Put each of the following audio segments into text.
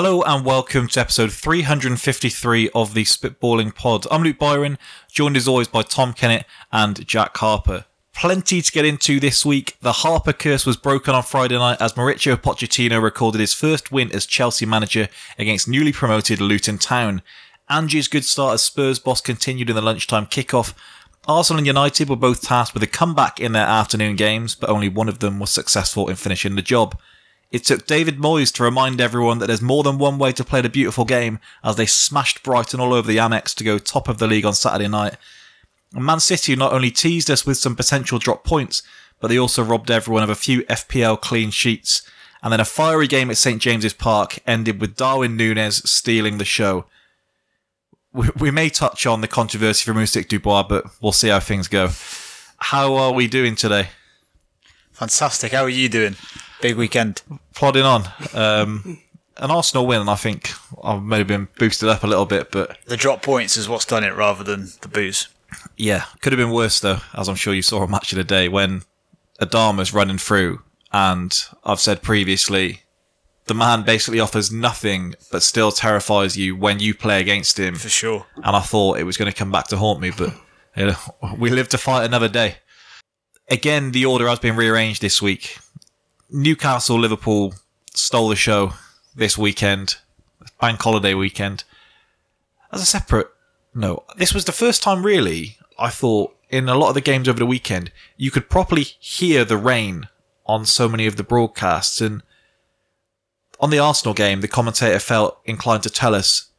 Hello and welcome to episode 353 of the Spitballing Pod. I'm Luke Byron, joined as always by Tom Kennett and Jack Harper. Plenty to get into this week. The Harper curse was broken on Friday night as Mauricio Pochettino recorded his first win as Chelsea manager against newly promoted Luton Town. Angie's good start as Spurs boss continued in the lunchtime kickoff. Arsenal and United were both tasked with a comeback in their afternoon games, but only one of them was successful in finishing the job. It took David Moyes to remind everyone that there's more than one way to play the beautiful game as they smashed Brighton all over the Amex to go top of the league on Saturday night. And Man City not only teased us with some potential drop points, but they also robbed everyone of a few FPL clean sheets. And then a fiery game at St James's Park ended with Darwin Nunez stealing the show. We, we may touch on the controversy from Usyk Dubois, but we'll see how things go. How are we doing today? Fantastic. How are you doing? Big weekend. Plodding on. Um, an Arsenal win, and I think I've maybe been boosted up a little bit, but The drop points is what's done it rather than the booze. yeah, could have been worse though, as I'm sure you saw a match of the day when Adama's running through, and I've said previously, the man basically offers nothing but still terrifies you when you play against him. For sure. and I thought it was going to come back to haunt me, but you know, we live to fight another day. Again, the order has been rearranged this week. Newcastle, Liverpool stole the show this weekend, bank holiday weekend. As a separate note, this was the first time really I thought in a lot of the games over the weekend you could properly hear the rain on so many of the broadcasts and on the Arsenal game, the commentator felt inclined to tell us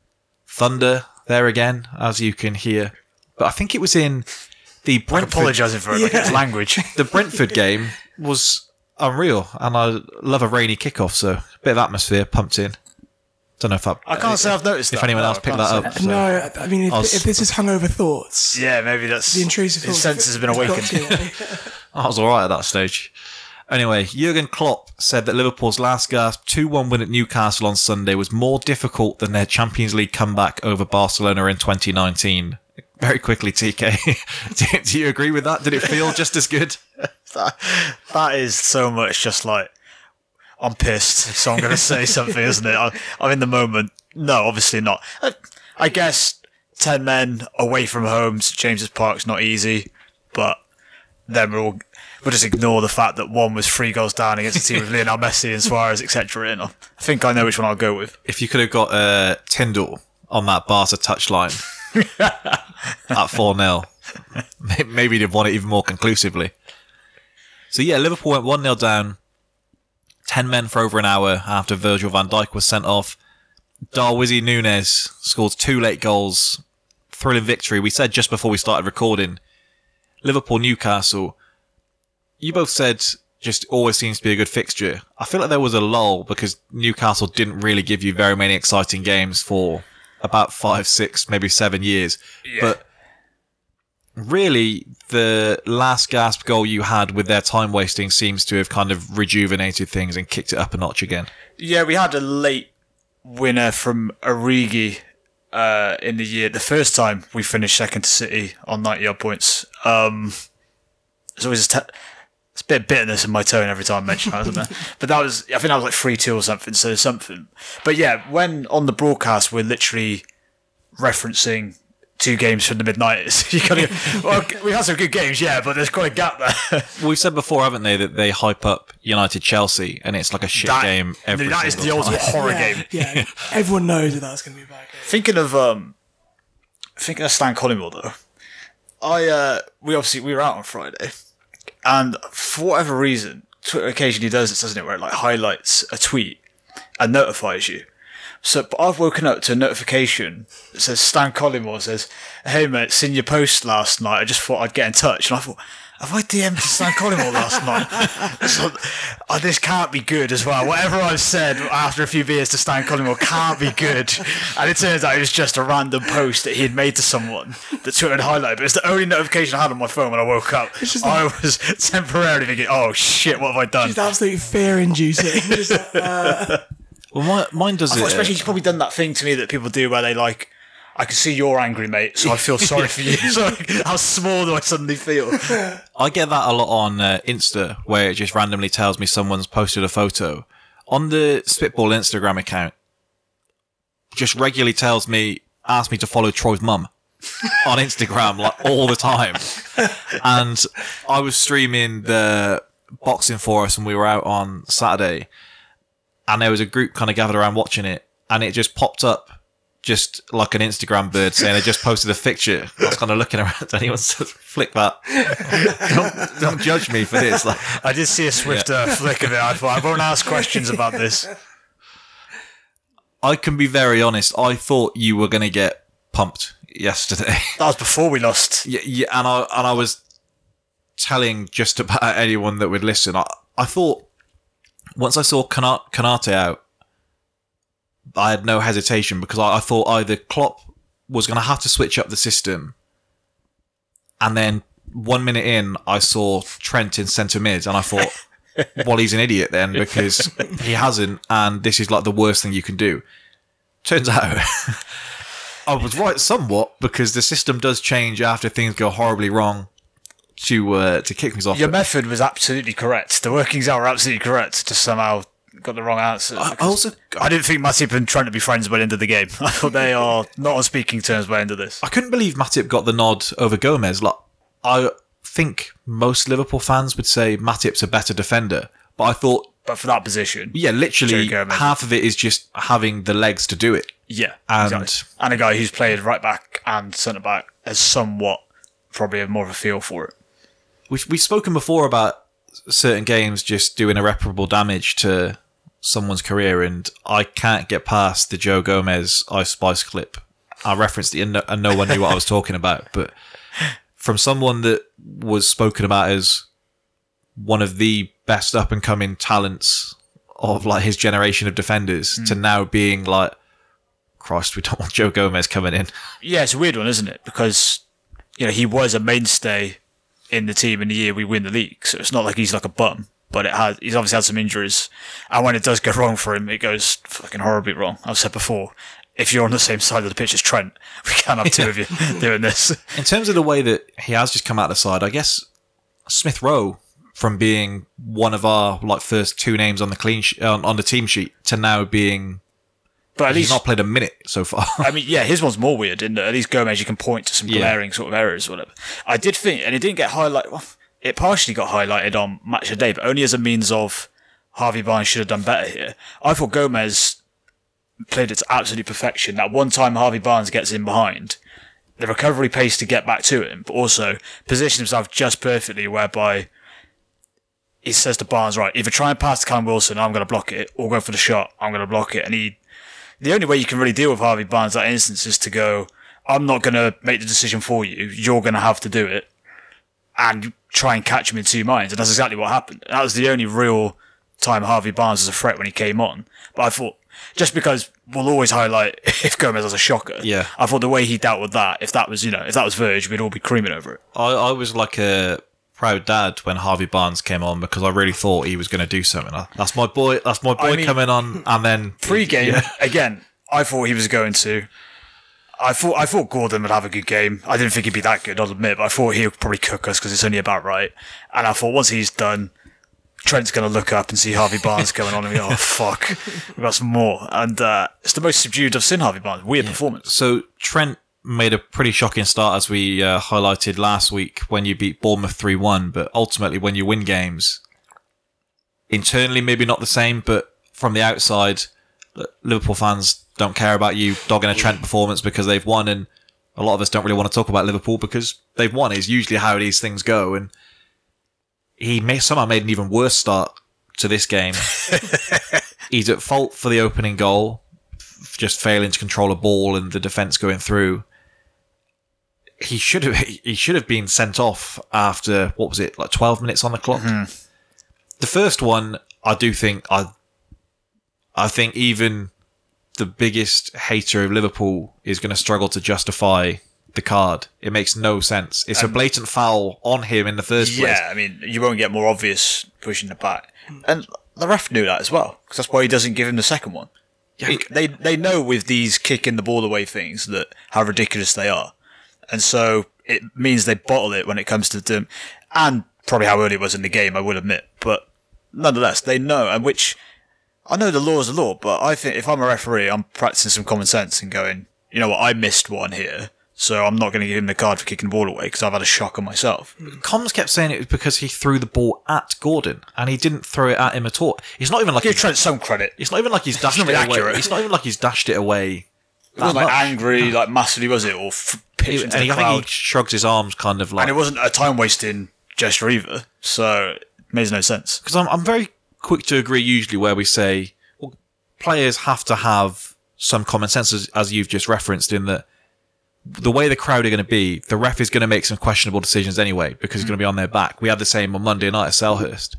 thunder there again, as you can hear. But I think it was in the I'm Brentford, apologising for it, like it's language. the Brentford game was unreal, and I love a rainy kickoff, so a bit of atmosphere pumped in. Don't know if that, I can't say I've noticed if that. anyone no, else picked that up. so- No, I mean, if, I was- if this is hungover thoughts, Yeah, maybe that's the intrusive His senses have been it's awakened. I was all right at that stage. Anyway, Jurgen Klopp said that Liverpool's last gasp 2-1 win at Newcastle on Sunday was more difficult than their Champions League comeback over Barcelona in 2019. Very quickly, TK, do, do you agree with that? Did it feel just as good? that, that is so much just like I'm pissed, so I'm going to say something, isn't it? I, I'm in the moment. No, obviously not. I, I guess ten men away from home, St James's Park's not easy, but then we'll we'll just ignore the fact that one was three goals down against a team with Lionel Messi and Suarez, etc. In I think I know which one I'll go with. If you could have got uh, Tindall on that Barca touchline at 4 0, maybe they'd won it even more conclusively. So, yeah, Liverpool went 1 0 down, 10 men for over an hour after Virgil van Dijk was sent off. Darwizzy Nunez scored two late goals. Thrilling victory. We said just before we started recording Liverpool Newcastle. You both said just always seems to be a good fixture. I feel like there was a lull because Newcastle didn't really give you very many exciting games for about five, six, maybe seven years. But really, the last gasp goal you had with their time wasting seems to have kind of rejuvenated things and kicked it up a notch again. Yeah, we had a late winner from Origi uh, in the year. The first time we finished second to City on 90 odd points. Um, there's always a te- it's a bit of bitterness in my tone every time I mention that, isn't there? But that was, I think that was like 3 2 or something, so something. But yeah, when on the broadcast we're literally referencing two games from the mid 90s, you kind of, well, we had some good games, yeah, but there's quite a gap there. We've said before, haven't they, that they hype up United Chelsea and it's like a shit That- game every that is the single ultimate horror yeah, game. yeah, everyone knows that that's going to be a bad game. Thinking of um, thinking of Stan Collymore though, I uh, we obviously we were out on Friday, and for whatever reason, Twitter occasionally does this, doesn't it? Where it like highlights a tweet and notifies you. So, but I've woken up to a notification that says Stan Collymore says, "Hey mate, seen your post last night. I just thought I'd get in touch." And I thought, "Have I DM'd Stan Collymore last night?" So, oh, this can't be good as well. Whatever I've said after a few beers to Stan Collymore can't be good. And it turns out it was just a random post that he had made to someone that Twitter had highlighted. But it's the only notification I had on my phone when I woke up. just I was temporarily thinking, "Oh shit, what have I done?" Just absolute fear-inducing. Like, uh, Well, my, mine does I it. especially he's probably done that thing to me that people do where they like, I can see you're angry, mate, so I feel sorry for you. So like, how small do I suddenly feel? I get that a lot on uh, Insta, where it just randomly tells me someone's posted a photo. On the Spitball Instagram account, just regularly tells me, asks me to follow Troy's mum on Instagram like all the time. And I was streaming the boxing for us and we were out on Saturday and there was a group kind of gathered around watching it and it just popped up just like an Instagram bird saying I just posted a picture. I was kind of looking around. Anyone flick that. don't, don't judge me for this. Like, I did see a swift uh, flick of it. I thought I won't ask questions about this. I can be very honest. I thought you were going to get pumped yesterday. That was before we lost. yeah, yeah, and I and I was telling just about anyone that would listen. I, I thought once I saw Kana- Konaté out, I had no hesitation because I, I thought either Klopp was going to have to switch up the system, and then one minute in, I saw Trent in centre mid, and I thought, well, he's an idiot then because he hasn't, and this is like the worst thing you can do. Turns out. I was right somewhat because the system does change after things go horribly wrong to uh, to kick things off. Your method was absolutely correct. The workings out were absolutely correct. Just somehow got the wrong answer. I also I didn't think Matip and Trent would be friends by the end of the game. I thought they are not on speaking terms by the end of this. I couldn't believe Matip got the nod over Gomez. Like I think most Liverpool fans would say Matip's a better defender, but I thought But for that position, yeah, literally half of it is just having the legs to do it. yeah, And- exactly. and a guy who's played right back and centre back has somewhat probably more of a feel for it. We've we've spoken before about certain games just doing irreparable damage to someone's career, and I can't get past the Joe Gomez Ice Spice clip. I referenced it, and no, and no one knew what I was talking about. But from someone that was spoken about as one of the best up and coming talents of like his generation of defenders, to hmm. now being like, Christ, we don't want Joe Gomez coming in. Yeah, it's a weird one, isn't it? Because you know he was a mainstay in the team in the year we win the league, so it's not like he's like a bum. But it had he's obviously had some injuries, and when it does go wrong for him, it goes fucking horribly wrong. I've said before, if you're on the same side of the pitch as Trent, we can't have two of you doing this. in terms of the way that he has just come out of the side, I guess Smith Rowe, from being one of our like first two names on the clean sh- on, on the team sheet to now being But at he's least not played a minute so far. I mean, yeah, his one's more weird. In that at least Gomez, you can point to some Yeah. glaring sort of errors, or whatever. I did think, and it didn't get highlighted. Well, it partially got highlighted on Match of the Day, but only as a means of Harvey Barnes should have done better here. I thought Gomez played it to absolute perfection. That one time Harvey Barnes gets in behind, the recovery pace to get back to him, but also position himself just perfectly, whereby he says to Barnes, right, either try and pass to Callum Wilson, I'm going to block it, or go for the shot, I'm going to block it. And he the only way you can really deal with Harvey Barnes that instance is to go, I'm not going to make the decision for you. You're going to have to do it. And try and catch him in two minds. And that's exactly what happened. That was the only real time Harvey Barnes was a threat when he came on. But I thought, just because we'll always highlight if Gomez has a shocker. Yeah. I thought the way he dealt with that, if that was, you know, if that was Verge, we'd all be creaming over it. I, I was like a proud dad when Harvey Barnes came on because I really thought he was going to do something. I- That's my boy. That's my boy mean- coming on, and then Pre-game, Yeah. again, I thought he was going to. I thought I thought Gordon would have a good game. I didn't think he'd be that good, I'll admit, but I thought he would probably cook us because it's only about right. And I thought once he's done, Trent's going to look up and see Harvey Barnes going on and go, oh, fuck, we've got some more. And uh, it's the most subdued I've seen Harvey Barnes. Weird performance. So Trent made a pretty shocking start, as we uh, highlighted last week when you beat Bournemouth three one. But ultimately, when you win games, internally maybe not the same, but from the outside, Liverpool fans don't care about you dogging a Trent performance because they've won, and a lot of us don't really want to talk about Liverpool because they've won. Is usually how these things go, and he may somehow made an even worse start to this game. He's at fault for the opening goal just failing to control a ball and the defense going through. He should have he should have been sent off after what was it like twelve minutes on the clock. Mm-hmm. The first one, I do think I I think even the biggest hater of Liverpool is going to struggle to justify the card. It makes no sense. It's a blatant foul on him in the first place. Yeah, I mean, you won't get more obvious pushing the back. And the ref knew that as well, because that's why he doesn't give him the second one. It- they they know with these kicking the ball away things that how ridiculous they are, and so it means they bottle it when it comes to them, and probably how early it was in the game. I will admit, but nonetheless, they know, and which I know the law is the law, but I think if I'm a referee, I'm practicing some common sense and going, you know what, I missed one here, so I'm not going to give him the card for kicking the ball away because I've had a shocker myself. Mm. Combs kept saying it was because he threw the ball at Gordon, and he didn't throw it at him at all. It's not even like Give he, Trent some credit. it's not even like he's dashed not it away. accurate. It's not even like he's dashed it away. It wasn't like much. angry, like massively, was it? Or f- pitched and into he, the I think crowd. he shrugged his arms, kind of like and it wasn't a time wasting gesture either, so it makes no sense. because I'm, I'm very quick to agree usually where we say well, players have to have some common sense as, as you've just referenced in that the way the crowd are going to be the ref is going to make some questionable decisions anyway because he's going to be on their back. We had the same on monday night at selhurst.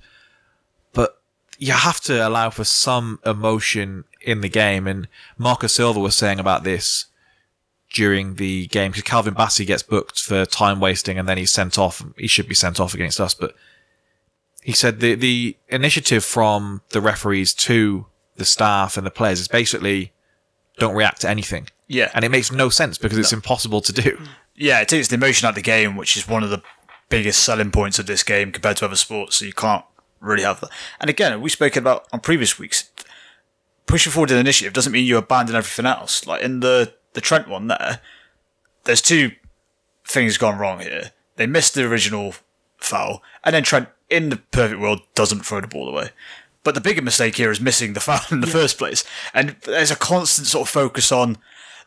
But you have to allow for some emotion in the game and Marco Silva was saying about this during the game because calvin bassey gets booked for time wasting and then he's sent off he should be sent off against us but he said the the initiative from the referees to the staff and the players is basically don't react to anything. Yeah. And it makes no sense because it's impossible to do. Yeah, it takes the emotion out of the game, which is one of the biggest selling points of this game compared to other sports. So you can't really have that. And again, we spoke about on previous weeks. Pushing forward an initiative doesn't mean you abandon everything else. Like in the the Trent one, there, there's two things gone wrong here. They missed the original foul, and then Trent, in the perfect world, doesn't throw the ball away. But the bigger mistake here is missing the foul in the first place. And there's a constant sort of focus on,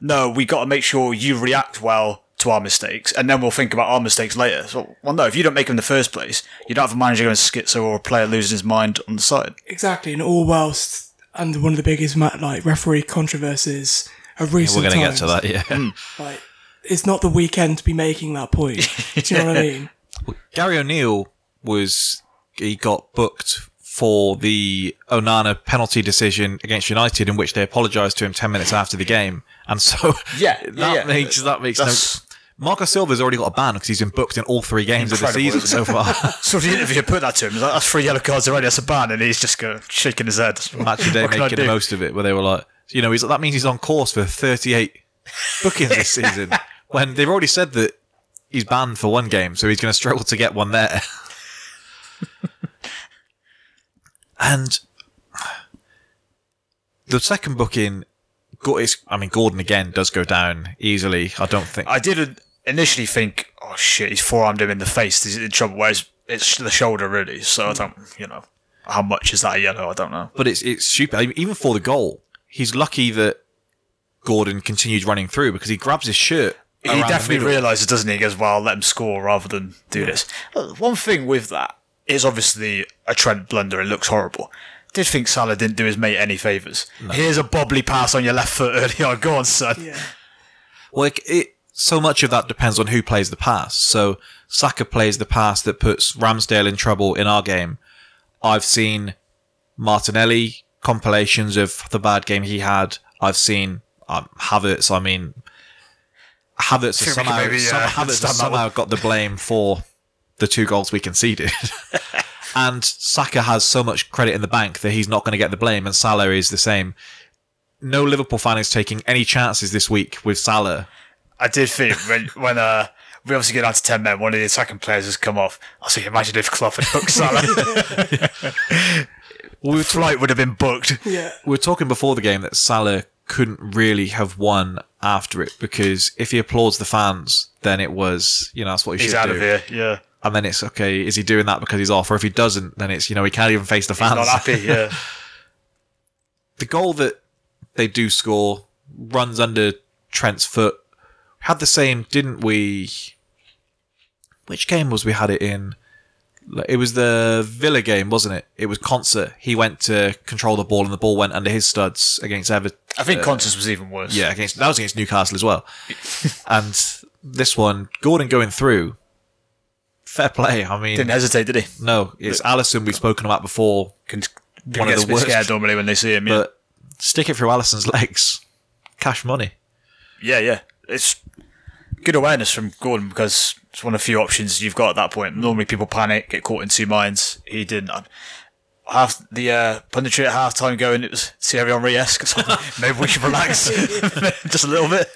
no, we got to make sure you react well to our mistakes, and then we'll think about our mistakes later. So, well, no, if you don't make them in the first place, you don't have a manager going schizo or a player losing his mind on the side. Exactly, and all whilst under one of the biggest like referee controversies of recent We're going to get to that, yeah. Hmm. Like, it's not the weekend to be making that point. Do you know what I mean? Gary O'Neill was he got booked for the Onana penalty decision against United, in which they apologised to him ten minutes after the game, and so Yeah, that yeah. makes that makes no. That's- Marco Silva's already got a ban because he's been booked in all three games of the season so far. So the interview put that to him. Like, That's three yellow cards already. That's a ban, and he's just going shaking his head. Match of day What can I making the most of it, where they were like, you know, he's, that means he's on course for 38 bookings this season. when they've already said that he's banned for one game, so he's going to struggle to get one there. And the second booking, I mean, Gordon again does go down easily. I don't think. I didn't initially think, oh shit, he's forearmed him in the face. He's in trouble. Whereas it's the shoulder, really. So I don't, you know, how much is that a yellow? I don't know. but it's it's stupid. I mean, even for the goal, he's lucky that Gordon continued running through because he grabs his shirt. He definitely realises, doesn't he? He goes, well, I'll let him score rather than do this. One thing with that is obviously a Trent blunder. It looks horrible. Did think Salah didn't do his mate any favours. Here's a bobbly pass on your left foot early on. Go on, son. Yeah. Like it, so much of that depends on who plays the pass. So Saka plays the pass that puts Ramsdale in trouble in our game. I've seen Martinelli compilations of the bad game he had. I've seen um, Havertz. I mean, Havertz has think we can somehow, maybe, some, uh, Havertz has somehow got the blame for the two goals we conceded. and Saka has so much credit in the bank that he's not going to get the blame, and Salah is the same. No Liverpool fan is taking any chances this week with Salah. I did think when when uh we obviously get down to ten men, one of the attacking players has come off. I was thinking, imagine if Klopp had hooked Salah. well, flight would have been booked. Yeah. we were talking before the game that Salah couldn't really have won after it because if he applauds the fans, then it was, you know, that's what he He's should out of here. Yeah, And then it's okay, is he doing that because he's off? Or if he doesn't, then it's, you know, he can't even face the fans. not happy. Yeah, the goal that they do score runs under Trent's foot. Had the same, didn't we? Which game was we had it in? It was the Villa game, wasn't it? It was Concert. He went to control the ball, and the ball went under his studs against Everton. I think uh, concert was even worse. Yeah, against that was against Newcastle as well. and this one, Gordon going through. Fair play. I mean, didn't hesitate, did he? no, it's Alisson we've spoken about before, Can, One of the worst. scared normally when they see him. Yeah, but stick it through Alisson's legs. Cash money. yeah, yeah. It's good awareness from Gordon because it's one of the few options you've got at that point. Normally, people panic, get caught in two minds. He didn't. I- Half the uh, punditry at half time going, it was Thierry Henry esque. Maybe we should relax just a little bit.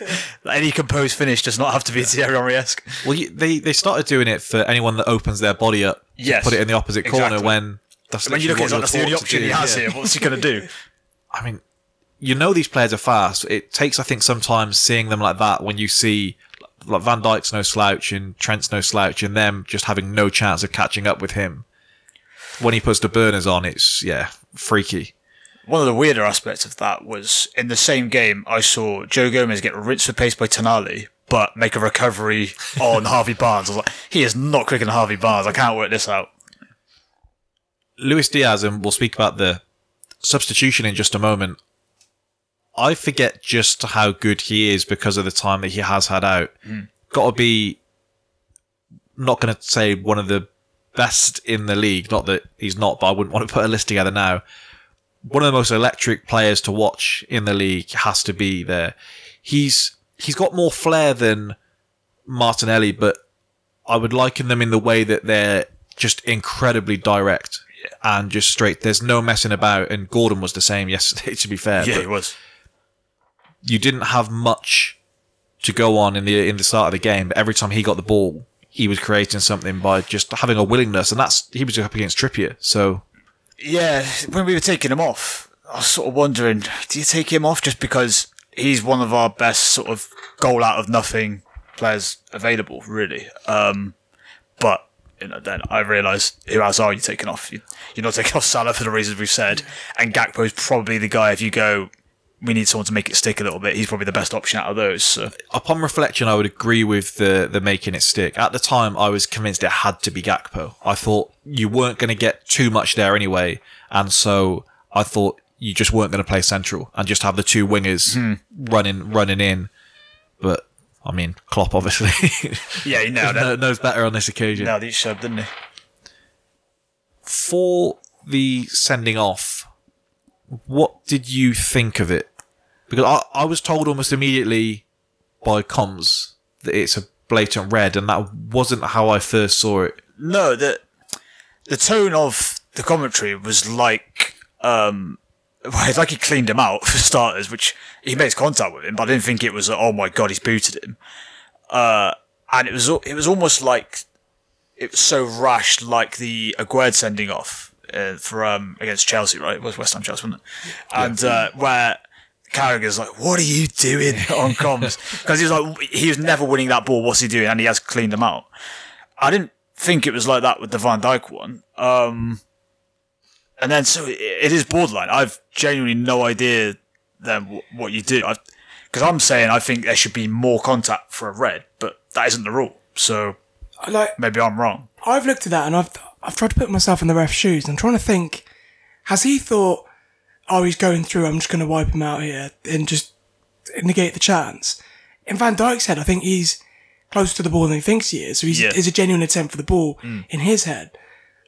Any composed finish does not have to be Thierry Henry esque. Well, you, they they started doing it for anyone that opens their body up. Yes, put it in the opposite corner when that's When you look at it, literally that's the what only you're taught to option he has Yeah. here. What's he going to do? I mean, you know these players are fast. It takes, I think, sometimes seeing them like that when you see like Van Dijk's no slouch and Trent's no slouch, and them just having no chance of catching up with him. When he puts the burners on, it's yeah, freaky. One of the weirder aspects of that was in the same game, I saw Joe Gomez get rinsed for pace by Tonali, but make a recovery on Harvey Barnes. I was like, he is not quicker than Harvey Barnes. I can't work this out. Luis Diaz, and we'll speak about the substitution in just a moment. I forget just how good he is because of the time that he has had out. Hmm. Got to be, not going to say one of the best in the league. Not that he's not, but I wouldn't want to put a list together now. One of the most electric players to watch in the league has to be there. He's he's got more flair than Martinelli, but I would liken them in the way that they're just incredibly direct and just straight. There's no messing about. And Gordon was the same yesterday, to be fair. Yeah, he was. you didn't have much to go on in the in the start of the game, but every time he got the ball, he was creating something by just having a willingness, and that's he was up against Trippier. So Yeah, when we were taking him off, I was sort of wondering, do you take him off just because he's one of our best sort of goal out of nothing players available, really? Um, but you know, then I realised who else are you taking off? You, you're not taking off Salah for the reasons we've said, and Gakpo is probably the guy. If you go, we need someone to make it stick a little bit. He's probably the best option out of those. So. upon reflection, I would agree with the the making it stick. At the time, I was convinced it had to be Gakpo. I thought you weren't going to get too much there anyway, and so I thought you just weren't going to play central and just have the two wingers hmm. running running in. But I mean, Klopp obviously Yeah, he nailed kno- knows better on this occasion. Nailed each sub, didn't he? for the sending off, what did you think of it? Because I, I was told almost immediately by comms that it's a blatant red, and that wasn't how I first saw it. No, the the tone of the commentary was like um well, it's like he cleaned him out for starters, which he makes contact with him, but I didn't think it was oh my god he's booted him. Uh, and it was it was almost like it was so rash, like the Aguerd sending off uh, for um against Chelsea, right? It was West Ham Chelsea, wasn't it? And uh, where Carragher's like, "What are you doing on comms?" Because he's like, he was never winning that ball. What's he doing? And he has cleaned them out. I didn't think it was like that with the Van Dijk one. Um, and then so it, it is borderline. I've genuinely no idea then wh- what you do. Because I'm saying I think there should be more contact for a red, but that isn't the rule. So like maybe I'm wrong. I've looked at that and I've I've tried to put myself in the ref's shoes. I'm trying to think, has he thought, oh, he's going through, I'm just going to wipe him out here and just negate the chance? In Van Dijk's head, I think he's closer to the ball than he thinks he is. So he's, Yeah. a genuine attempt for the ball mm. in his head.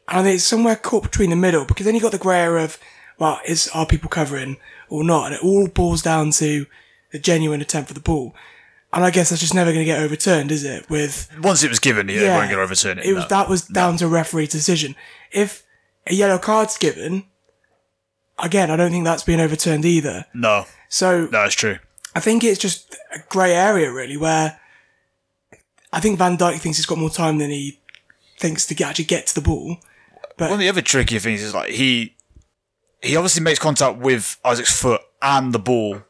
And I think it's somewhere caught between the middle because then you've got the grey area of, well, is, are people covering or not? And it all boils down to the genuine attempt for the ball. And I guess that's just never going to get overturned, is it? With Once it was given, yeah, they weren't going to overturn it. it was no. that was down to referee decision. If a yellow card's given, again, I don't think that's been overturned either. No, So no, it's true. I think it's just a grey area really where I think Van Dijk thinks he's got more time than he thinks to get, actually get to the ball. But One of the other tricky things is like he he obviously makes contact with Isak's foot and the ball,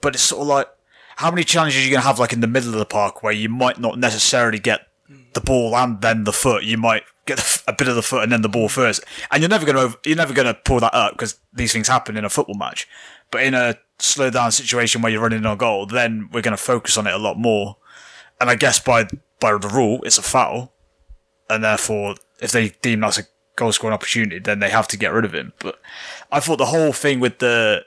but it's sort of like how many challenges are you going to have like in the middle of the park where you might not necessarily get the ball and then the foot. You might get a bit of the foot and then the ball first, and you're never going to you're never going to pull that up because these things happen in a football match. But in a slow down situation where you're running on goal, then we're going to focus on it a lot more. And I guess by by the rule, it's a foul and therefore, if they deem that's a goal scoring opportunity, then they have to get rid of him. But I thought the whole thing with the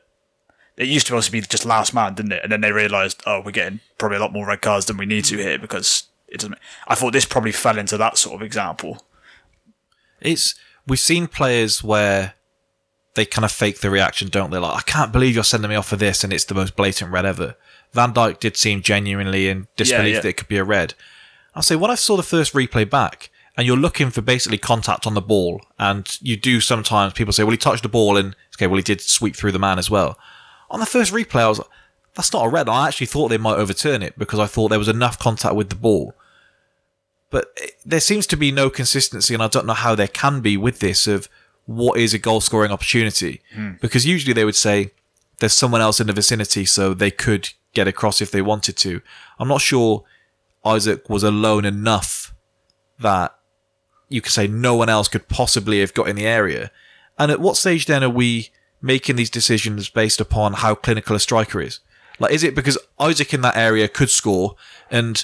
it used to also be just last man, didn't it? And then they realised, oh, we're getting probably a lot more red cards than we need to here because it doesn't. I thought this probably fell into that sort of example. It's we've seen players where they kind of fake the reaction, don't they? Like, I can't believe you're sending me off for this, and it's the most blatant red ever. Van Dijk did seem genuinely in disbelief yeah. that it could be a red. I'll say when I saw the first replay back, and you're looking for basically contact on the ball, and you do sometimes people say, well, he touched the ball, and okay, well, he did sweep through the man as well. On the first replay, I was like, that's not a red. I actually thought they might overturn it because I thought there was enough contact with the ball. But eh, there seems to be no consistency, and I don't know how there can be with this. Of what is a goal scoring opportunity? Hmm. Because usually they would say there's someone else in the vicinity, so they could get across if they wanted to. I'm not sure Isak was alone enough that you could say no one else could possibly have got in the area. And at what stage then are we making these decisions based upon how clinical a striker is? Like, is it because Isak in that area could score and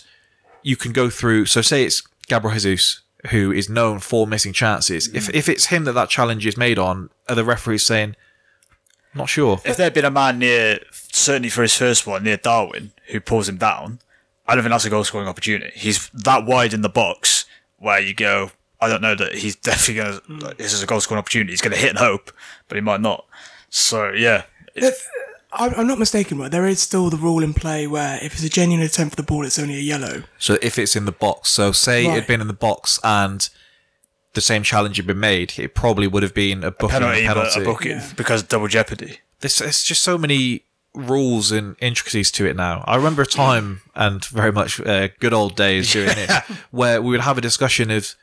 you can go through? So, say it's Gabriel Jesus who is known for missing chances. If mm. if it's him that that challenge is made on, are the referees saying, "Not sure"? If there'd been a man near, certainly for his first one, near Darwin, who pulls him down, I don't think that's a goal scoring opportunity. He's that wide in the box where you go, I don't know that he's definitely going mm. to, this is a goal scoring opportunity. He's going to hit and hope, but he might not. So, yeah. If, I'm I'm not mistaken, right? There is still the rule in play where if it's a genuine attempt for the ball, it's only a yellow. So if it's in the box, so say it'd been in the box and the same challenge had been made, it probably would have been a booking penalty, and a but penalty. a booking because double jeopardy. There's, there's just so many rules and intricacies to it now. I remember a time, and very much uh, good old days doing it, where we would have a discussion of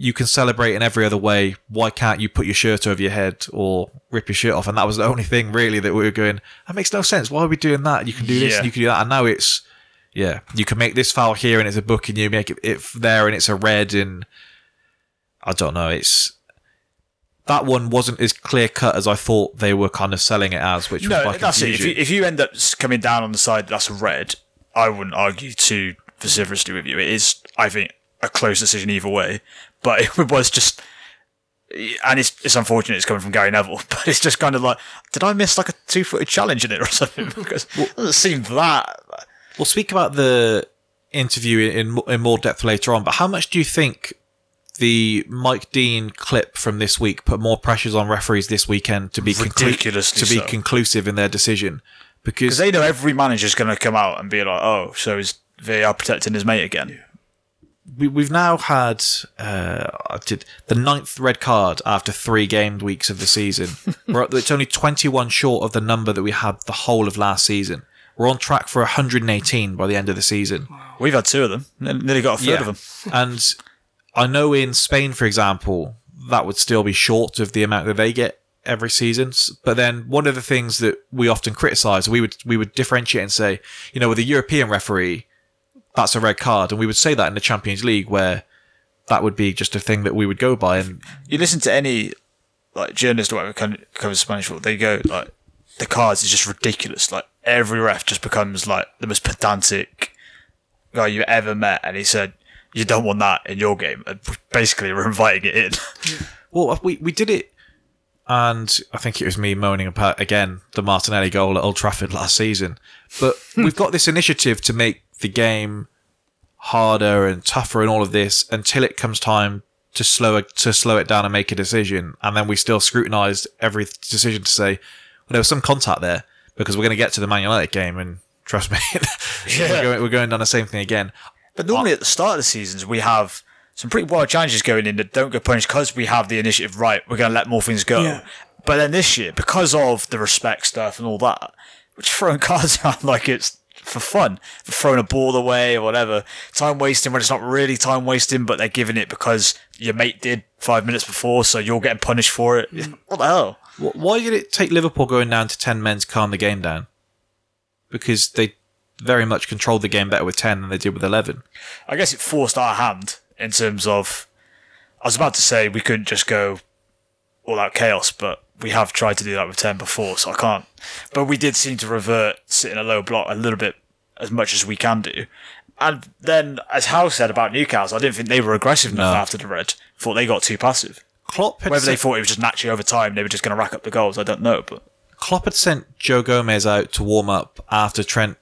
you can celebrate in every other way. Why can't you put your shirt over your head or rip your shirt off? And that was the only thing really that we were going. That makes no sense. Why are we doing that? You can do this Yeah. and you can do that. And now it's yeah, you can make this foul here and it's a book, and you make it, it there and it's a red, and I don't know. It's that one wasn't as clear cut as I thought they were kind of selling it as, which was No, that's it. If you, if you end up coming down on the side that's red, I wouldn't argue too vociferously with you. It is, I think, a close decision either way. But it was just, and it's it's unfortunate it's coming from Gary Neville, but it's just kind of like, did I miss like a two footed challenge in it or something? Hmm. Because it doesn't seem that. We'll speak about the interview in, in more depth later on, but how much do you think the Mike Dean clip from this week put more pressures on referees this weekend to be conclu- to be so. conclusive in their decision? Because they know every manager's going to come out and be like, oh, so is VAR protecting his mate again? We, we've now had uh, the ninth red card after three game weeks of the season. At, it's only 21 short of the number that we had the whole of last season. We're on track for 118 by the end of the season. We've had two of them. Ne- Nearly got a third of them. and I know in Spain, for example, that would still be short of the amount that they get every season. But then one of the things that we often criticise, we would we would differentiate and say, you know, with a European referee, that's a red card, and we would say that in the Champions League where that would be just a thing that we would go by. And you listen to any like journalist or whatever covers Spanish football, they go like the cards is just ridiculous. Like every ref just becomes like the most pedantic guy you ever met, and he said you don't want that in your game, and basically we're inviting it in. Well, we we did it, and I think it was me moaning about again the Martinelli goal at Old Trafford last season. But we've got this initiative to make the game harder and tougher and all of this until it comes time to slow it to slow it down and make a decision, and then we still scrutinise every decision to say well, there was some contact there because we're going to get to the Man United game and. Trust me, we're, going, we're going down the same thing again. But normally uh, at the start of the seasons, we have some pretty wild challenges going in that don't get punished because we have the initiative right. We're going to let more things go. Yeah. But then this year, because of the respect stuff and all that, we're just throwing cards around like it's for fun, for throwing a ball away or whatever. Time wasting when it's not really time wasting, but they're giving it because your mate did five minutes before, so you're getting punished for it. Mm. What the hell? Why did it take Liverpool going down to 10 men to calm the game down? Because they very much controlled the game better with 10 than they did with 11. I guess it forced our hand in terms of. I was about to say we couldn't just go all out chaos, but we have tried to do that with 10 before, so I can't. But we did seem to revert, sitting a low block a little bit as much as we can do. And then, as Howe said about Newcastle, I didn't think they were aggressive enough No. after the red. Thought they got too passive. Klopp had, Whether they thought it was just naturally over time, they were just going to rack up the goals, I don't know. But Klopp had sent Joe Gomez out to warm up after Trent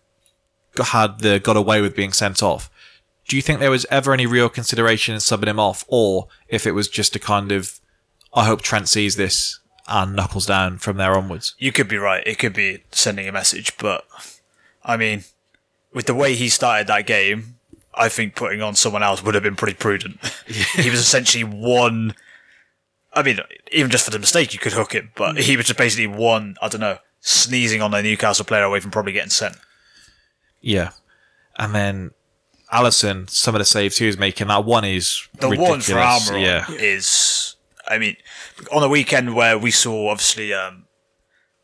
had the got away with being sent off. Do you think there was ever any real consideration in subbing him off, or if it was just a kind of, I hope Trent sees this and knuckles down from there onwards? you could be right. It could be sending a message, but I mean, with the way he started that game, I think putting on someone else would have been pretty prudent. he was essentially one. I mean, even just for the mistake, you could hook it, but he was just basically one. I don't know, sneezing on a Newcastle player away from probably getting sent. Yeah. And then Alisson, some of the saves he was making, that one is The ridiculous. one for Almiron Yeah. is I mean, on a weekend where we saw obviously um,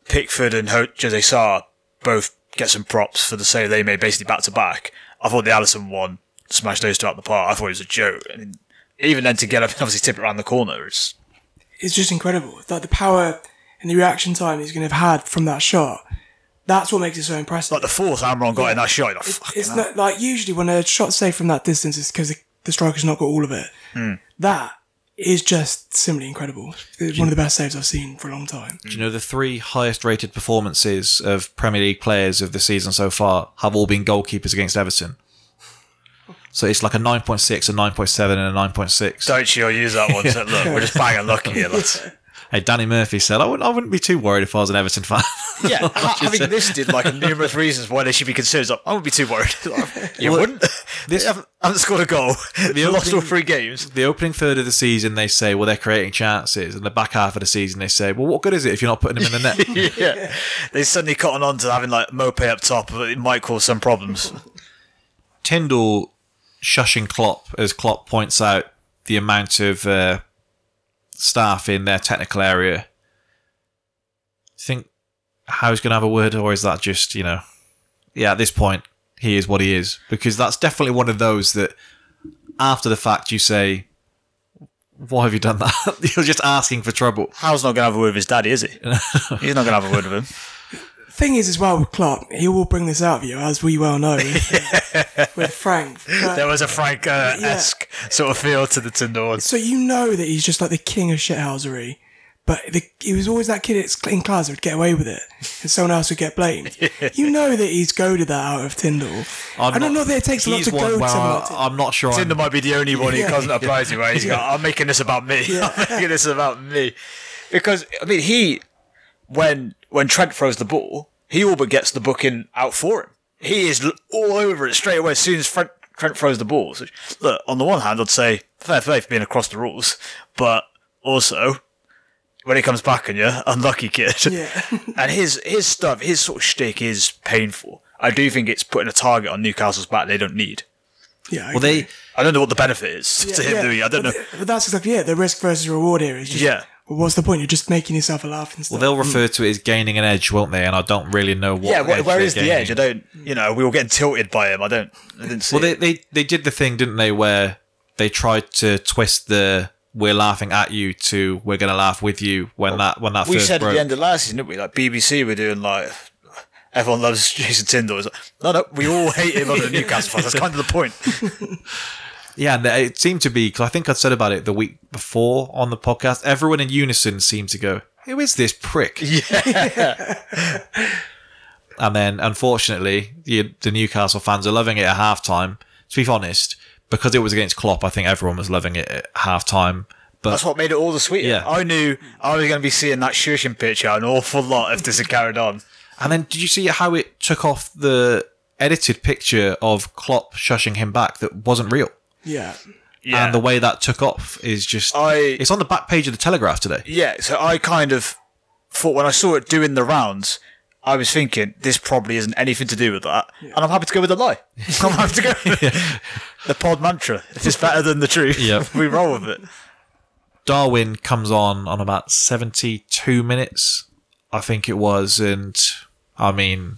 Pickford and Ho- Jose Sá both get some props for the save they made basically back to back. I thought the Alisson one smashed those two out the park. I thought it was a joke. I mean, even then to get up and obviously tip it around the corner is It's just incredible. Like the power and the reaction time he's going to have had from that shot. That's what makes it so impressive. like the force Almiron got in that shot. Like, It's, it's not like usually when a shot's saved from that distance, it's because the, the striker's not got all of it. Hmm. That is just simply incredible. It's one of the best saves I've seen for a long time. Do you know the three highest rated performances of Premier League players of the season so far have all been goalkeepers against Everton? So it's like a 9.6, a 9.7, and a 9.6. Don't you use that one? So, look, we're just banging lucky here. lads. Hey, Danny Murphy said, I wouldn't, I wouldn't be too worried if I was an Everton fan. Yeah, ha- having listed like numerous reasons why they should be considered, like, I wouldn't be too worried. you wouldn't? this- They haven't, haven't scored a goal. They lost all three games. the opening third of the season, they say, well, they're creating chances. And the back half of the season, they say, well, what good is it if you're not putting them in the net? yeah. They suddenly cotton on to having like Maupay up top, but it might cause some problems. Tindall shushing Klopp as Klopp points out the amount of uh, staff in their technical area. Think how he's going to have a word, or is that just you know? Yeah, at this point, he is what he is because that's definitely one of those that after the fact you say, "Why have you done that?" You're just asking for trouble. Hal's not going to have a word with his daddy, is he? He's not going to have a word with him. Thing is, as well with Klopp, he will bring this out of you, as we well know with, with Frank. But- There was a Frank esque sort of feel to the Tindall one. so you know that he's just like the king of shithousery. But the, he was always that kid in class that would get away with it, and someone else would get blamed. you know that he's goaded that out of Tindall. I'm I don't know that it takes a lot to one goad where someone I- like Tindall. I'm not sure. I'm- might be the only one he Yeah. doesn't apply to where he's got, I'm making this about me. I'm making this about me. Because, I mean, he, when, when Trent throws the ball, he all but gets the booking out for him. He is all over it straight away as soon as Trent, Trent throws the ball. So, look, on the one hand, I'd say fair play for being across the rules, but also, when he comes back on you, unlucky kid. Yeah. and his his stuff, his sort of shtick is painful. I do think it's putting a target on Newcastle's back they don't need. Yeah, I well, they. I don't know what the benefit is to him. Yeah, doing. I don't know. But, but that's exactly it. The risk versus reward here is just, Yeah. Well, what's the point? You're just making yourself a laughing stock. well, they'll mm. refer to it as gaining an edge, won't they? And I don't really know what. Yeah, where, edge where they're the edge? I don't. You know, we were getting tilted by him. I don't. I didn't see. Well, they, it. they they did the thing, didn't they, where they tried to twist the "we're laughing at you" to "we're going to laugh with you" when that when that we first said broke. at the end of last season, didn't we? Like BBC were doing like. Everyone loves Jason Tindall. It's like, no, no, we all hate him other than Newcastle fans. That's kind of the point. yeah, and it seemed to be because I think I'd said about it the week before on the podcast. Everyone in unison seemed to go, "Who is this prick?" Yeah. And then, unfortunately, the, the Newcastle fans are loving it at halftime. To be honest, because it was against Klopp, I think everyone was loving it at halftime. But That's what made it all the sweeter. Yeah. I knew I was going to be seeing that shushing picture an awful lot if this had carried on. And then did you see how it took off the edited picture of Klopp shushing him back that wasn't real? Yeah. Yeah. And the way that took off is just I- it's on the back page of the Telegraph today. Yeah, so I kind of thought when I saw it doing the rounds, I was thinking this probably isn't anything to do with that, and I'm happy to go with the lie. I'm happy to go with the pod mantra. If it's better than the truth, Yep. we roll with it. Darwin comes on on about 72 minutes, I think it was, and I mean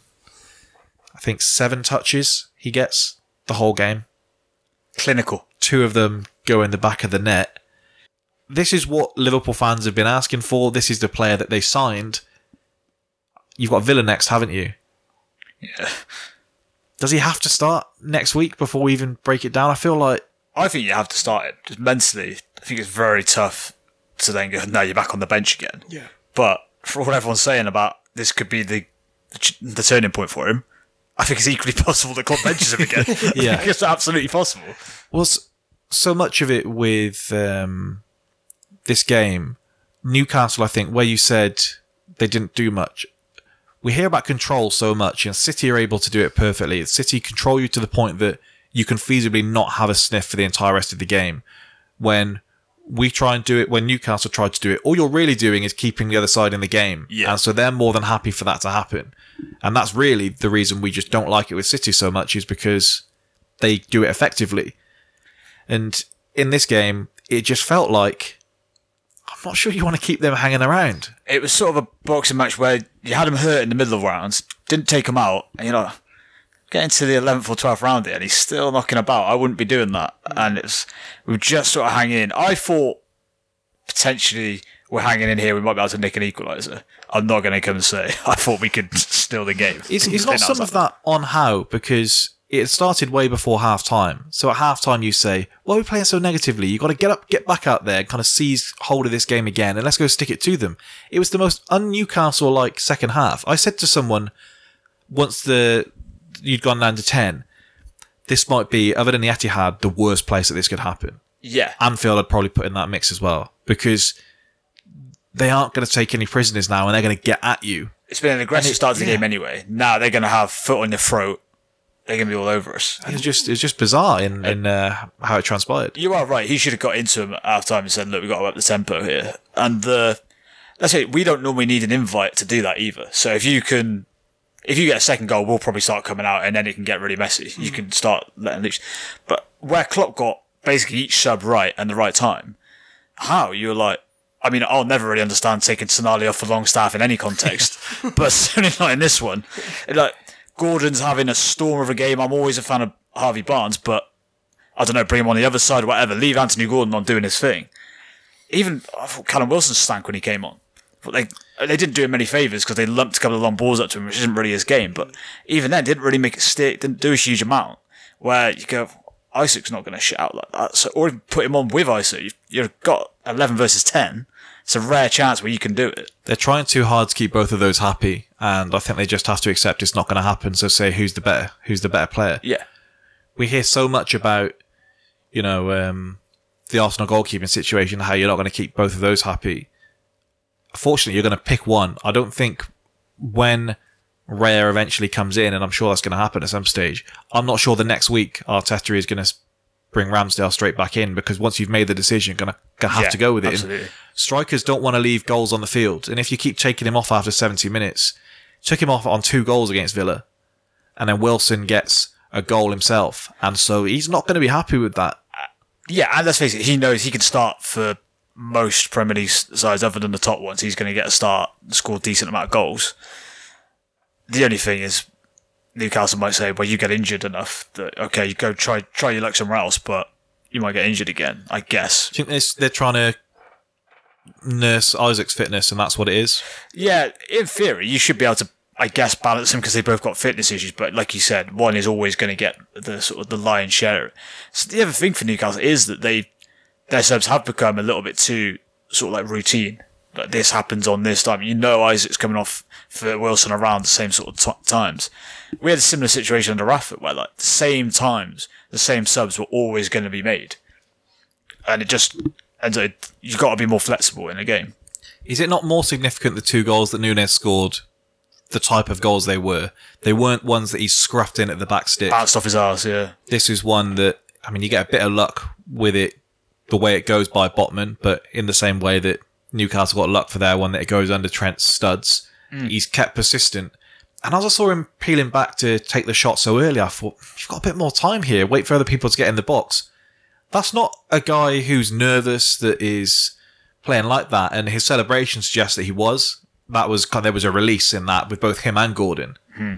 I think 7 touches he gets the whole game. Clinical. two of them go in the back of the net. This is what Liverpool fans have been asking for. This is the player that they signed. You've got Villa next, haven't you? Yeah. Does he have to start next week before we even break it down? I feel like I think you have to start it just mentally. I think it's very tough to then go. Now you're back on the bench again. Yeah. But for what everyone's saying about this could be the the, the turning point for him, I think it's equally possible that Klopp benches him again. Yeah. I think it's absolutely possible. well, s- so much of it with um, this game, Newcastle. I think where you said they didn't do much. We hear about control so much, and City are able to do it perfectly. City control you to the point that you can feasibly not have a sniff for the entire rest of the game. When we try and do it, when Newcastle tried to do it, all you're really doing is keeping the other side in the game. Yeah. And so they're more than happy for that to happen. And that's really the reason we just don't like it with City so much is because they do it effectively. And in this game, it just felt like I'm not sure you want to keep them hanging around. It was sort of a boxing match where you had them hurt in the middle of rounds, didn't take them out, and you know, getting to the 11th or 12th round here, and he's still knocking about. I wouldn't be doing that. And mm. it's, we've just sort of hanging in. I thought potentially we're hanging in here, we might be able to nick an equaliser. I'm not going to come and say I thought we could steal the game. Is, I is not some of that on how? Because it started way before half time. So at half time, you say, Why are we playing so negatively? You've got to get up, get back out there, and kind of seize hold of this game again, and let's go stick it to them. It was the most un Newcastle like second half. I said to someone once the you'd gone down to 10, this might be, other than the Etihad, the worst place that this could happen. Yeah. Anfield I'd probably put in that mix as well because they aren't going to take any prisoners now and they're going to get at you. It's been an aggressive start to the yeah. game anyway. Now they're going to have foot on your throat. They're going to be all over us. It's just it's just bizarre in in uh, how it transpired. You are right. He should have got into him at half time and said, "Look, we've got to up the tempo here." And the let's say we don't normally need an invite to do that either. So if you can, if you get a second goal, we'll probably start coming out, and then it can get really messy. You hmm. can start letting loose. But where Klopp got basically each sub right and the right time, how you're like. I mean, I'll never really understand taking Tonali off for Longstaff in any context, but certainly not in this one. Like Gordon's having a storm of a game. I'm always a fan of Harvey Barnes, but I don't know, bring him on the other side or whatever. Leave Anthony Gordon on doing his thing. Even I thought Callum Wilson stank when he came on. But they they didn't do him any favours because they lumped a couple of long balls up to him, which isn't really his game. But even then, didn't really make it stick. Didn't do a huge amount. Where you go, Isak's not going to shit out like that. So or even put him on with Isak. You've, you've got eleven versus ten. It's a rare chance where you can do it. They're trying too hard to keep both of those happy, and I think they just have to accept it's not going to happen. So say who's the better, who's the better player. Yeah. We hear so much about, you know, um, the Arsenal goalkeeping situation, how you're not going to keep both of those happy. Fortunately, you're going to pick one. I don't think when Raya eventually comes in, and I'm sure that's going to happen at some stage. I'm not sure the next week Arteta is going to bring Ramsdale straight back in because once you've made the decision, you're going to, have Yeah, to go with it. And absolutely. strikers don't want to leave goals on the field, and if you keep taking him off after 70 minutes, took him off on two goals against Villa, and then Wilson gets a goal himself, and so he's not going to be happy with that. Uh, yeah, and let's face it, he knows he can start for most Premier League sides other than the top ones. He's going to get a start, score a decent amount of goals. The only thing is, Newcastle might say, "Well, you get injured enough that okay, you go try try your luck somewhere else, but you might get injured again." I guess. I think they're trying to nurse Isak's fitness, and that's what it is. Yeah, in theory, you should be able to, I guess, balance them because they both got fitness issues. But like you said, one is always going to get the sort of the lion's share. So the other thing for Newcastle is that they their subs have become a little bit too sort of like routine. Like this happens on this time. You know, Isak's coming off for Wilson around the same sort of t- times. We had a similar situation under Rafa where like the same times, the same subs were always going to be made, and it just and so you've got to be more flexible in a game. Is it not more significant the two goals that Nunez scored? The type of goals they were. They weren't ones that he scruffed in at the back stick. Bounced off his arse, yeah. this is one that I mean you get a bit of luck with it the way it goes by Botman, but in the same way that Newcastle got luck for their one that it goes under Trent's studs, mm. he's kept persistent. And as I saw him peeling back to take the shot so early, I thought you've got a bit more time here. Wait for other people to get in the box. That's not a guy who's nervous that is playing like that, and his celebration suggests that he was. That was there was a release in that with both him and Gordon. Hmm.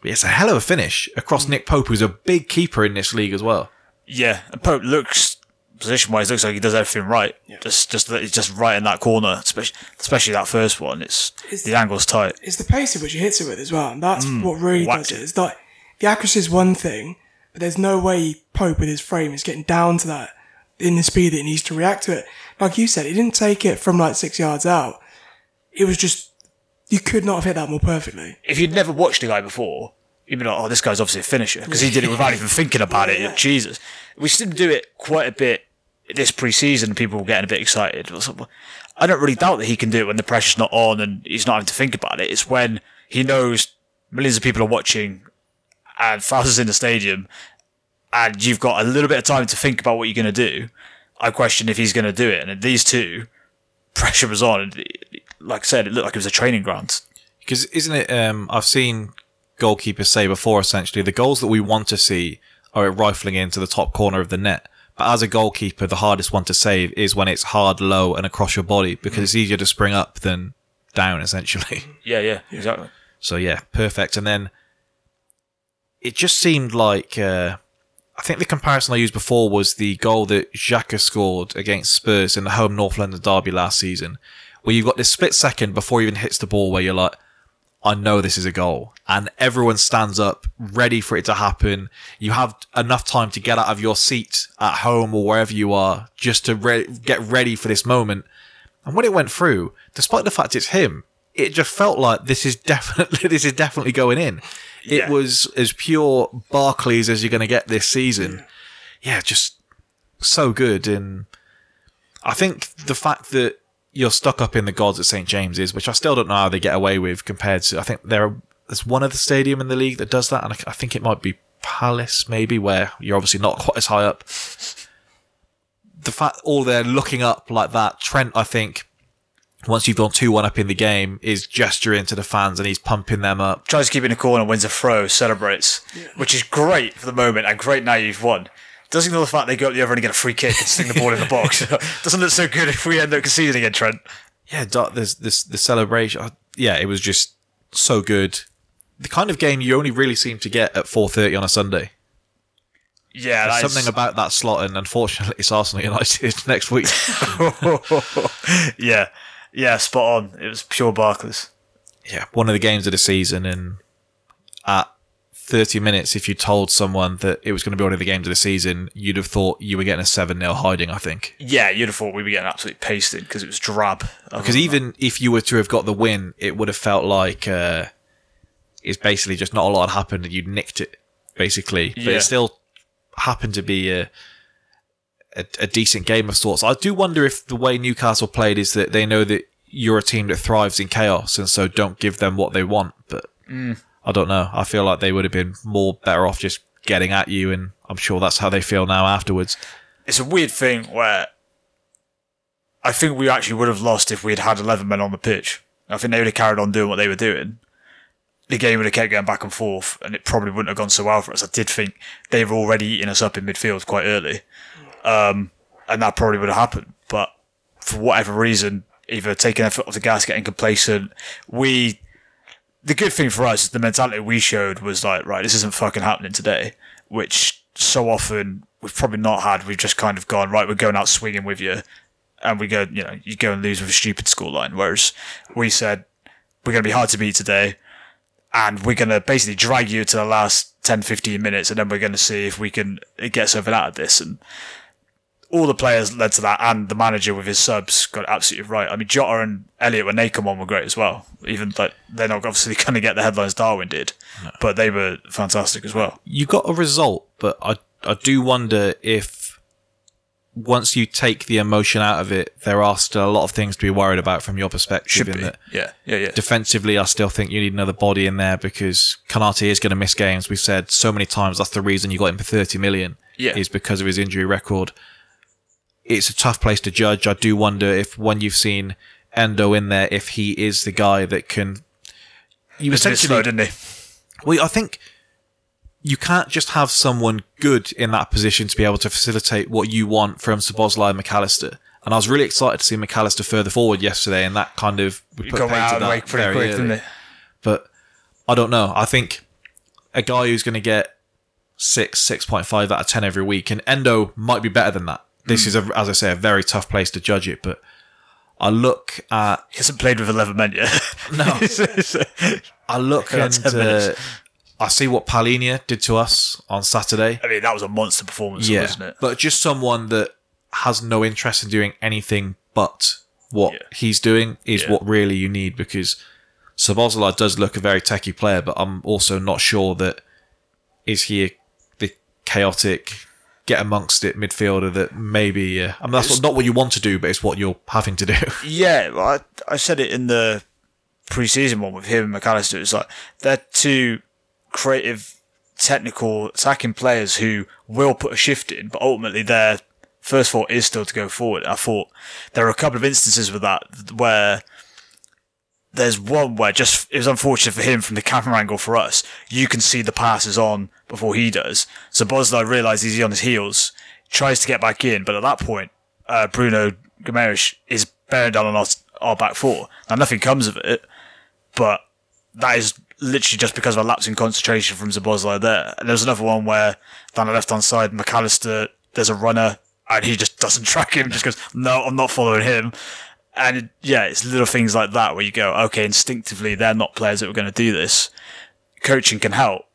But it's a hell of a finish across hmm. Nick Pope, who's a big keeper in this league as well. Yeah, Pope looks position wise looks like he does everything right. Just just he's just right in that corner, especially especially that first one. It's, It's- the angle's tight. It's the pace at which he hits it with as well, and that's mm, what really does it. it. It's like the accuracy is one thing, but there's no way Pope with his frame is getting down to that in the speed that he needs to react to it. Like you said, he didn't take it from like six yards out. It was just you could not have hit that more perfectly. If you'd never watched the guy before, you'd be like, "Oh, this guy's obviously a finisher," because he did it without even thinking about it. Jesus, we still do it quite a bit this pre-season. People were getting a bit excited. I don't really doubt that he can do it when the pressure's not on and he's not having to think about it. It's when he knows millions of people are watching and thousands in the stadium, and you've got a little bit of time to think about what you're going to do. I question if he's going to do it. And these two, pressure was on. Like I said, it looked like it was a training ground. Because isn't it? Um, I've seen goalkeepers say before, essentially, the goals that we want to see are rifling into the top corner of the net. But as a goalkeeper, the hardest one to save is when it's hard, low, and across your body because it's easier to spring up than down, essentially. Yeah, yeah, exactly. So yeah, perfect. And then it just seemed like uh, I think the comparison I used before was the goal that Xhaka scored against Spurs in the home North London derby last season, where you've got this split second before he even hits the ball where you're like, I know this is a goal, and everyone stands up ready for it to happen. You have enough time to get out of your seat at home or wherever you are just to re- get ready for this moment. And when it went through, despite the fact it's him, it just felt like this is definitely this is definitely going in. It Yeah. was as pure Barclays as you're going to get this season. Yeah, just so good. And I think the fact that you're stuck up in the gods at St James's, which I still don't know how they get away with compared to. I think there there's one other stadium in the league that does that, and I, I think it might be Palace, maybe, where you're obviously not quite as high up. The fact all they're looking up like that, Trent, I think. Once you've gone 2 1 up in the game, is gesturing to the fans and he's pumping them up. Tries to keep in the corner, wins a throw, celebrates, which is great for the moment and great now you've won. Doesn't ignore the fact they go up the other end and get a free kick and sting the ball in the box. Doesn't look so good if we end up conceding again, Trent. yeah, there's this the celebration. uh, Yeah, it was just so good. The kind of game you only really seem to get at 4:30 on a Sunday. Yeah, There's something about that slot, and unfortunately, it's Arsenal United next week. yeah, yeah, spot on. It was pure Barclays. yeah, one of the games of the season, and at 30 minutes, if you told someone that it was going to be one of the games of the season, you'd have thought you were getting a 7 0 hiding, I think. Yeah, you'd have thought we'd be getting absolutely pasted because it was drab. Because even if you were to have got the win, it would have felt like uh, it's basically just not a lot had happened and you'd nicked it, basically. But Yeah. it still happened to be a, a, a decent game of sorts. I do wonder if the way Newcastle played is that they know that you're a team that thrives in chaos and so don't give them what they want. But I don't know. I feel like they would have been more better off just getting at you, and I'm sure that's how they feel now afterwards. it's a weird thing where I think we actually would have lost if we had had 11 men on the pitch. I think they would have carried on doing what they were doing. The game would have kept going back and forth, and it probably wouldn't have gone so well for us. I did think they were already eating us up in midfield quite early, um, and that probably would have happened. But for whatever reason, either taking their foot off the gas, getting complacent, we. The good thing for us is the mentality we showed was like, right, this isn't fucking happening today, which so often we've probably not had. We've just kind of gone, right, we're going out swinging with you, and we go, you know, you go and lose with a stupid scoreline. Whereas we said, we're going to be hard to beat today, and we're going to basically drag you to the last 10, 15 minutes, and then we're going to see if we can get something out of this. And all the players led to that, and the manager with his subs got absolutely right. I mean, Jota and Elliot, when they come on, were great as well. Even like they're not obviously going to get the headlines Darwin did, but they were fantastic as well. you got a result, but I I do wonder if once you take the emotion out of it, there are still a lot of things to be worried about from your perspective. Should be, that yeah, yeah, yeah. defensively, I still think you need another body in there because Konaté is going to miss games. We've said so many times that's the reason you got him for thirty million. Yeah. is because of his injury record. It's a tough place to judge. I do wonder if when you've seen Endo in there, if he is the guy that can. You It's a bit essentially slow, didn't he? well, I think you can't just have someone good in that position to be able to facilitate what you want from Szoboszlai and McAllister. And I was really excited to see McAllister further forward yesterday, and that kind of we You put out wake pretty quick, early. didn't it? But I don't know. I think a guy who's going to get six, six point five out of ten every week, and Endo might be better than that. This is, a, as I say, a very tough place to judge it. But I look at He hasn't played with 11 men yet. No. I look and uh, I see what Palhinha did to us on Saturday. I mean, that was a monster performance, Yeah, wasn't it? but just someone that has no interest in doing anything but what Yeah. he's doing is Yeah. what really you need because Szoboszlai does look a very techie player, but I'm also not sure that is he a, the chaotic get amongst it midfielder that maybe uh, I mean that's It's- not what you want to do, but it's what you're having to do. Yeah, well, I, I said it in the pre-season one with him and McAllister. It's like they're two creative, technical, attacking players who will put a shift in, but ultimately their first thought is still to go forward. I thought there are a couple of instances with that where there's one where just it was unfortunate for him from the camera angle for us. You can see the passes on before he does. Szoboszlai realizes he's on his heels. tries to get back in, but at that point, uh, Bruno Guimarães is bearing down on our, our back four. Now nothing comes of it, but that is literally just because of a lapse in concentration from Szoboszlai there. And there's another one where down the left hand side, McAllister, there's a runner and he just doesn't track him, just goes, no, I'm not following him. And yeah, it's little things like that where you go, okay, instinctively, they're not players that are going to do this. Coaching can help,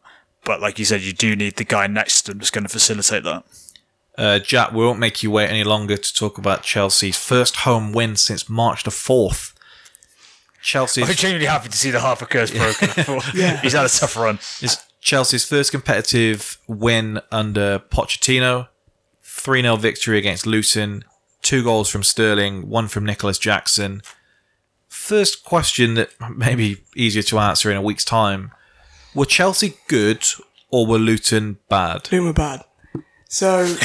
but like you said, you do need the guy next to them that's going to facilitate that. Uh, Jack, we won't make you wait any longer to talk about Chelsea's first home win since March the 4th. Chelsea. I'm genuinely happy to see the Harper curse broken. Yeah. He's had a tough run. is Chelsea's first competitive win under Pochettino. 3 0 victory against Luton. Two goals from Sterling, one from Nicolas Jackson. First question that may be easier to answer in a week's time. Were Chelsea good or were Luton bad? Doing were bad. So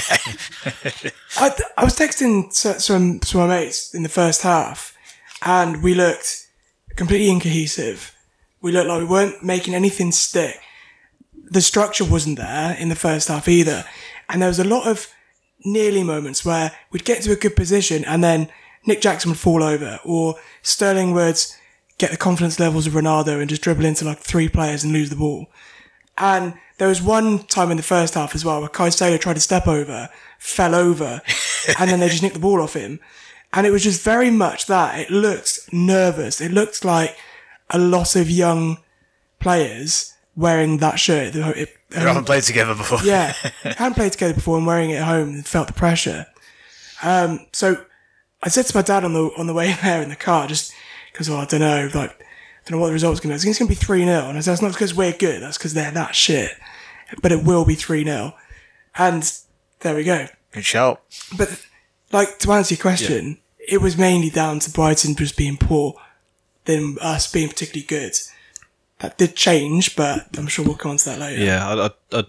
I, I was texting some some of my mates in the first half, and we looked completely incohesive. We looked like we weren't making anything stick. The structure wasn't there in the first half either, and there was a lot of nearly moments where we'd get to a good position and then Nick Jackson would fall over, or Sterling would get the confidence levels of Ronaldo and just dribble into like three players and lose the ball. And there was one time in the first half as well where Kai Saylor tried to step over, fell over, and then they just nicked the ball off him. And it was just very much that. It looked nervous. It looked like a lot of young players wearing that shirt. It, We haven't played together before. yeah, hadn't played together before and wearing it at home and felt the pressure. Um, so I said to my dad on the on the way there in the car, just because oh, I don't know, like don't know what the result's going to be. It's going to be three 0 and I said that's not because we're good. That's because they're that shit. But it will be three 0 and there we go. Good shout. But like to answer your question, it was mainly down to Brighton just being poor than us being particularly good. That did change, but I'm sure we'll come on to that later. Yeah, I, I, I,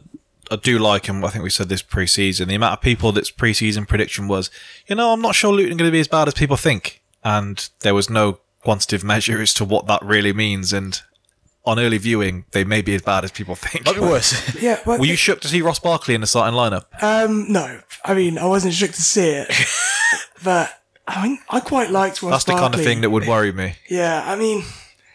I do like him. I think we said this pre-season. The amount of people that's pre-season prediction was, you know, I'm not sure Luton going to be as bad as people think, and there was no quantitative measure as to what that really means. And on early viewing, they may be as bad as people think. Might be worse. Yeah, well, Were you shocked to see Ross Barkley in the starting lineup? Um, no, I mean I wasn't shook to see it, but I mean I quite liked Ross Barkley. That's the kind of thing that would worry me. Yeah, I mean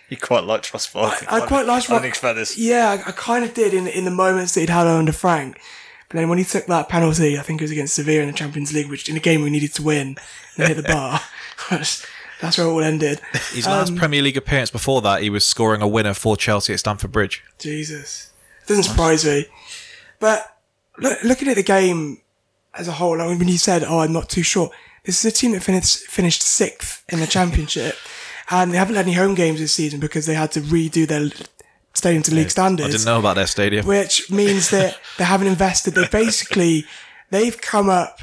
you quite liked Ross Barkley. I quite liked I Ross. didn't this. Yeah, I, I kind of did in in the moments that he'd had under Frank, but then when he took that penalty, I think it was against Sevilla in the Champions League, which in a game we needed to win, and hit the bar. that's that's where it all ended. His last Um, Premier League appearance before that, he was scoring a winner for Chelsea at Stamford Bridge. Jesus, doesn't surprise me. But look, looking at the game as a whole, I mean, when you said, "Oh, I'm not too sure," this is a team that finished finished sixth in the championship, and they haven't had any home games this season because they had to redo their stadium to league standards. I didn't know about their stadium. which means that they haven't invested. They basically they've come up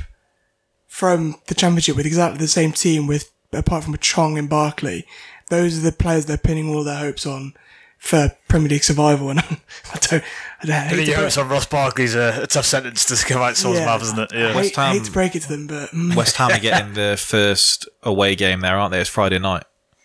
from the championship with exactly the same team, with apart from a Chong and Barkley. Those are the players they're pinning all their hopes on for Premier League survival. And I don't, I don't hate Pinning your hopes on Ross Barkley's a, a tough sentence to come out someone's Yeah. mouth, isn't it? Yeah. hate, West Ham- hate to break it to them, but West Ham are getting the first away game there, aren't they? It's Friday night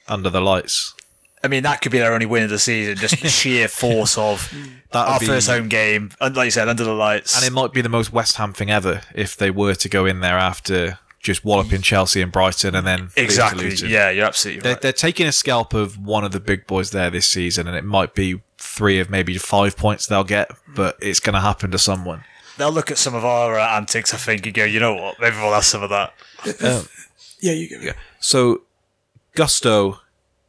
under the lights. I mean, that could be their only win of the season. Just the sheer force of That our be- first home game, and like you said, under the lights. And it might be the most West Ham thing ever if they were to go in there after just walloping Chelsea and Brighton and then exactly. Luton. Yeah, you're absolutely They're, right. they're taking a scalp of one of the big boys there this season, and it might be three of maybe five points they'll get, but it's going to happen to someone. They'll look at some of our uh, antics, I think, and go, you know what? Maybe we'll have some of that. yeah, you go. So Gusto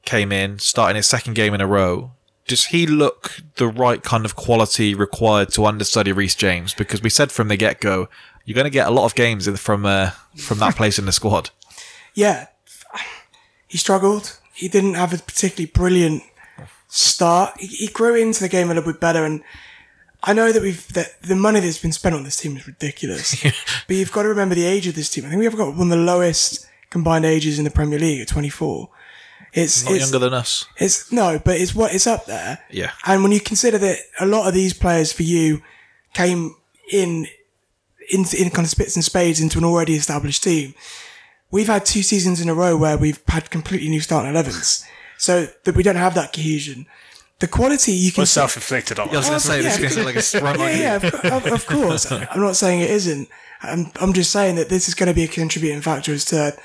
came in, starting his second game in a row. Does he look the right kind of quality required to understudy Reece James? Because we said from the get go, you're going to get a lot of games from uh, from that place in the squad. yeah, he struggled. He didn't have a particularly brilliant start. He, he grew into the game a little bit better, and I know that we've that the money that's been spent on this team is ridiculous. but you've got to remember the age of this team. I think we've got one of the lowest combined ages in the Premier League at 24. It's Not it's, younger than us. it's no, but it's what it's up there. Yeah. And when you consider that a lot of these players for you came in in, in kind of spits and spades into an already established team, we've had two seasons in a row where we've had completely new starting 11s. So that we don't have that cohesion. The quality you can was self-inflicted on I was going to say, this is going to like a sprung yeah, yeah, of, of, of course. I'm not saying it isn't. I'm, I'm just saying that this is going to be a contributing factor as to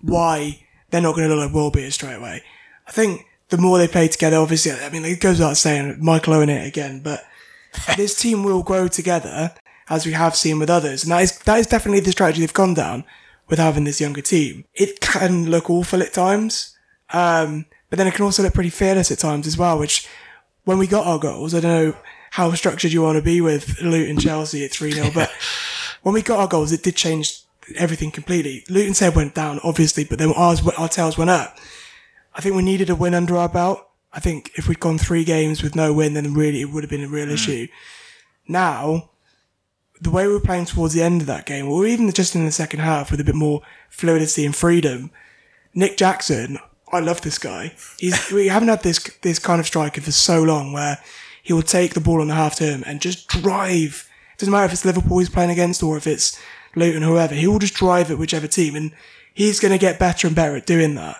why they're not going to look like world beaters straight away. I think the more they play together, obviously, I mean, it goes without saying, Michael Owen it again, but this team will grow together as we have seen with others. And that is, that is definitely the strategy they've gone down with having this younger team. It can look awful at times. Um, but then it can also look pretty fearless at times as well, which when we got our goals, I don't know how structured you want to be with Luton Chelsea at 3 0, but when we got our goals, it did change everything completely. Luton's head went down, obviously, but then ours, our tails went up. I think we needed a win under our belt. I think if we'd gone three games with no win, then really it would have been a real hmm. issue. Now, the way we were playing towards the end of that game, or even just in the second half with a bit more fluidity and freedom, Nick Jackson, I love this guy. He's, we haven't had this, this kind of striker for so long where he will take the ball on the half term and just drive. It Doesn't matter if it's Liverpool he's playing against or if it's Luton, whoever. He will just drive at whichever team and he's going to get better and better at doing that.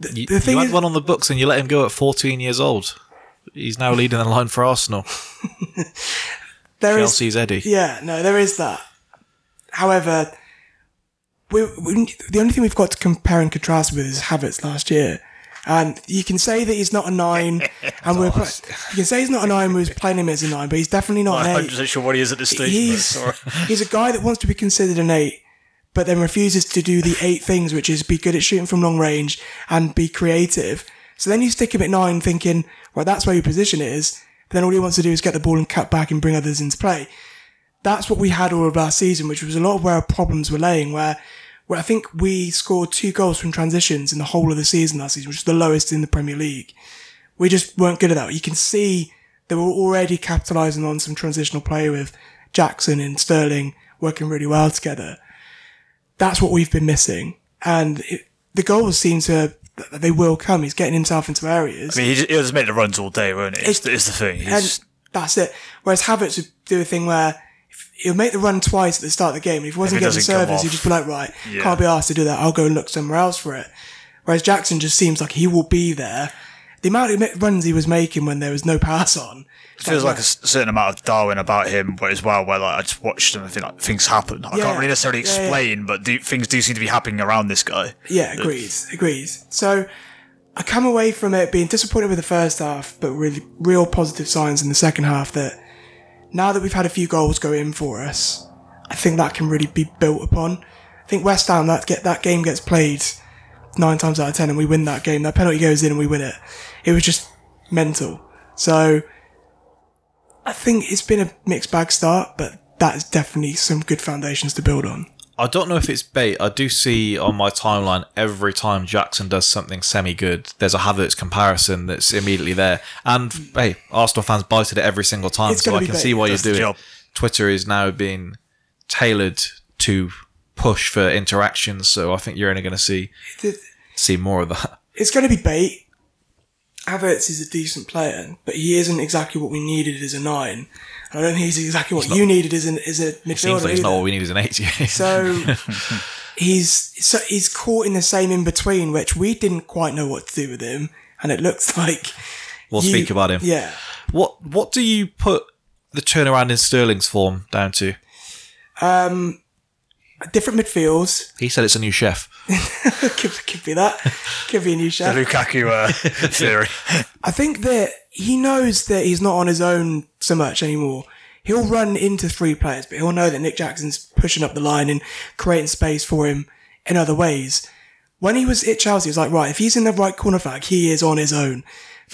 The, You, the thing you had is, one on the books and you let him go at 14 years old. He's now leading the line for Arsenal. there is Chelsea's Eddie. Yeah, no, there is that. However, we, we, the only thing we've got to compare and contrast with is Havertz last year. And you can say that he's not a nine, and we're play, you can say he's not a nine. We was playing him as a nine, but he's definitely not I'm an eight. 100% sure what he is at this stage. He's he's a guy that wants to be considered an eight, but then refuses to do the eight things, which is be good at shooting from long range and be creative. So then you stick him at nine, thinking, well, that's where your position is. But then all he wants to do is get the ball and cut back and bring others into play. That's what we had all of last season, which was a lot of where our problems were laying, where where I think we scored two goals from transitions in the whole of the season last season, which is the lowest in the Premier League. We just weren't good at that. You can see they were already capitalising on some transitional play with Jackson and Sterling working really well together. That's what we've been missing. And it, the goals seem to, they will come. He's getting himself into areas. I mean, he just, he'll just make the runs all day, won't he? It's, It's- it's the thing. He's, and that's it. Whereas Havertz would do a thing where he'll make the run twice at the start of the game. And if he wasn't If getting the service, he'd just be like, right, Yeah. can't be asked to do that. I'll go and look somewhere else for it. Whereas Jackson just seems like he will be there. The amount of runs he was making when there was no pass on. it feels like a certain amount of Darwin about him, but as well, where like I just watched him and think like things happen. I Yeah. can't really necessarily Yeah, yeah. explain, but do, things do seem to be happening around this guy. Yeah, agreed, agreed. So I come away from it being disappointed with the first half, but really real positive signs in the second half that now that we've had a few goals go in for us, I think that can really be built upon. I think West Ham that get that game gets played nine times out of ten and we win that game. That penalty goes in and we win it. It was just mental. So I think it's been a mixed bag start, but that is definitely some good foundations to build on. I don't know if it's bait. I do see on my timeline every time Jackson does something semi good, there's a Havertz comparison that's immediately there. And hey, Arsenal fans bite at it every single time, It's so I can bait. see why That's you're the doing. job. Twitter is now being tailored to push for interactions, so I think you're only going to see The- see more of that. it's going to be bait. Havertz is a decent player, but he isn't exactly what we needed as a nine. I don't think he's exactly what you needed as, an, as a midfielder. Seems like it's not what we need as an eight. So he's so he's caught in the same in between, which we didn't quite know what to do with him, and it looks like we'll you- speak about him. Yeah, What what do you put the turnaround in Sterling's form down to? Um, different midfields He said it's a new chef. could, could be that, could be a new The chef. Lukaku uh, theory. I think that he knows that he's not on his own so much anymore. He'll run into three players, but he'll know that Nick Jackson's pushing up the line and creating space for him in other ways. When he was at Chelsea, he was like, right, if he's in the right corner flag, he is on his own.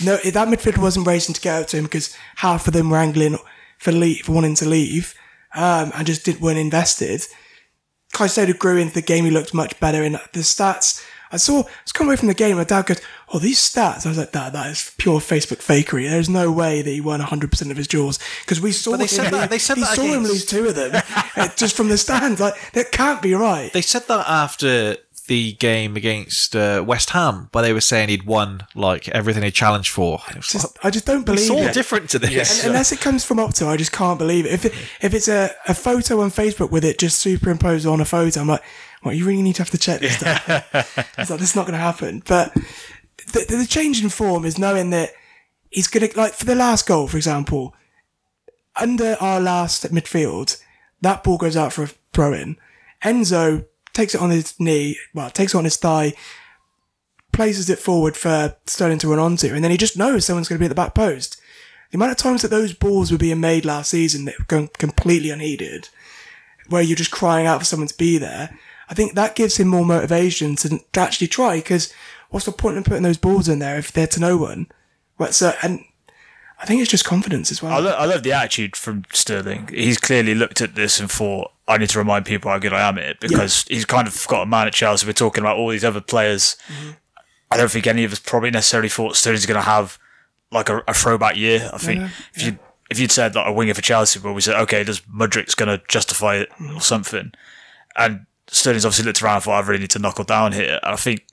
No, that midfielder wasn't racing to get out to him because half of them were angling for leave, for wanting to leave, um, and just didn't weren't invested. Caicedo grew into the game. He looked much better in the stats. I saw, I was coming away from the game. My dad goes, "Oh, these stats." I was like, "That, that is pure Facebook fakery. There's no way that he won 100 percent of his jaws because we saw they said that- they said we that saw him lose two of them uh, just from the stands. Like that can't be right. They said that after the game against uh, West Ham, where they were saying he'd won like everything he challenged for. It was just, I just don't believe it's all it. different to this. Yes. Unless it comes from Opta, I just can't believe it. If it, if it's a, a photo on Facebook with it just superimposed on a photo, I'm like, well, you really need to have to check this stuff. it's like, this is not going to happen. But the, the change in form is knowing that he's gonna like for the last goal, for example, under our last midfield, that ball goes out for a throw in. Enzo takes it on his knee, well, takes it on his thigh, places it forward for Sterling to run onto, and then he just knows someone's going to be at the back post. The amount of times that those balls were being made last season that were completely unheeded, where you're just crying out for someone to be there, I think that gives him more motivation to, to actually try, because what's the point in putting those balls in there if they're to no one? But so, and I think it's just confidence as I, well. lo- I love the attitude from Sterling. He's clearly looked at this and thought, I need to remind people how good I am at it because he's kind of got a man at Chelsea. We're talking about all these other players. Mm-hmm. I don't think any of us probably necessarily thought Sterling's going to have like a, a throwback year. I think if you if you'd said like a winger for Chelsea, but we said, okay, does Mudryk's going to justify it or mm-hmm. something? And Sterling's obviously looked around and thought, I really need to knuckle down here. And I think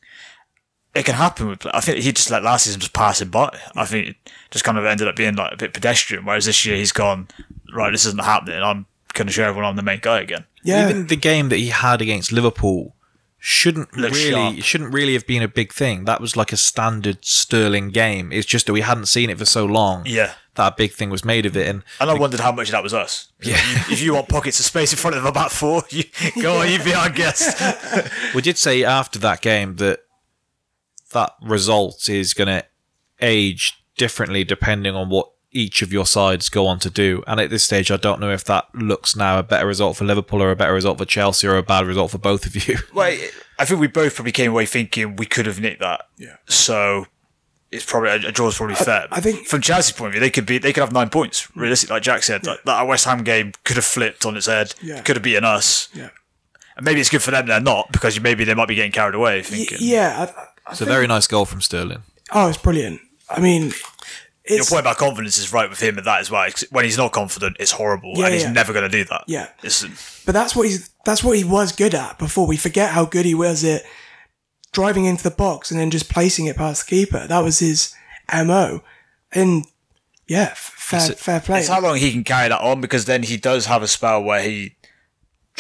it can happen with. I think he just let last season just pass him by. I think it just kind of ended up being like a bit pedestrian. Whereas this year he's gone right. This isn't happening. I'm going to show everyone I'm the main guy again. yeah. Even the game that he had against Liverpool shouldn't Looked really sharp. shouldn't really have been a big thing. That was like a standard Sterling game. It's just that we hadn't seen it for so long. Yeah. That a big thing was made of it, and And I wondered how much that was us. Yeah. if you want pockets of space in front of a back four, you go on. You be our guest. we did say after that game that that result is going to age differently depending on what each of your sides go on to do. And at this stage, I don't know if that looks now a better result for Liverpool or a better result for Chelsea or a bad result for both of you. Well, I think we both probably came away thinking we could have nicked that. Yeah. So it's probably a draw's probably fair. I think- from Chelsea's point of view, they could be they could have nine points. Realistically, like Jack said, like, that West Ham game could have flipped on its head. Yeah. Could have beaten us. yeah. And maybe it's good for them they're not because maybe they might be getting carried away Y- thinking. yeah. I, I It's a very nice goal from Sterling. oh, it's brilliant. I mean, Your point about confidence is right with him and that as well. When he's not confident, it's horrible, Yeah, and he's yeah. never going to do that. Yeah. It's, But that's what he's that's what he was good at before. We forget how good he was at driving into the box and then just placing it past the keeper. That was his mo. And yeah, fair fair play. It's how long he can carry that on because then he does have a spell where he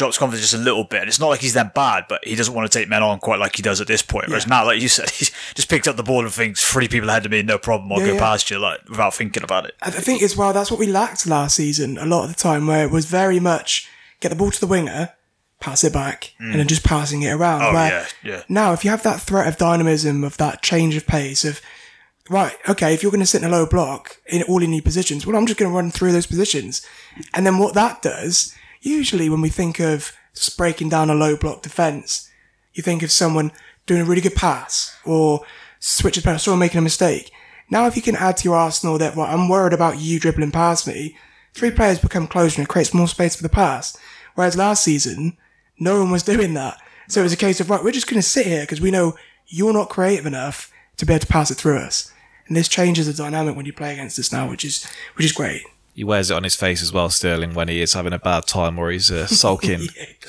drops confidence just a little bit. And it's not like he's that bad, but he doesn't want to take men on quite like he does at this point. Whereas Yeah. now, like you said, he's just picked up the ball and thinks three people ahead of me, no problem. I'll Yeah, go yeah. past you, like without thinking about it. I think as well that's what we lacked last season a lot of the time, where it was very much get the ball to the winger, pass it back, and then just passing it around. Mm. Oh, where yeah, yeah. Now, if you have that threat of dynamism, of that change of pace, of right, okay, if you're going to sit in a low block in all in your positions, well, I'm just going to run through those positions, and then what that does, usually when we think of breaking down a low block defense, you think of someone doing a really good pass or switches pass, or making a mistake. Now, if you can add to your arsenal that, well, I'm worried about you dribbling past me, three players become closer and it creates more space for the pass. Whereas last season, no one was doing that. So it was a case of, right, we're just going to sit here because we know you're not creative enough to be able to pass it through us. And this changes the dynamic when you play against us now, which is, which is great. He wears it on his face as well, Sterling, when he is having a bad time or he's uh, sulking.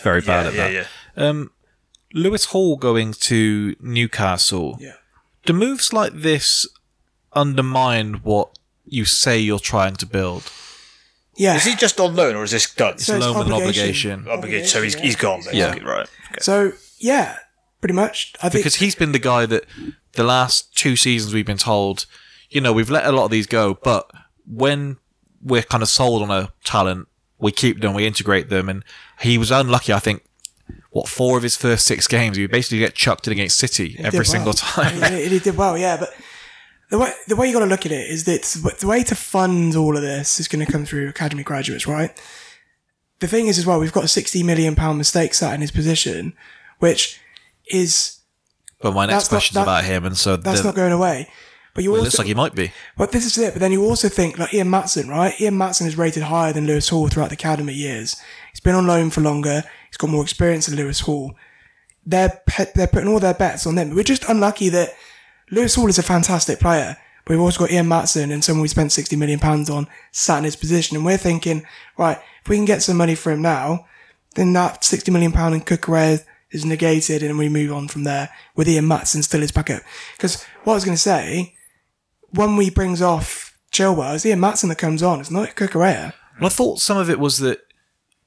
Very bad Yeah, at yeah, that. yeah. Lewis Hall going to Newcastle. Yeah. Do moves like this undermine what you say you're trying to build? Yeah. Is he just on loan or is this done? So it's Loan with an obligation. obligation. Obligation, so he's, yeah. he's gone, basically, Yeah. right? Okay. So, yeah, pretty much. I think Because he's been the guy that the last two seasons we've been told, you know, we've let a lot of these go, but when we're kind of sold on a talent, we keep them, we integrate them. And he was unlucky, I think, what, four of his first six games, he basically get chucked in against City every did single well. time. he, he did well, yeah. But the way the way you got to look at it is that the way to fund all of this is going to come through academy graduates, right? The thing is, as well, we've got a sixty million pound mistake sat in his position, which is But my next question's that- about him, and so that's the, not going away. But you it also looks like he might be. But this is it. But then you also think like Ian Maatsen, right? Ian Maatsen is rated higher than Lewis Hall throughout the academy years. He's been on loan for longer. He's got more experience than Lewis Hall. They're they're putting all their bets on them. We're just unlucky that Lewis Hall is a fantastic player. But we've also got Ian Maatsen and someone we spent sixty million pounds on sat in his position, and we're thinking, right, if we can get some money for him now, then that sixty million pound in Cucurella is negated, and we move on from there with Ian Maatsen still his backup. Because what I was going to say when we brings off Chilwell, it's Ian Maatsen that comes on. It's not Cucurella. And I thought some of it was that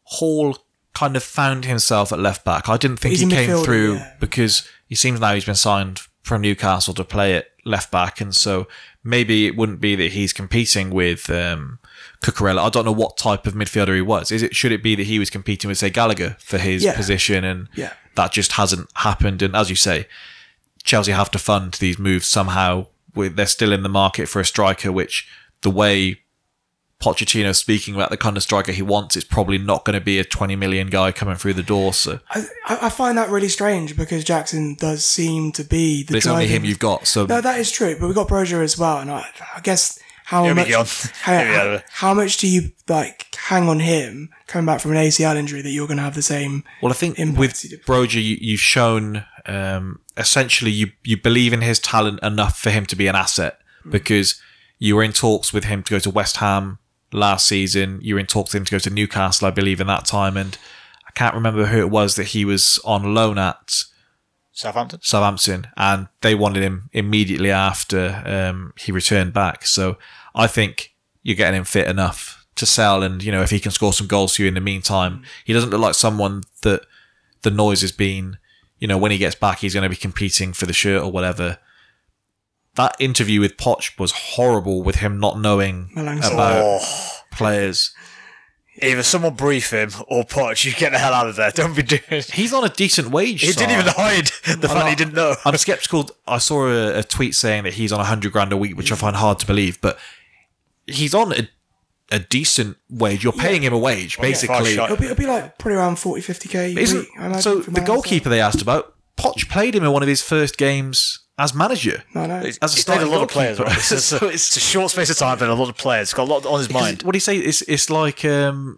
Hall kind of found himself at left back. I didn't think He's he came through yeah. because he seems now he's been signed from Newcastle to play at left back, and so maybe it wouldn't be that he's competing with um, Cucurella. I don't know what type of midfielder he was. Is it should it be that he was competing with say Gallagher for his Yeah. position, and Yeah. that just hasn't happened? And as you say, Chelsea have to fund these moves somehow. With they're still in the market for a striker, which the way Pochettino speaking about the kind of striker he wants, is probably not going to be a 20 million guy coming through the door. So I, I I find that really strange because Jackson does seem to be the but it's only him you've got. So No, that is true, but we've got Broja as well, and I, I guess how Here much go. how, how, how much do you like hang on him coming back from an ACL injury that you're going to have the same? Well, I think with he did. Broja, you, you've shown um, essentially you you believe in his talent enough for him to be an asset Mm. because you were in talks with him to go to West Ham last season. You were in talks with him to go to Newcastle, I believe, in that time, and I can't remember who it was that he was on loan at. Southampton. Southampton, and they wanted him immediately after um, he returned back. So I think you're getting him fit enough to sell, and you know if he can score some goals for you in the meantime, he doesn't look like someone that the noise has been. You know when he gets back, he's going to be competing for the shirt or whatever. That interview with Poch was horrible, with him not knowing Malang about Oh, players. either someone brief him or Poch, you get the hell out of there. Don't be doing. He's on a decent wage. He didn't even hide the fact he didn't know. I'm skeptical. I saw a, a tweet saying that he's on 100 grand a week, which I find hard to believe, but he's on a, a decent wage. You're paying him a wage, basically. shot. It'll be, it'll be like probably around 40, 50k. a Isn't, week, so the Malang goalkeeper they asked about, Poch played him in one of his first games as manager. Sarr. No, no. He's, As a he's played a lot of players, right? It's, it's, a, So it's- it's a short space of time, but a lot of players. Got a lot on his mind. What do you say? It's it's like um,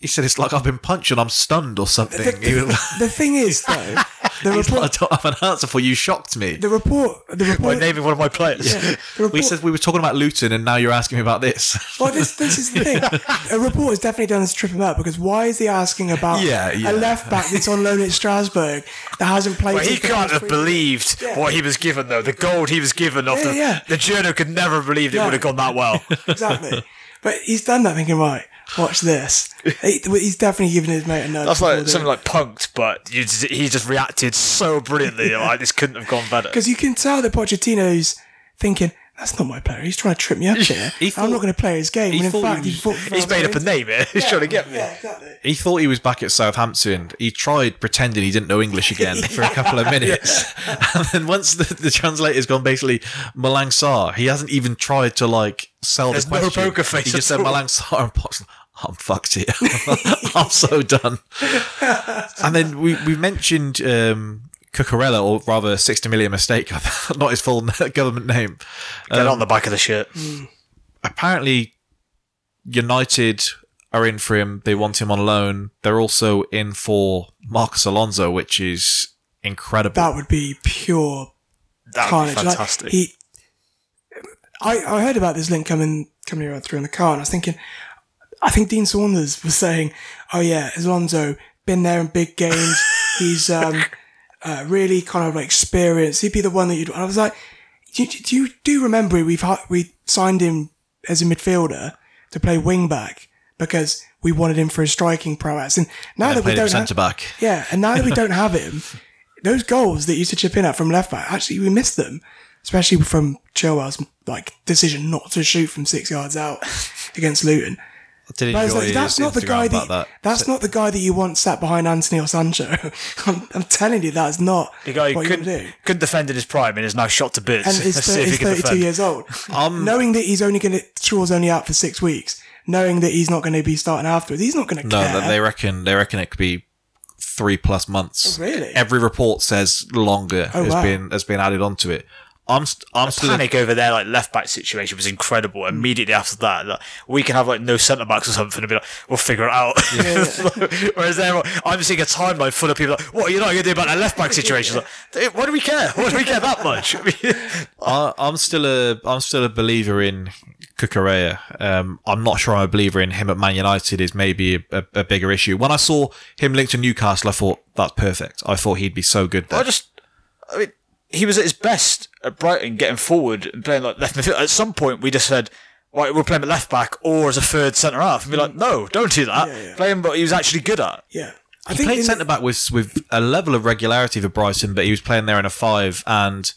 he said it's like I've been punched and I'm stunned or something. He was- The thing is, though, the he's report, don't have an answer for you. Shocked me. the report, the By report, naming one of my players. Yeah, the We said we were talking about Luton, and now you're asking me about this. Well, this, this is the thing. A report has definitely done to trip him up because why is he asking about Yeah, yeah. a left back that's on loan at Strasbourg that hasn't played? But he can't have believed Yeah. what he was given, though. The gold he was given off Yeah, the, yeah. the journal could never have believed it would have gone that well. Exactly. But he's done that thinking, right, watch this. He, he's definitely giving his mate a nudge. That's like something like punked, but you just, he just reacted so brilliantly. like this couldn't have gone better. Because you can tell that Pochettino's thinking, that's not my player. He's trying to trip me up here. He I'm not going to play his game. he When in fact, he he fought He's made up a name here. He's trying to get me. Yeah, exactly. He thought he was back at Southampton. He tried pretending he didn't know English again for a couple of minutes. And then once the, the translator's gone basically Malang Sarr, he hasn't even tried to like sell There's the no question. poker face He just said all. Malang Sarr and Poch's like, I'm fucked here. I'm so done. and then we, we mentioned um, Cucurella, or rather 60 million mistake, not his full government name. Get on the back of the shirt. apparently United are in for him. They want him on loan. They're also in for Marcos Alonso, which is incredible. That would be pure That would be carnage. Like, fantastic. he, I, I heard about this link coming coming around through in the car, and I was thinking, I think Dean Saunders was saying, "Oh yeah, Alonso been there in big games. He's um, uh, really kind of like experienced. He'd be the one that you'd." And I was like, "Do, you- do you do remember we've we signed him as a midfielder to play wing back because we wanted him for his striking prowess, and now They that we don't centre have, back. yeah, and now that we don't have him, those goals that used to chip in at from left back, actually we missed them, especially from Chilwell's like decision not to shoot from six yards out against Luton. I did But I was enjoy like, that's his not the guy that, that. that's not the guy that you want sat behind Anthony or Sancho. I'm, I'm telling you, that's not the guy who you couldn't, do. couldn't defend in his prime and is now shot to bits. And he's, Let's thir- see if he he's 32 defend. years old. Um, knowing that he's only going to, Shaw's only out for six weeks, knowing that he's not going to be starting afterwards, he's not going to No, care. that they reckon they reckon it could be three plus months. Oh, really? Every report says longer Oh, has wow. been has been added onto it. I'm st- still Panic over there, like left back situation was incredible. Immediately after that, like, we can have like no centre backs or something and be like, we'll figure it out. Whereas there, I'm seeing a timeline full of people like, what are you not going to do about that left back situation? Like, why do we care? Why do we care that much? I I'm still a I'm still a believer in Cucurella. Um, I'm not sure I'm a believer in him at Man United is maybe a, a, a bigger issue. When I saw him linked to Newcastle, I thought that's perfect. I thought he'd be so good there. I just, I mean, he was at his best at Brighton, getting forward and playing like left midfield. At some point, we just said, right, we'll play him at left back or as a third centre half, and be like, no, don't do that. Yeah, yeah. Play him what he was actually good at. yeah. I he played centre back with with a level of regularity for Brighton, but he was playing there in a five, and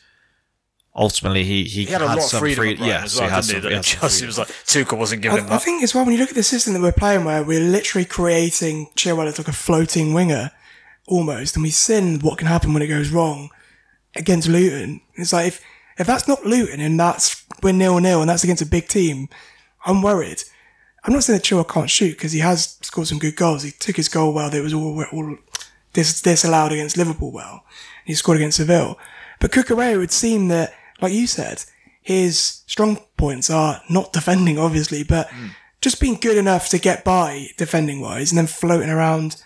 ultimately he he, He had a lot of some freedom free, at yes, as well, he had didn't he? some- That he had some Chelsea freedom. was like Tuchel wasn't giving him I, I think as well when you look at the system that we're playing, where we're literally creating Chilwell as like a floating winger, almost, and we've seen what can happen when it goes wrong against Luton. It's like if if that's not Luton and that's we're nil nil and that's against a big team, I'm worried. I'm not saying that Chilwell can't shoot because he has scored some good goals. He took his goal well. That was all, all dis, disallowed against Liverpool well. He scored against Seville. But Cucurella would seem that, like you said, his strong points are not defending, obviously, but hmm. just being good enough to get by defending wise and then floating around,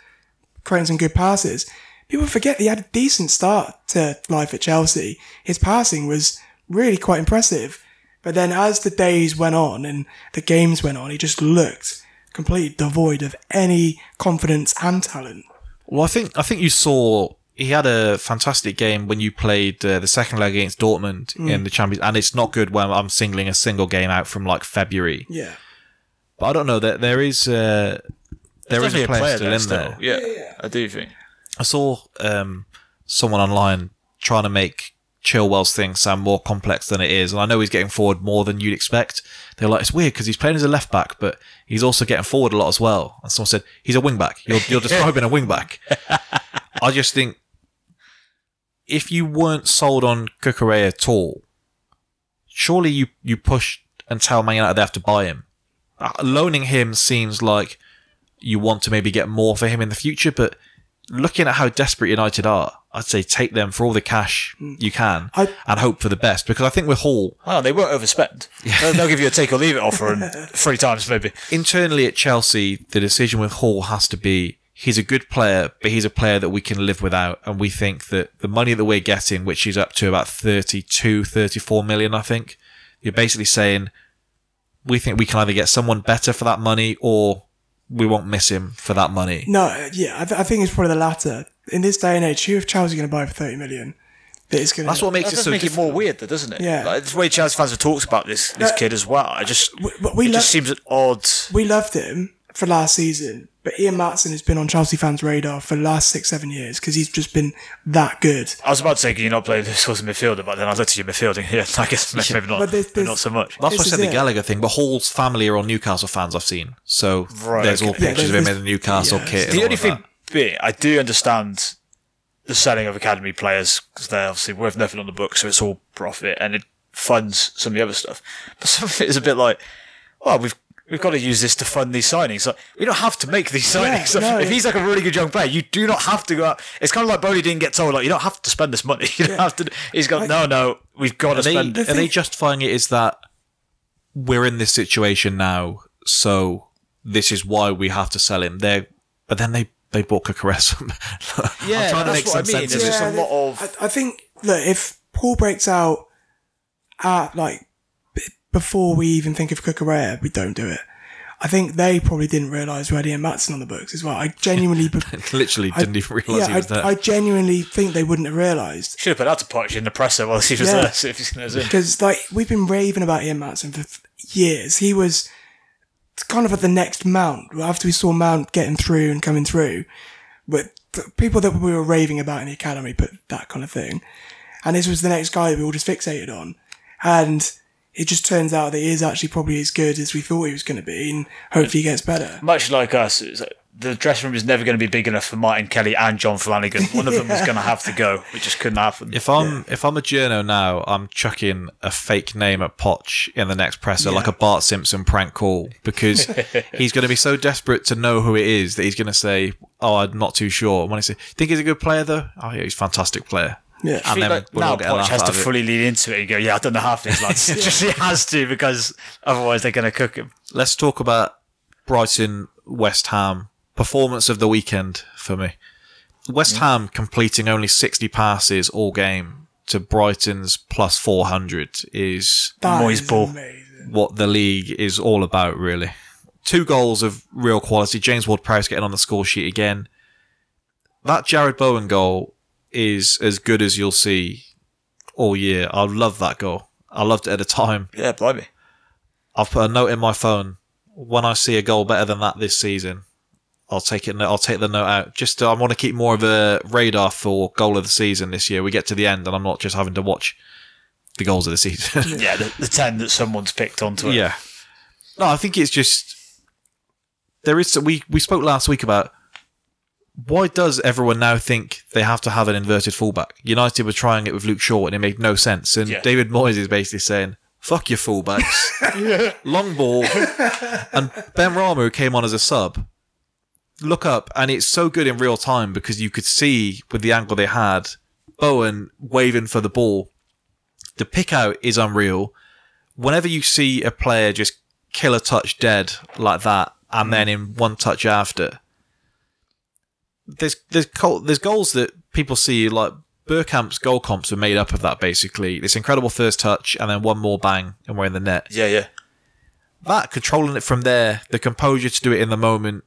creating some good passes. People forget that he had a decent start to life at Chelsea. His passing was really quite impressive. But then as the days went on and the games went on, he just looked completely devoid of any confidence and talent. Well, I think I think you saw he had a fantastic game when you played uh, the second leg against Dortmund Mm. in the Champions, and it's not good when I'm singling a single game out from like February. Yeah. But I don't know that there is uh, there is Definitely a player, still there in there. Yeah, I do think. I saw um, someone online trying to make Chilwell's thing sound more complex than it is, and I know he's getting forward more than you'd expect. They're like, it's weird because he's playing as a left back, but he's also getting forward a lot as well. And someone said he's a wing back. You're, you're describing a wing back. I just think if you weren't sold on Cucurella at all, surely you you push and tell Man United they have to buy him. Uh, loaning him seems like you want to maybe get more for him in the future, but looking at how desperate United are, I'd say take them for all the cash mm. you can I- and hope for the best. Because I think with Hall, Oh, they won't overspend. They'll, they'll give you a take or leave it offer and three times maybe. internally at Chelsea, the decision with Hall has to be he's a good player, but he's a player that we can live without. And we think that the money that we're getting, which is up to about 32, 34 million, I think, you're basically saying we think we can either get someone better for that money or we won't miss him for that money. No, uh, yeah, I, th- I think it's probably the latter. In this day and age, who if Chelsea going to buy for 30 million? That is going That's what makes That it so make it more weird, though, doesn't it? Yeah. Like, the way Chelsea fans have talked about this this No. kid as well. I just, But we it lo- just seems odd. we loved him for last season, but Ian Maatsen has been on Chelsea fans' radar for the last six, seven years because he's just been that good. I was about to say, can you not play this as a midfielder? But then I looked at your midfielding. Yeah, I guess maybe not. But there's- there's- not so much. That's why I said the it. Gallagher thing, but Hall's family are all Newcastle fans I've seen. So Right, there's all pictures Yeah, of him in the Newcastle yeah, kit. The all only of thing that. being, I do understand the selling of academy players because they're obviously worth nothing on the book, so it's all profit and it funds some of the other stuff. But some of it is a bit like, well, we've we've got to use this to fund these signings. Like, we don't have to make these Yeah, signings. no. if he's like a really good young player, you do not have to go out. It's kind of like Boehly didn't get told like you don't have to spend this money. You don't have to. He's got no, no. We've got to Are they, spend. are it. they justifying it is that we're in this situation now, so this is why we have to sell him? They but then they they bought Cucurella. Yeah, I'm trying to make what some I mean. sense of There's it. just a lot of. I, I think look if Paul breaks out at like b- before we even think of Cucurella, we don't do it. I think they probably didn't realise we had Ian Maatsen on the books as well. I genuinely, be- Literally didn't even realise yeah, he was I, there. I genuinely think they wouldn't have realised Should have put out to Poch in the presser while he was Yeah. there. See if he's going to because like we've been raving about Ian Maatsen for years. He was kind of at the next Mount after we saw Mount getting through and coming through, but the people that we were raving about in the academy put that kind of thing, and this was the next guy that we all just fixated on, and it just turns out that he is actually probably as good as we thought he was going to be, and hopefully he gets better. much like us, like the dressing room is never going to be big enough for Martin Kelly and John Flanagan. One of them is going to have to go. It just couldn't happen. if I'm if I'm a journo now, I'm chucking a fake name at Poch in the next presser, like a Bart Simpson prank call, because he's going to be so desperate to know who it is that he's going to say, "Oh, I'm not too sure." When I say, "Think he's a good player though?" Oh, yeah, he's a fantastic player. Yeah. And then like we'll now all Poch has to fully lean into it and go, "Yeah, I've done the half these lads." just he has to because otherwise they're going to cook him. Let's talk about Brighton West Ham performance of the weekend for me. West mm. Ham completing only 60 passes all game to Brighton's plus 400 is That Moyes is ball. amazing. what the league is all about, really. Two goals of real quality. James Ward Prowse getting on the score sheet again. That Jarrod Bowen goal is as good as you'll see all year. I love that goal. I loved it at the time. Yeah, blimey. I've put a note in my phone. When I see a goal better than that this season, I'll take it. I'll take the note out. Just to, I want to keep more of a radar for goal of the season this year. We get to the end, and I'm not just having to watch the goals of the season. Yeah, the, the ten that someone's picked onto it. Yeah. No, I think it's just there is. We we spoke last week about why does everyone now think they have to have an inverted fullback? United were trying it with Luke Shaw and it made no sense. And Yeah. David Moyes is basically saying, "Fuck your fullbacks, long ball." And Benrahma, who came on as a sub, look up, and it's so good in real time because you could see with the angle they had, Bowen waving for the ball. The pick out is unreal whenever you see a player just kill a touch dead like that, and mm. then in one touch after, there's there's there's goals that people see like Bergkamp's goal comps were made up of that basically. This incredible first touch, and then one more bang, and we're in the net. yeah, yeah. That controlling it from there, the composure to do it in the moment.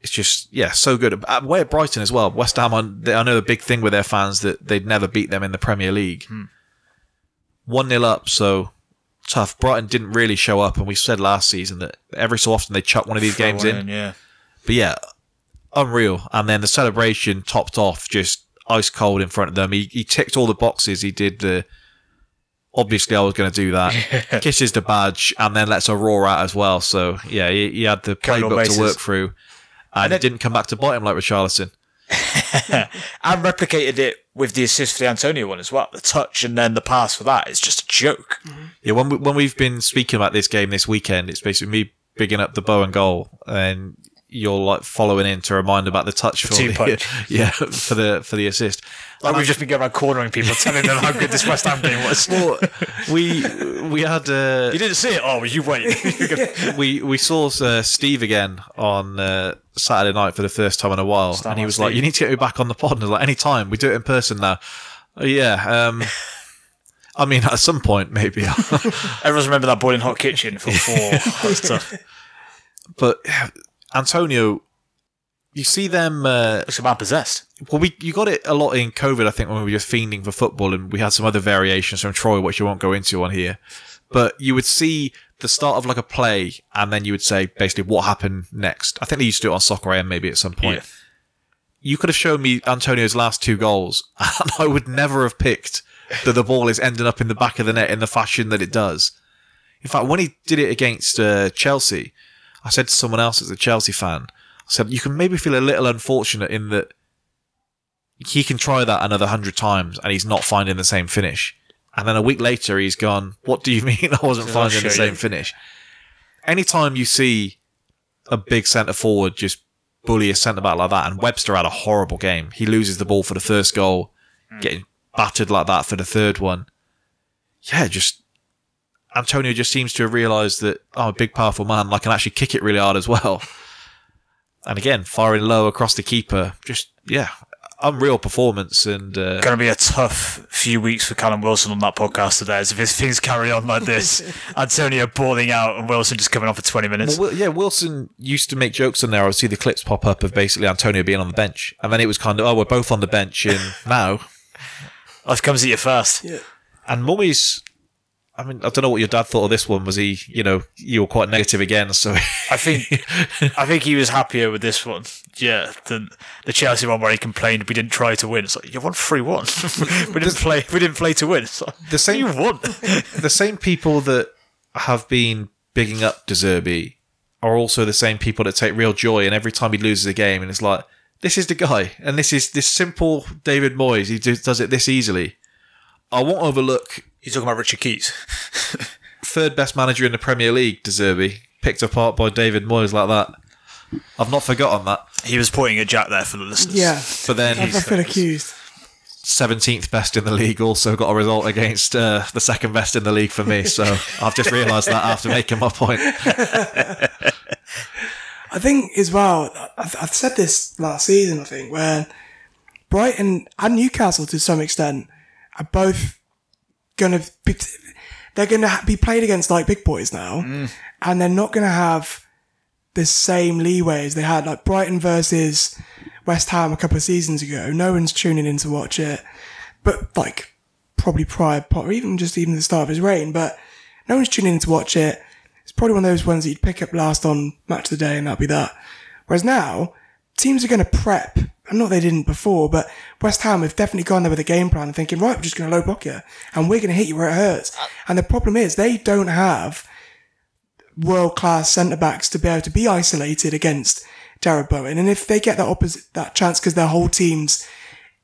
It's just yeah, so good. Uh, Way at Brighton as well. West Ham, on- they- I know the big thing with their fans that they'd never beat them in the Premier League. One 0 up, so tough. Brighton didn't really show up, and we said last season that every so often they chuck one of these Throw games one in. yeah. But yeah, unreal. And then the celebration topped off just ice cold in front of them. He, he ticked all the boxes. He did the. Obviously, I was going to do that. Kisses the badge and then lets a roar out as well. So yeah, he, he had the playbook to work through, and, it didn't come back to bite him like Richarlison. And replicated it with the assist for the Antonio one as well. The touch and then the pass for that is just a joke. Mm-hmm. Yeah, when we, when we've been speaking about this game this weekend, it's basically me bigging up the Bowen goal, and you're like following in to remind about the touch for the, punch. yeah for the for the assist. Like we've just been going around cornering people, telling them how good this West Ham game was. Well, we we had uh, You didn't see it? Oh, you wait. we we saw uh, Steve again on uh, Saturday night for the first time in a while, and he was like, "You need to get me back on the pod." And I was like, "Any time, we do it in person now." "Oh, yeah, um, I mean, at some point, maybe. Everyone's remember that boiling hot kitchen for four. That's tough. but Antonio, you see them. Uh, man possessed. well, we you got it a lot in COVID, I think, when we were just fiending for football, and we had some other variations from Troy, which I won't go into on here. But you would see the start of like a play, and then you would say basically what happened next. I think they used to do it on Soccer AM maybe at some point. Yeah. You could have shown me Antonio's last two goals, and I would never have picked that the ball is ending up in the back of the net in the fashion that it does. In fact, when he did it against uh, Chelsea, I said to someone else as a Chelsea fan, I said, you can maybe feel a little unfortunate in that he can try that another hundred times and he's not finding the same finish. And then a week later, he's gone, what do you mean I wasn't I'll finding the same you." finish? Anytime you see a big centre forward just bully a centre back like that, and Webster had a horrible game. He loses the ball for the first goal, getting battered like that for the third one. Yeah, just Antonio just seems to have realised that I'm a big, powerful man. I can actually kick it really hard as well. And again, firing low across the keeper. Just yeah, unreal performance. And uh, Going to be a tough few weeks for Callum Wilson on that podcast today. As if things carry on like this, Antonio balling out and Wilson just coming on for twenty minutes. Well, yeah, Wilson used to make jokes on there. I would see the clips pop up of basically Antonio being on the bench, and then it was kind of, oh, we're both on the bench, and now, Life comes at you first. Yeah. and Moyes. I mean, I don't know what your dad thought of this one. Was he, you know, you were quite negative again? So I think I think he was happier with this one, yeah, than the Chelsea one where he complained we didn't try to win. It's like you won three one. we didn't play. We didn't play to win. It's like, the same you won. the same people that have been bigging up De Zerbi are also the same people that take real joy And every time he loses a game, and it's like this is the guy, and this is this simple David Moyes. He does it this easily. I won't overlook You're talking about Richard Keys. third best manager in the Premier League, De Zerbi, picked apart by David Moyes like that. I've not forgotten that. He was pointing at Jack there for the listeners. Yeah. But then I feel accused. 17th best in the league also got a result against uh, the second best in the league for me. So I've just realised that after making my point. I think as well, I've, I've said this last season, I think, where Brighton and Newcastle to some extent are both going to be, they're going to be played against like big boys now, mm. and they're not going to have the same leeway as they had. Like Brighton versus West Ham a couple of seasons ago, no one's tuning in to watch it, but like probably prior, or even just even the start of his reign, but no one's tuning in to watch it. It's probably one of those ones that you'd pick up last on match of the day and that'd be that. Whereas now, teams are going to prep and not they didn't before, but West Ham have definitely gone there with a game plan and thinking, right, we're just going to low block you and we're going to hit you where it hurts. And the problem is they don't have world class centre backs to be able to be isolated against Jarrod Bowen. And if they get that opposite, that chance because their whole team's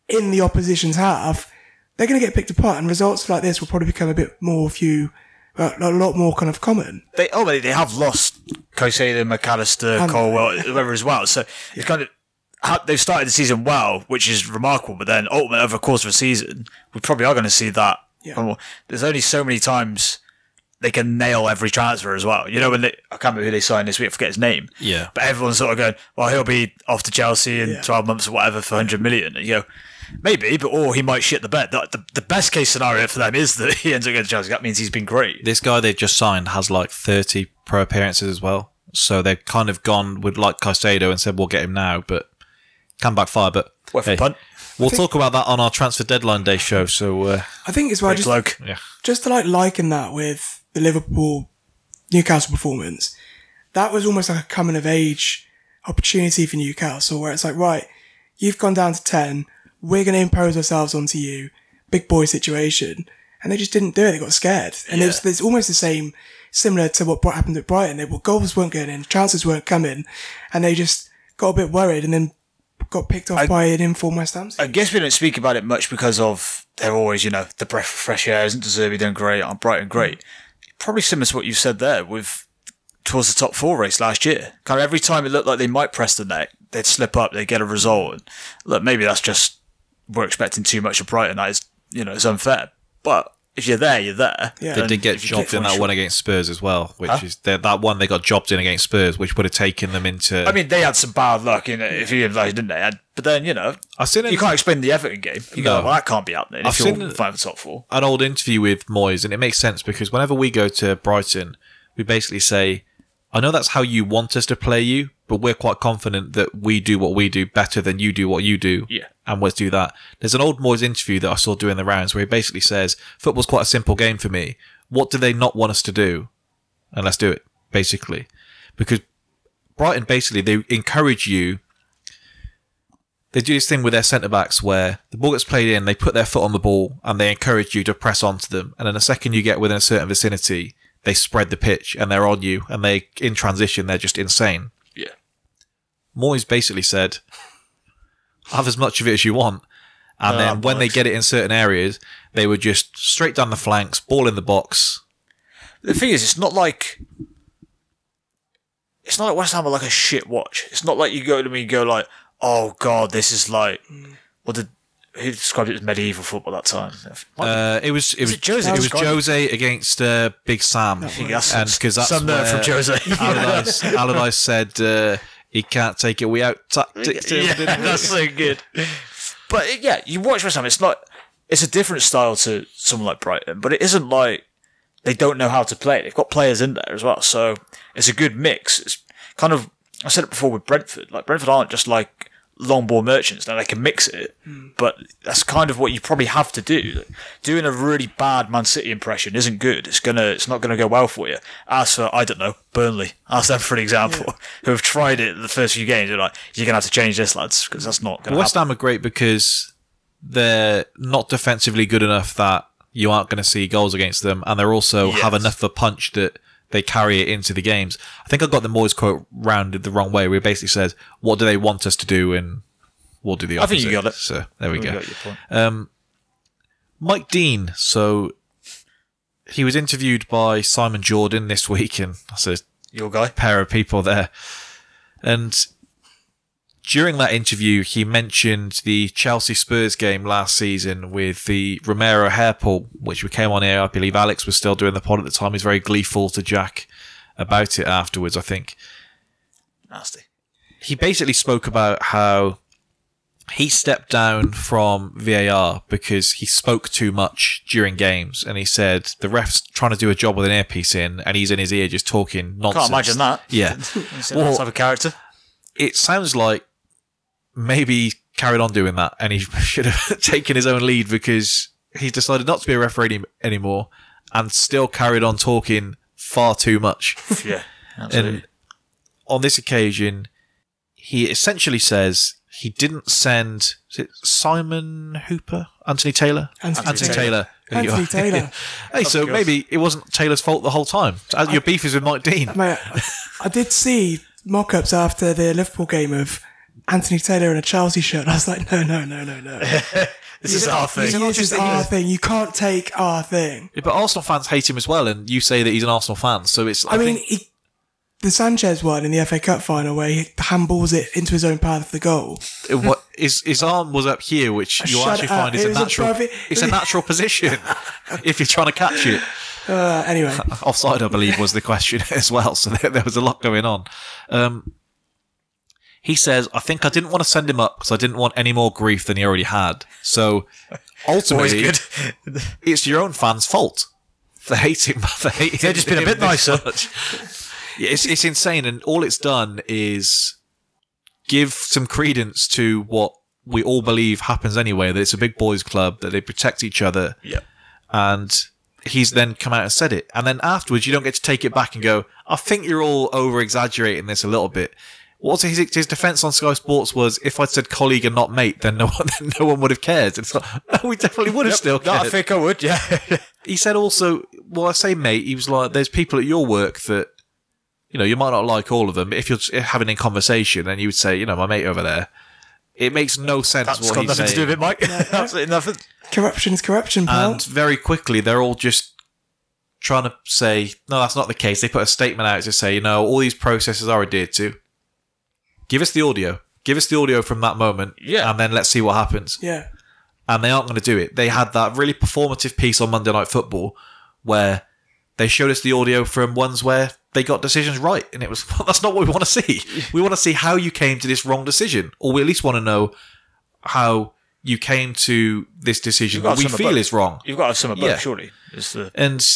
in the opposition's half, they're going to get picked apart and results like this will probably become a bit more few, uh, a lot more kind of common. They oh, they, they have lost Caicedo, Mac Allister, And- Colwill, whoever as well. So it's kind of how- they've started the season well, which is remarkable. But then ultimately, over the course of a season, we probably are going to see that. Yeah. There's only so many times they can nail every transfer as well. You know when they, I can't remember who they signed this week. I forget his name. Yeah. But everyone's sort of going, well, he'll be off to Chelsea in Yeah. 12 months or whatever for 100 million. And you go, maybe, but or he might shit the bed. The, the, the best case scenario for them is that he ends up going to Chelsea. That means he's been great. This guy they've just signed has like 30 pro appearances as well. So they've kind of gone with like Caicedo and said, we'll get him now, but can backfire. But Worth a punt. we'll talk about that on our transfer deadline day show. So, uh, I think it's well, just, bloke. yeah. just to like liken that with the Liverpool Newcastle performance, that was almost like a coming of age opportunity for Newcastle where it's like, right, you've gone down to 10, we're going to impose ourselves onto you, big boy situation. And they just didn't do it. They got scared. And it's, it's almost the same, similar to what happened at Brighton. They were goals weren't going in, chances weren't coming, and they just got a bit worried and then got picked off by an informed West Ham. I guess we don't speak about it much because of they're always, you know, the breath of fresh air. Isn't De Zerbi doing great? I'm Brighton great. Probably similar to what you said there with towards the top four race last year. Kind of every time it looked like they might press the neck, they'd slip up, they'd get a result. And look, maybe that's just we're expecting too much of Brighton. That is, you know, it's unfair. But if you're there, you're there. Yeah. They did get if jobbed in that shot- one against Spurs as well, which is that that one they got jobbed in against Spurs, which would have taken them into. I mean, they had some bad luck in it, if you like, didn't they? And- But then, you know, I've seen you an, can't explain the Everton game. You go, No. well, that can't be happening I've if you're seen- five top four. an old interview with Moyes, and it makes sense because whenever we go to Brighton, we basically say, "I know that's how you want us to play you, but we're quite confident that we do what we do better than you do what you do." Yeah. and let's do that. There's an old Moyes interview that I saw doing the rounds where he basically says, "Football's quite a simple game for me. What do they not want us to do, and let's do it." Basically, because Brighton basically they encourage you. They do this thing with their centre backs where the ball gets played in, they put their foot on the ball, and they encourage you to press onto them. And then the second you get within a certain vicinity, they spread the pitch and they're on you, and they in transition they're just insane. Yeah. Moyes basically said, "Have as much of it as you want." And then when they get it in certain areas, they would just straight down the flanks, ball in the box. The thing is, it's not like it's not like West Ham are like a shit watch. It's not like you go to me and go like, "Oh God, this is like what did who described it as medieval football that time?" Uh, it was it was it Jose it was? Jose against uh, Big Sam, think that's and because that's some nerd from Jose. Allardyce, Allardyce said uh, he can't take it. We out tactics him. yeah, didn't that's so good. But yeah, you watch West Ham. It's not. It's a different style to someone like Brighton, but it isn't like they don't know how to play. They've got players in there as well, so it's a good mix. It's kind of. I said it before with Brentford. Like Brentford aren't just like long ball merchants. Now they can mix it, hmm. but that's kind of what you probably have to do. Doing a really bad Man City impression isn't good. It's gonna. It's not gonna go well for you. As for I don't know Burnley. Ask them for an example. Who have tried it the first few games. They're like, you're gonna have to change this, lads, because that's not gonna West. Ham are great because they're not defensively good enough that you aren't going to see goals against them, and they're also have enough of a punch that they carry it into the games. I think I got the Moyes quote rounded the wrong way, where he basically says, "What do they want us to do?" and we'll do the I opposite. think you got it. So there we You go. point. Um, Mike Dean. So he was interviewed by Simon Jordan this week, and that's a Your guy. pair of people there. And during that interview, he mentioned the Chelsea Spurs game last season with the Romero hair pull, which we came on here. I believe Alex was still doing the pod at the time. He's very gleeful to Jack about it afterwards, I think Nasty. he basically spoke about how he stepped down from VAR because he spoke too much during games, and he said the ref's trying to do a job with an earpiece in, and he's in his ear just talking nonsense. Can't imagine that. Yeah, Well- that type of character? it sounds like maybe he carried on doing that, and he should have taken his own lead because he decided not to be a referee any- anymore, and still carried on talking far too much. Yeah. Absolutely. And on this occasion, he essentially says he didn't send is it Simon Hooper, Anthony Taylor, Anthony Taylor. Taylor. Anthony Taylor. hey, so maybe it wasn't Taylor's fault the whole time. As Your beef is with Mike Dean. Mate, I, I did see mock-ups after the Liverpool game of Anthony Taylor in a Chelsea shirt. And I was like, no, no, no, no, no. This is our thing. this is our thing. You can't take our thing. Yeah, but Arsenal fans hate him as well, and you say that he's an Arsenal fan, so it's. I, I mean, think, he, the Sanchez one in the FA Cup final where he handballs it into his own path for the goal. it- what his his arm was up here, which you Shut actually up. find is It a was a natural. it's a natural position if you're trying to catch it. Uh, anyway, Offside, I believe, was the question as well. So there, there was a lot going on. Um, he says, "I think I didn't want to send him up because I didn't want any more grief than he already had. So ultimately, it's your own fans' fault for hating. For hating They've just been a bit nicer. it's it's insane, and all it's done is give some credence to what we all believe happens anyway. That it's a big boys' club, that they protect each other, Yeah. and he's then come out and said it. And then afterwards, you don't get to take it back and go, I think you're all over exaggerating this a little bit. What's his, his defense on Sky Sports was if I'd said colleague and not mate, then no one, then no one would have cared. It's like, no, we definitely would have still No, cared. I think I would, yeah. he said also, well, I say mate, he was like, there's people at your work that, you know, you might not like all of them, but if you're having a conversation and you would say, you know, my mate over there, it makes no sense That's what got he's nothing to do with it, Mike. Absolutely nothing. corruption is corruption, pal. And very quickly, they're all just trying to say, no, that's not the case. They put a statement out to say, you know, all these processes are adhered to. Give us the audio. Give us the audio from that moment. Yeah. And then let's see what happens. yeah. And they aren't going to do it. They had that really performative piece on Monday Night Football where they showed us the audio from ones where they got decisions right. And it was, well, that's not what we want to see. We want to see how you came to this wrong decision. Or we at least want to know how you came to this decision that we feel both. is wrong You've got to have some of both, Yeah. surely. It's the, and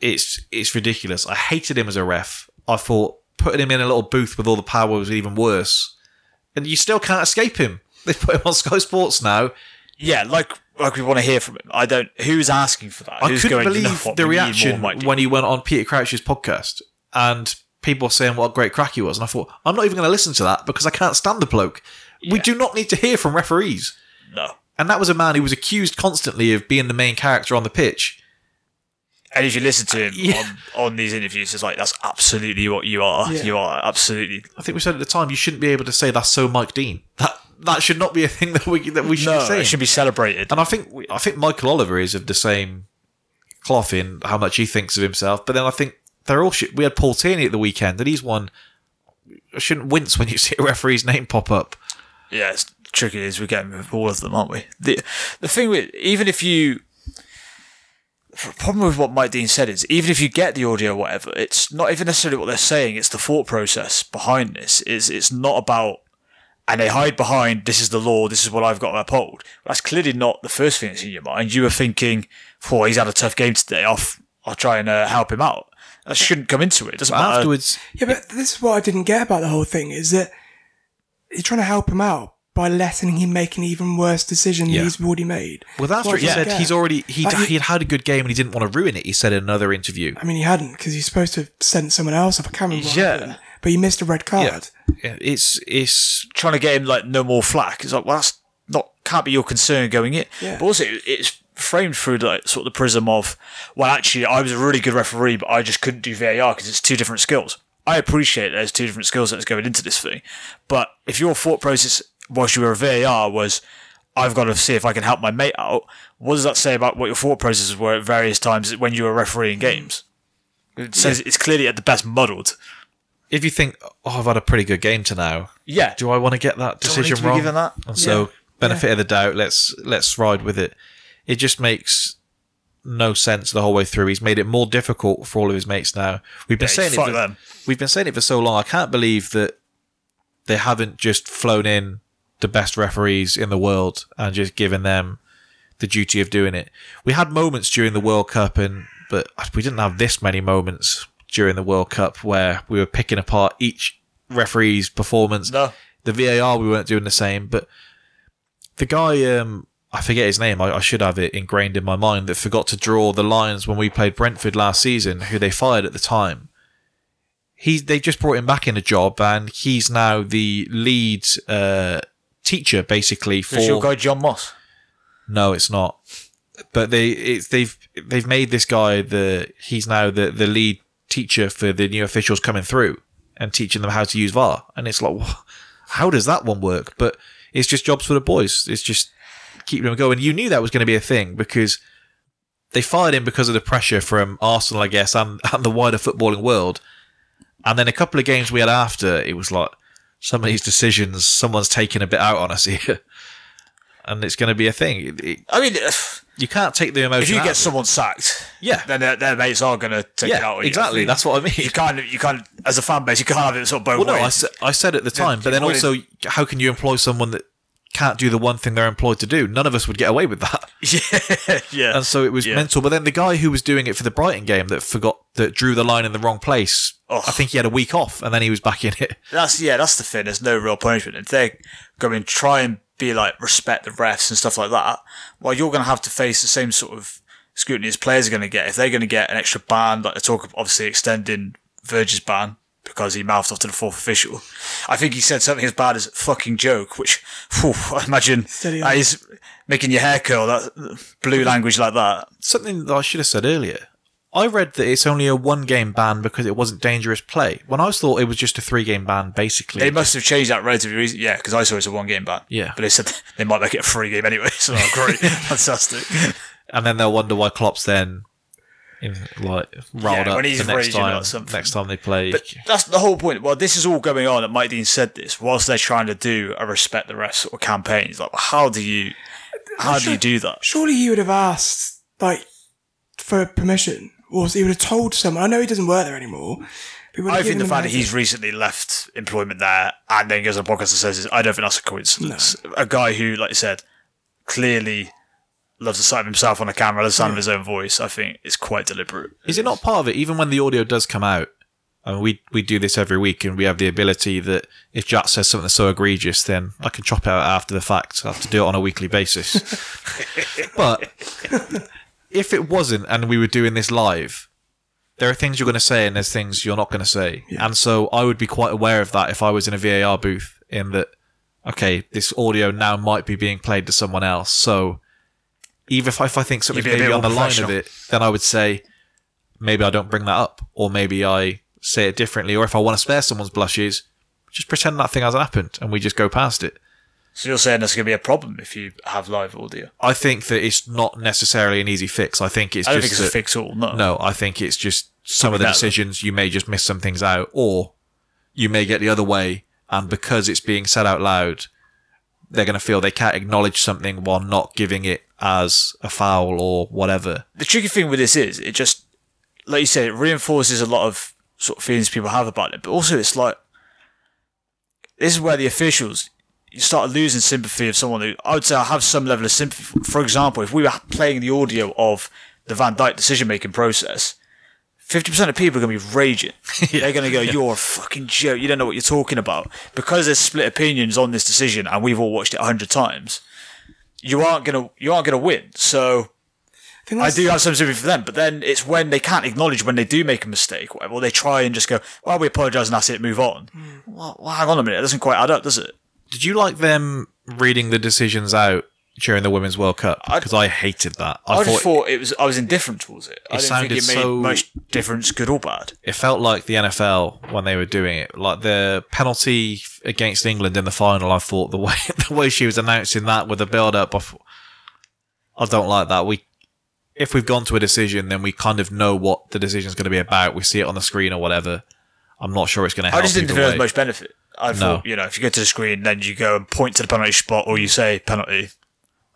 it's it's ridiculous. I hated him as a ref. I thought putting him in a little booth with all the power was even worse. And you still can't escape him. They put him on Sky Sports now. yeah, like like we want to hear from him. I don't. Who's asking for that? I Who's couldn't believe the we need more reaction when he went on Peter Crouch's podcast and people were saying what a great crack he was. And I thought, I'm not even going to listen to that because I can't stand the bloke. We do not need to hear from referees. No. And that was a man who was accused constantly of being the main character on the pitch. And if you listen to him Yeah. on, on these interviews, it's like that's absolutely what you are. Yeah. You are absolutely. I think we said at the time you shouldn't be able to say that's so Mike Dean. That that should not be a thing that we that we should No, be saying. it should be celebrated. And I think I think Michael Oliver is of the same cloth in how much he thinks of himself. But then I think they're all shit. We had Paul Tierney at the weekend, and he's one. I shouldn't wince when you see a referee's name pop up. yeah, it's tricky as we're getting with all of them, aren't we? The the thing with even if you the problem with what Mike Dean said is even if you get the audio or whatever, it's not even necessarily what they're saying, it's the thought process behind this. Is it's not about and they hide behind this is the law, this is what I've got to uphold. That's clearly not the first thing that's in your mind. You were thinking, oh, he's had a tough game today, I'll, f- I'll try and uh, help him out. That shouldn't come into it. It doesn't matter. Afterwards, Yeah, but this is what I didn't get about the whole thing is that you're trying to help him out by letting him make an even worse decision Yeah. than he's already made. well, that's What he said get. he's already he Like, he- he had had a good game and he didn't want to ruin it. He said in another interview. I mean, he hadn't because he's supposed to have sent someone else off. a can't remember. what Yeah. happened, but he missed a red card. Yeah, it's it's trying to get him like no more flack. It's like, well, that's not can't be your concern going in. Yeah. But also, it's framed through like sort of the prism of, well, actually, I was a really good referee, but I just couldn't do VAR because it's two different skills. I appreciate there's two different skill sets going into this thing, but if your thought process whilst you were a VAR was, I've got to see if I can help my mate out. What does that say about what your thought processes were at various times when you were refereeing games? It mm. says it's clearly at the best muddled. if you think oh I've had a pretty good game to now. Yeah. Do I want to get that Do I need decision wrong? that? And so Yeah. benefit of the doubt. Let's let's ride with it. It just makes no sense the whole way through. He's made it more difficult for all of his mates now. We've been Yeah, saying it. For, them. We've been saying it for so long. I can't believe that they haven't just flown in the best referees in the world and just giving them the duty of doing it. We had moments during the World Cup, and but we didn't have this many moments during the World Cup where we were picking apart each referee's performance. No. The VAR we weren't doing the same, but the guy um I forget his name. I, I should have it ingrained in my mind that forgot to draw the lines when we played Brentford last season, who they fired at the time. He's they just brought him back in a job, and he's now the lead uh, teacher basically for Is your guy John Moss? no, it's not. But they it's they've they've made this guy the he's now the the lead teacher for the new officials coming through and teaching them how to use VAR. And it's like, how does that one work? But it's just jobs for the boys. It's just keeping them going. You knew that was going to be a thing because they fired him because of the pressure from Arsenal, I guess, and, and the wider footballing world. And then a couple of games we had after, it was like some of these decisions, someone's taking a bit out on us here. And it's going to be a thing. It- it- I mean, uh, you can't take the emotion. if you get someone sacked, Yeah. then their, their mates are going to take it out. yeah, on you. exactly. That's what I mean. You can't, you can't, as a fan base, you can't have it sort of both Well, no, I, ways. I said at the time, but then also, how can you employ someone that can't do the one thing they're employed to do? None of us would get away with that. yeah, yeah. And so it was Yeah. mental. But then the guy who was doing it for the Brighton game that forgot, that drew the line in the wrong place, Oh. I think he had a week off and then he was back in it. That's yeah, that's the thing. There's no real punishment. If they're going to try and be like respect the refs and stuff like that, well, you're going to have to face the same sort of scrutiny as players are going to get. If they're going to get an extra ban, like they talk of obviously extending Verge's ban because he mouthed off to the fourth official. I think he said something as bad as "fucking joke," which whew, I imagine Steady is making your hair curl. That blue language like that. Something that I should have said earlier. I read that it's only a one game ban because it wasn't dangerous play. When I thought it was just a three game ban, basically. They must have changed that relatively recently. Yeah, because I saw it's a one game ban. Yeah. but they said they might make it a free game anyway. So oh, great, fantastic. and then they'll wonder why Klopp's then in like riled Yeah, up when he's the next raging time. about something. Next time they play, But that's the whole point. Well, this is all going on. And Mike Dean said this whilst they're trying to do a respect the rest sort of campaign. He's like, well, how do you, how do you do that? Surely he would have asked, like, for permission, or he would have told someone. I know he doesn't work there anymore. but he would I think the fact that a he's recently left employment there and then goes on a podcast and says, I don't think that's a coincidence. A guy who, like you said, clearly loves the sight of himself on the camera, the sound of his own voice. I think is quite deliberate. Is it not part of it? Even when the audio does come out, I mean, we we do this every week, and we have the ability that if Jack says something that's so egregious, then I can chop it out after the fact. I have to do it on a weekly basis. but if it wasn't, and we were doing this live, there are things you're going to say, and there's things you're not going to say. And so I would be quite aware of that if I was in a VAR booth. In that, okay, this audio now might be being played to someone else, so. Even if I, if I think something's be maybe on the line of it, then I would say, maybe I don't bring that up, or maybe I say it differently, or if I want to spare someone's blushes, just pretend that thing hasn't happened and we just go past it. So you're saying there's going to be a problem if you have live audio? I think that it's not necessarily an easy fix. I think it's I don't just think it's a that- fix all. No. no. I think it's just some of the decisions you may just miss some things out, or you may get the other way, and because it's being said out loud, they're going to feel they can't acknowledge something while not giving it as a foul or whatever. the tricky thing with this is it just like you said it reinforces a lot of sort of feelings people have about it but also it's like this is where the officials you start losing sympathy of someone who I would say I have some level of sympathy for. For example if we were playing the audio of the Van Dijk decision making process 50% of people are going to be raging. They're going to go, You're a fucking joke. You don't know what you're talking about. Because there's split opinions on this decision and we've all watched it a hundred times, you aren't going to, you aren't going to win. So, I, I do have some sympathy for them, but then it's when they can't acknowledge when they do make a mistake, or whatever, or they try and just go, "Well, we apologise and that's it, move on." Hmm. Well, well, hang on a minute, it doesn't quite add up, does it? Did you like them reading the decisions out during the Women's World Cup? Because I, hated that. I, I, thought just thought it was, I was indifferent towards it. I It didn't think it made so- much difference, good or bad. it felt like the NFL when they were doing it. Like the penalty against England in the final, I thought the way the way she was announcing that with the build up, I, thought, I don't like that. We if we've gone to a decision, then we kind of know what the decision is going to be about. We see it on the screen or whatever. I'm not sure it's going to help. I just didn't either think there was way. much benefit. I thought, you know, if you go to the screen, then you go and point to the penalty spot, or you say penalty.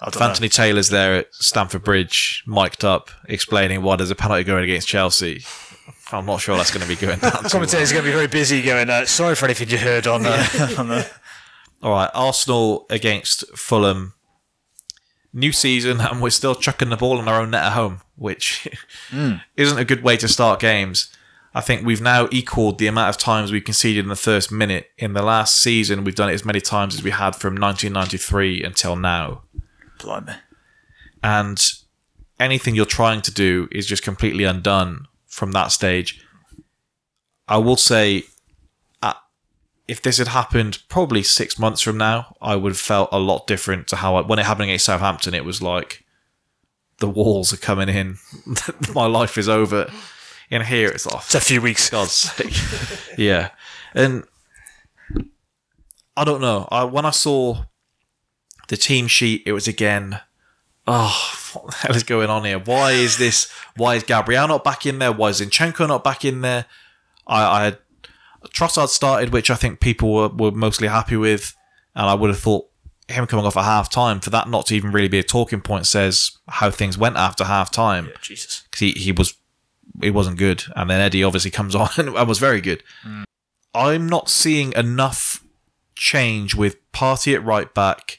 Know. Anthony Taylor's there at Stamford Bridge, mic'd up, explaining why there's a penalty going against Chelsea. I'm not sure that's going to be going down. too well. Going to be very busy going, uh, sorry for anything you heard on, uh, on the. All right, Arsenal against Fulham. New season, and we're still chucking the ball in our own net at home, which isn't a good way to start games. I think we've now equaled the amount of times we conceded in the first minute. In the last season, we've done it as many times as we had from 1993 until now. Blimey. And anything you're trying to do is just completely undone from that stage. I will say, at if this had happened probably six months from now, I would have felt a lot different to how I, when it happened against Southampton. It was like the walls are coming in, my life is over. And here it's off. It's a few weeks. God's sake. yeah. And I don't know. I, when I saw the team sheet, it was again, oh, what the hell is going on here? Why is this? Why is Gabriel not back in there? Why is Zinchenko not back in there? I, I had Trossard started, which I think people were, were mostly happy with, and I would have thought him coming off at half time for that not to even really be a talking point says how things went after half time Yeah, Jesus. because he, he was he wasn't good, and then Eddie obviously comes on and was very good. I'm not seeing enough change with Partey at right back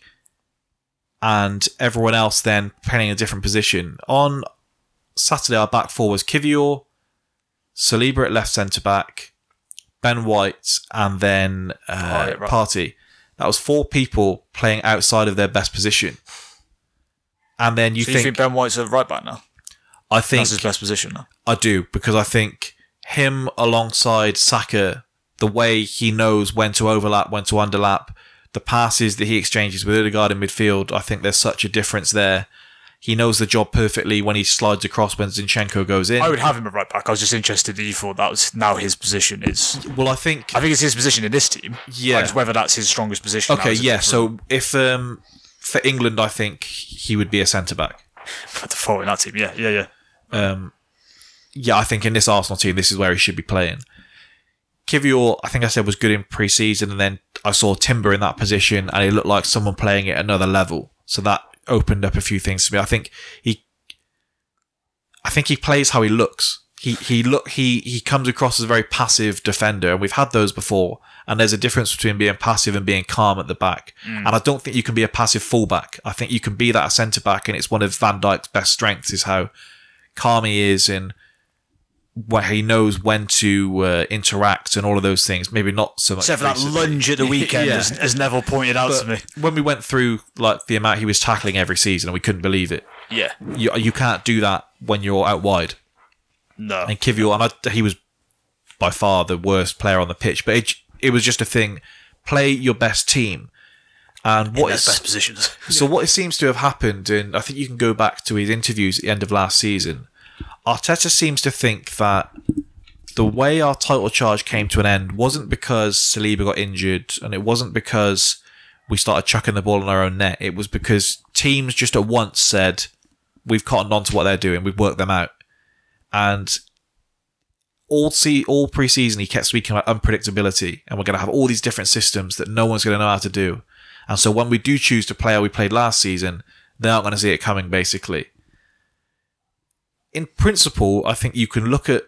and everyone else then playing a different position. On Saturday, our back four was Kiwior, Saliba at left centre back, Ben White, and then uh, right. Partey. That was four people playing outside of their best position. And then you So think, you think Ben White's a right back now? I think That's his best position now. I do because I think him alongside Saka, the way he knows when to overlap, when to underlap, the passes that he exchanges with Odegaard in midfield, I think there's such a difference there. He knows the job perfectly when he slides across when Zinchenko goes in. I would have him at right back. I was just interested that you thought that was now his position is. well, I think I think it's his position in this team. Yeah. Like, whether that's his strongest position. okay, yeah. So if um, for England, I think he would be a centre back. by default in that team, yeah, yeah, yeah. Um, yeah, I think in this Arsenal team, this is where he should be playing. Kiwior, I think I said was good in pre-season, and then I saw Timber in that position, and he looked like someone playing at another level. So that opened up a few things to me. I think he, I think he plays how he looks. He he look he he comes across as a very passive defender, and we've had those before. And there's a difference between being passive and being calm at the back. And I don't think you can be a passive fullback. I think you can be that a centre back, and it's one of Van Dijk's best strengths is how calm he is and where he knows when to uh, interact and all of those things. Maybe not so much. Except for that recently. lunge at the weekend, Yeah. as, as Neville pointed out to me. When we went through like the amount he was tackling every season, and we couldn't believe it. Yeah, You you can't do that when you're out wide. no. And Kiwior, and I, he was by far the worst player on the pitch, but it, it was just a thing. Play your best team. And what is best positions. so what it seems to have happened, and I think you can go back to his interviews at the end of last season. Arteta seems to think that the way our title charge came to an end wasn't because Saliba got injured, and it wasn't because we started chucking the ball in our own net. It was because teams just at once said, "We've cottoned on to what they're doing. We've worked them out." And all see all preseason, he kept speaking about unpredictability, and we're going to have all these different systems that no one's going to know how to do. And so when we do choose to play how we played last season, they aren't going to see it coming, basically. In principle, I think you can look at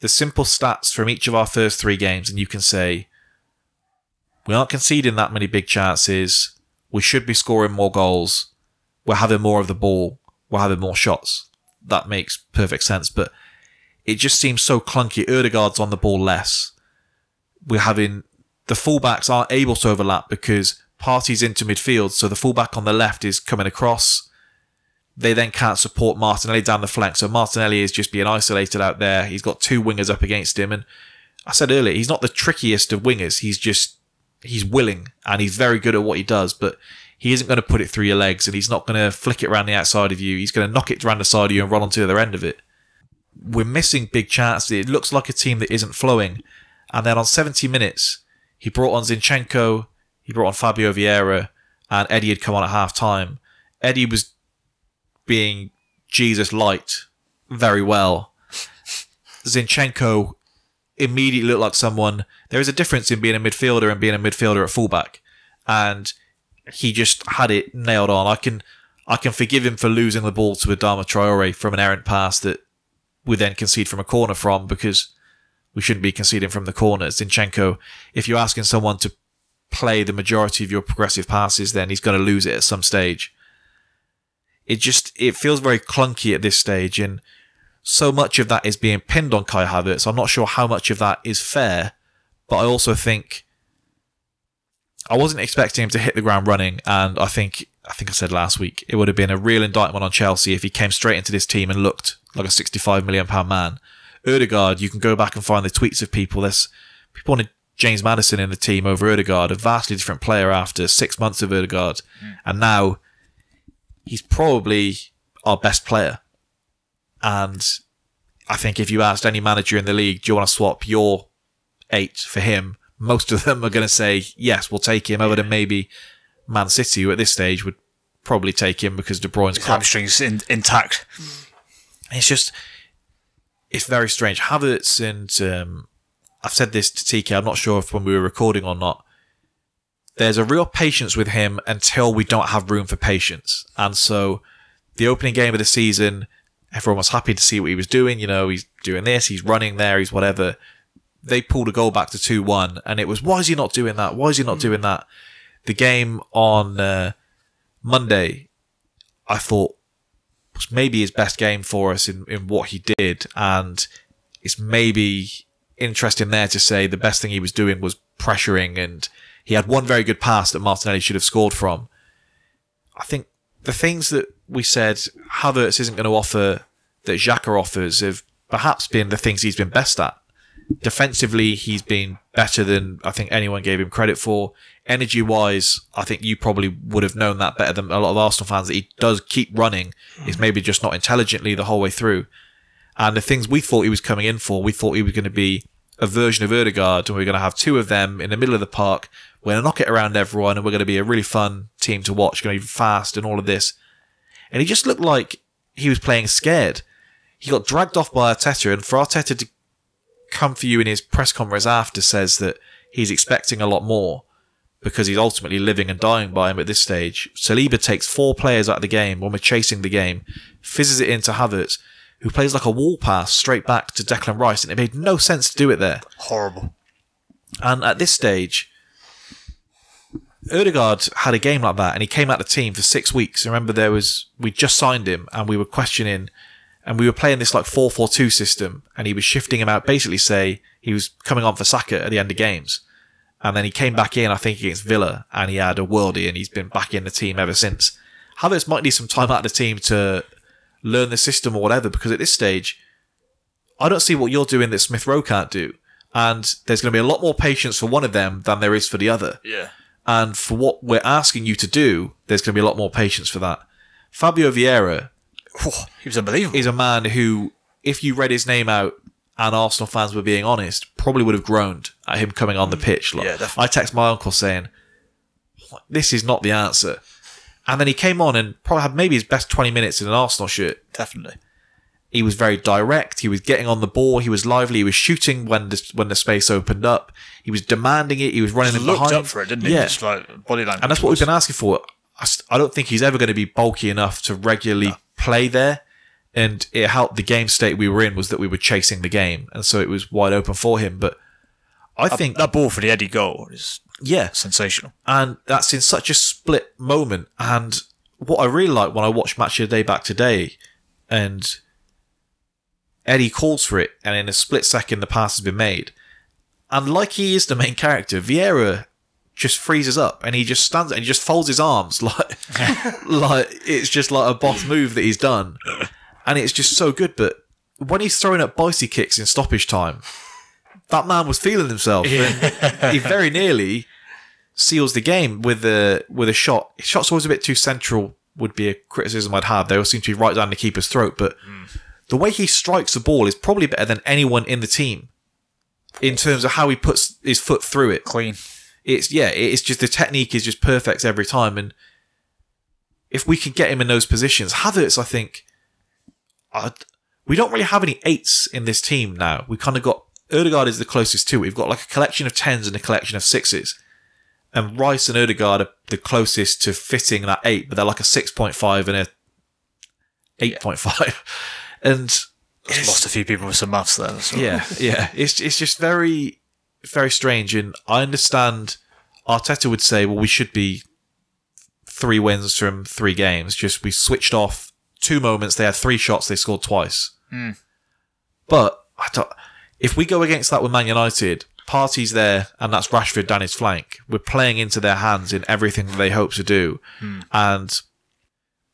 the simple stats from each of our first three games and you can say, we aren't conceding that many big chances. We should be scoring more goals. We're having more of the ball. We're having more shots. That makes perfect sense. But it just seems so clunky. Odegaard's on the ball less. We're having the fullbacks aren't able to overlap because Partey's into midfield, so the fullback on the left is coming across. They then can't support Martinelli down the flank, so Martinelli is just being isolated out there. He's got two wingers up against him, and I said earlier, he's not the trickiest of wingers. He's just he's willing and he's very good at what he does, but he isn't going to put it through your legs, and he's not going to flick it around the outside of you. He's going to knock it around the side of you and run onto the other end of it. We're missing big chances. It looks like a team that isn't flowing. And then on 70 minutes, he brought on Zinchenko, he brought on Fabio Vieira, and Eddie had come on at half time. Eddie was being Jesus light very well. Zinchenko immediately looked like someone. There is a difference in being a midfielder and being a midfielder at fullback, and he just had it nailed on. I can I can forgive him for losing the ball to Adama Traore from an errant pass that we then concede from a corner from because we shouldn't be conceding from the corners. Zinchenko, if you're asking someone to play the majority of your progressive passes, then he's going to lose it at some stage. It just it feels very clunky at this stage, and so much of that is being pinned on Kai Havertz. I'm not sure how much of that is fair, but I also think I wasn't expecting him to hit the ground running, and I think I think I said last week it would have been a real indictment on Chelsea if he came straight into this team and looked like a 65 million pound man. Odegaard, you can go back and find the tweets of people. There's people want to James Maddison in the team over Odegaard, a vastly different player after six months of Odegaard, hmm. and now he's probably our best player. And I think if you asked any manager in the league, do you want to swap your eight for him? Most of them are going to say yes, we'll take him over than maybe Man City, who at this stage would probably take him because De Bruyne's His hamstrings in, intact. It's just, it's very strange. Havertz and um, I've said this to TK. I'm not sure if when we were recording or not. There's a real patience with him until we don't have room for patience, and so the opening game of the season, everyone was happy to see what he was doing. You know, he's doing this, he's running there, he's whatever. They pulled a goal back to two one, and it was why is he not doing that? Why is he not doing that? The game on uh, Monday, I thought was maybe his best game for us in, in what he did. And it's maybe interesting there to say the best thing he was doing was pressuring and he had one very good pass that Martinelli should have scored from. I think the things that we said Havertz isn't going to offer that Xhaka offers have perhaps been the things he's been best at. Defensively, he's been better than I think anyone gave him credit for. Energy wise, I think you probably would have known that better than a lot of Arsenal fans that he does keep running. He's hmm. maybe just not intelligently the whole way through. And the things we thought he was coming in for, we thought he was going to be a version of Odegaard, and we are going to have two of them in the middle of the park. We're going to knock it around everyone, and we're going to be a really fun team to watch. Going to be fast and all of this. And he just looked like he was playing scared. He got dragged off by Arteta, and for Arteta to come for you in his press conference after says that he's expecting a lot more because he's ultimately living and dying by him at this stage. Saliba takes four players out of the game when we're chasing the game, fizzes it into Havertz, who plays like a wall pass straight back to Declan Rice, and it made no sense to do it there. Horrible. And at this stage, Odegaard had a game like that, and he came out the team for six weeks. Remember, there was we just signed him, and we were questioning, and we were playing this like four four two system, and he was shifting him out. Basically, say he was coming on for Saka at the end of games, and then he came back in, I think against Villa, and he had a worldie, and he's been back in the team ever since. Havertz might need some time out of the team to learn the system or whatever, because at this stage, I don't see what you're doing that Smith Rowe can't do. And there's going to be a lot more patience for one of them than there is for the other. Yeah. And for what we're asking you to do, there's going to be a lot more patience for that. Fabio Vieira He was unbelievable. is a man who, if you read his name out and Arsenal fans were being honest, probably would have groaned at him coming on the mm. pitch. Like, Yeah, definitely. I text my uncle saying, this is not the answer. And then he came on and probably had maybe his best 20 minutes in an Arsenal shirt. Definitely. He was very direct. He was getting on the ball. He was lively. He was shooting when the, when the space opened up. He was demanding it. He was running in Looked behind. up for it, didn't he? Yeah. Just like body language. And that's what we've been asking for. I, I don't think he's ever going to be bulky enough to regularly play there. And it helped the game state we were in was that we were chasing the game. And so it was wide open for him. But I think, that ball for the Eddie goal is yeah. sensational. And that's in such a split moment. And what I really like when I watch Match of the Day back today, and Eddie calls for it, and in a split second, the pass has been made. And like he is the main character, Vieira just freezes up and he just stands and he just folds his arms like like it's just like a boss move that he's done. And it's just so good. But when he's throwing up bicy kicks in stoppage time, that man was feeling himself. And he very nearly seals the game with a with a shot. His shot's always a bit too central. Would be a criticism I'd have. They all seem to be right down the keeper's throat, but the way he strikes the ball is probably better than anyone in the team in terms of how he puts his foot through it. Clean. It's yeah, it's just the technique is just perfect every time, and if we can get him in those positions, Havertz, I think, i we don't really have any eights in this team now. We kind of got Odegaard is the closest to. We've got like a collection of tens and a collection of sixes, and Rice and Odegaard are the closest to fitting that eight, but they're like a six point five and a eight point five, and lost a few people with some maths there. So. yeah, yeah. It's it's just very, very strange. And I understand Arteta would say, well, we should be three wins from three games. Just we switched off two moments. They had three shots. They scored twice. Hmm. But I don't, if we go against that with Man United, Partey's there, and that's Rashford down his flank. We're playing into their hands in everything that they hope to do, hmm. and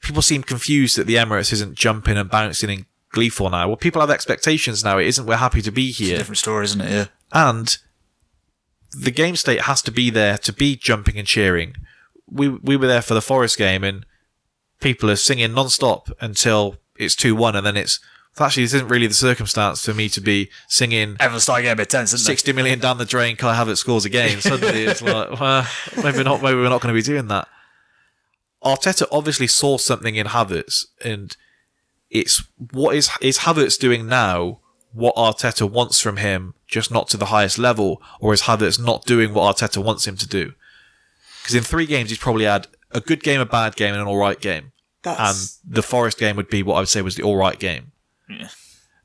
people seem confused that the Emirates isn't jumping and bouncing and gleeful now. Well, people have expectations now. It isn't. We're happy to be here, Different story, isn't it? Yeah. and the game state has to be there to be jumping and cheering. We we were there for the Forest game, and people are singing non-stop until it's two one, and then it's actually this isn't really the circumstance for me to be singing Everyone's starting getting a bit tense? 60 million down the drain, Kai Havertz scores again. Suddenly it's like, well, maybe not, maybe we're not going to be doing that. Arteta obviously saw something in Havertz and it's what is, is Havertz doing now what Arteta wants from him, just not to the highest level, or is Havertz not doing what Arteta wants him to do? Because in three games, he's probably had a good game, a bad game, and an alright game. And the Forest game would be what I would say was the alright game.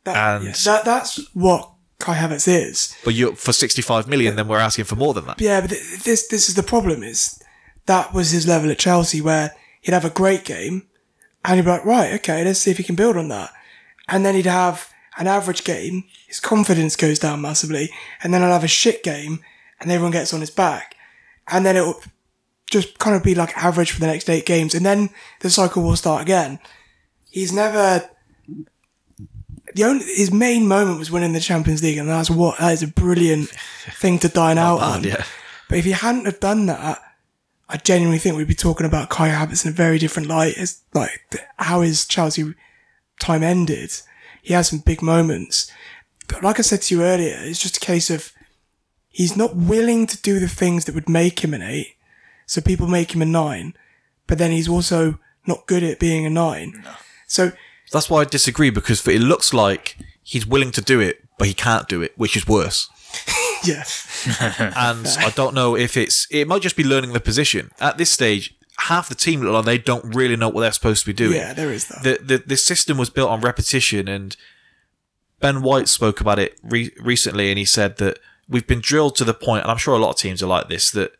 that, and- yeah, that that's what Kai Havertz is. But you for 65 million, then we're asking for more than that. Yeah, but th- this this is the problem is that was his level at Chelsea where he'd have a great game and he'd be like, right, okay, let's see if he can build on that. And then he'd have an average game, his confidence goes down massively, and then I'll have a shit game and everyone gets on his back. And then it'll just kind of be like average for the next eight games and then the cycle will start again. He's never the only his main moment was winning the Champions League, and that's what that is a brilliant thing to dine out on. yeah. But if he hadn't have done that, I genuinely think we'd be talking about Kai Havertz in a very different light. It's like how his Chelsea time ended. He has some big moments, but like I said to you earlier, it's just a case of he's not willing to do the things that would make him an eight. So people make him a nine, but then he's also not good at being a nine. So That's why I disagree because it looks like he's willing to do it, but he can't do it, which is worse. yeah, And I don't know if it's, it might just be learning the position. At this stage, half the team look like they don't really know what they're supposed to be doing. yeah, there is that. The, the, the system was built on repetition and Ben White spoke about it re- recently and he said that we've been drilled to the point, and I'm sure a lot of teams are like this, that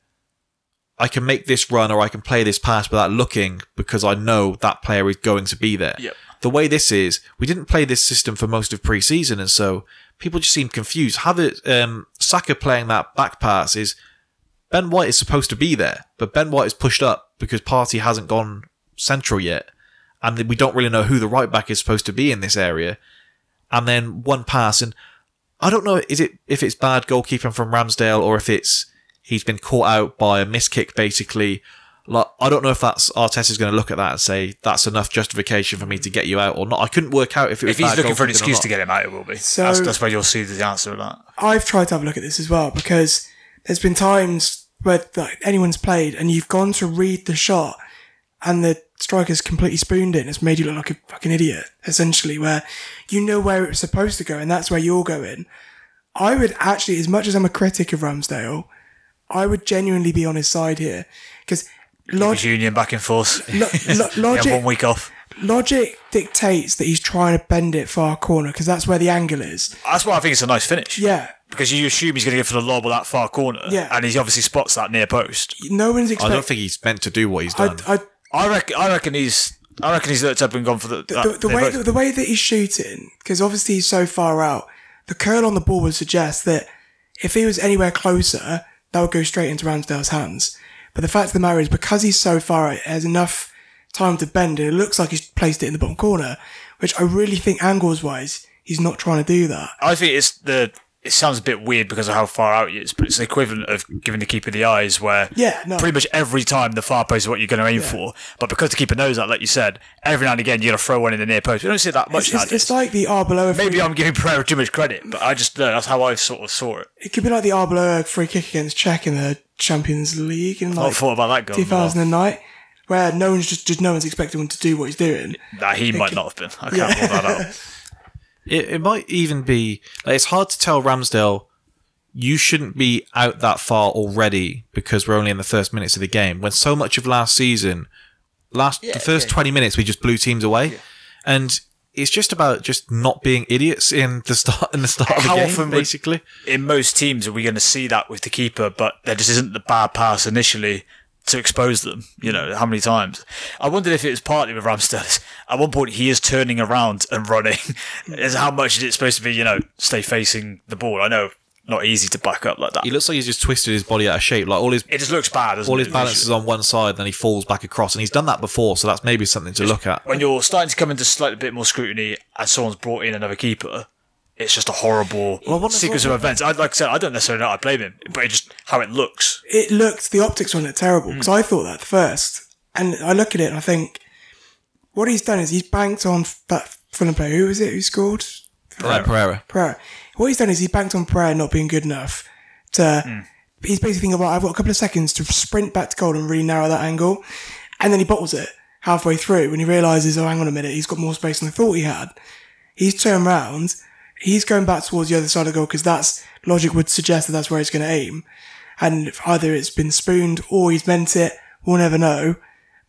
I can make this run or I can play this pass without looking because I know that player is going to be there. Yep. The way this is, we didn't play this system for most of pre-season, and so people just seem confused. Have it, um, Saka playing that back pass is Ben White is supposed to be there, but Ben White is pushed up because Partey hasn't gone central yet, and we don't really know who the right back is supposed to be in this area. And then one pass, and I don't know is it if it's bad goalkeeping from Ramsdale or if it's he's been caught out by a miss kick basically. Like I don't know if that's Arteta's going to look at that and say that's enough justification for me to get you out or not. I couldn't work out if it was If he's looking for an excuse to get him out, it will be. So- that's, that's where you'll see the answer of that. I've tried to have a look at this as well because there's been times where like, anyone's played and you've gone to read the shot and the striker's completely spooned it and it's made you look like a fucking idiot, essentially, where you know where it was supposed to go and that's where you're going. I would actually, as much as I'm a critic of Ramsdale, I would genuinely be on his side here because His log- union back and forth. lo- lo- had one logic, week off. logic dictates that he's trying to bend it far corner because that's where the angle is. That's why I think it's a nice finish. Yeah. Because you assume he's going to go for the lob or that far corner. Yeah. And he obviously spots that near post. No one's I don't think he's meant to do what he's done. I, I, I reckon. I reckon he's. I reckon he's looked up and gone for the. the, that- the way the, the way that he's shooting, because obviously he's so far out, the curl on the ball would suggest that if he was anywhere closer, that would go straight into Ramsdale's hands. But the fact of the matter is, because he's so far out, has enough time to bend it. It looks like he's placed it in the bottom corner, which I really think angles wise, he's not trying to do that. I think it's the. It sounds a bit weird because of how far out it is, but it's the equivalent of giving the keeper the eyes, where Yeah, no. pretty much every time the far post is what you're going to aim for. But because the keeper knows that, like you said, every now and again you're going to throw one in the near post. We don't see it that much It's, nowadays. it's like the Arbeloa. free- Maybe I'm giving Pereira too much credit, but I just know that's how I sort of saw it. it could be like the Arbeloa free kick against Czech in the Champions League in I like thought about that goal. 2009, where no one's just, just no one's expecting him to do what he's doing. Nah, he might not have been. I can't pull that out. It, it might even be like it's hard to tell Ramsdale you shouldn't be out that far already because we're only in the first minutes of the game when so much of last season last the first 20 minutes we just blew teams away. And it's just about just not being idiots in the start in the start of the game often would- basically. In most teams, are we going to see that with the keeper? But there just isn't the bad pass initially to expose them. You know how many times? I wondered if it was partly with Ramsdale. At one point, he is turning around and running. is how much is it supposed to be? You know, stay facing the ball. I know, not easy to back up like that. he looks like he's just twisted his body out of shape like all his It just looks bad. Doesn't all it, his balance is on one side then he falls back across and he's done that before so that's maybe something to look at when you're starting to come into slightly bit more scrutiny as someone's brought in another keeper, it's just a horrible Well, what is- sequence of events. I like I said, I don't necessarily know how I blame him, but it just how it looks. it looked the optics on it terrible mm. because I thought that at first, and I look at it and I think what he's done is he's banked on that Fulham player. Who was it? Who scored? Like Pereira. Pereira. What he's done is he's banked on Pereira not being good enough to. Mm. He's basically thinking, right, I've got a couple of seconds to sprint back to goal and really narrow that angle, and then he bottles it halfway through when he realizes, oh, hang on a minute, he's got more space than I thought he had. He's turned round. He's going back towards the other side of the goal because that's logic would suggest that that's where he's going to aim. And if either it's been spooned or he's meant it. We'll never know.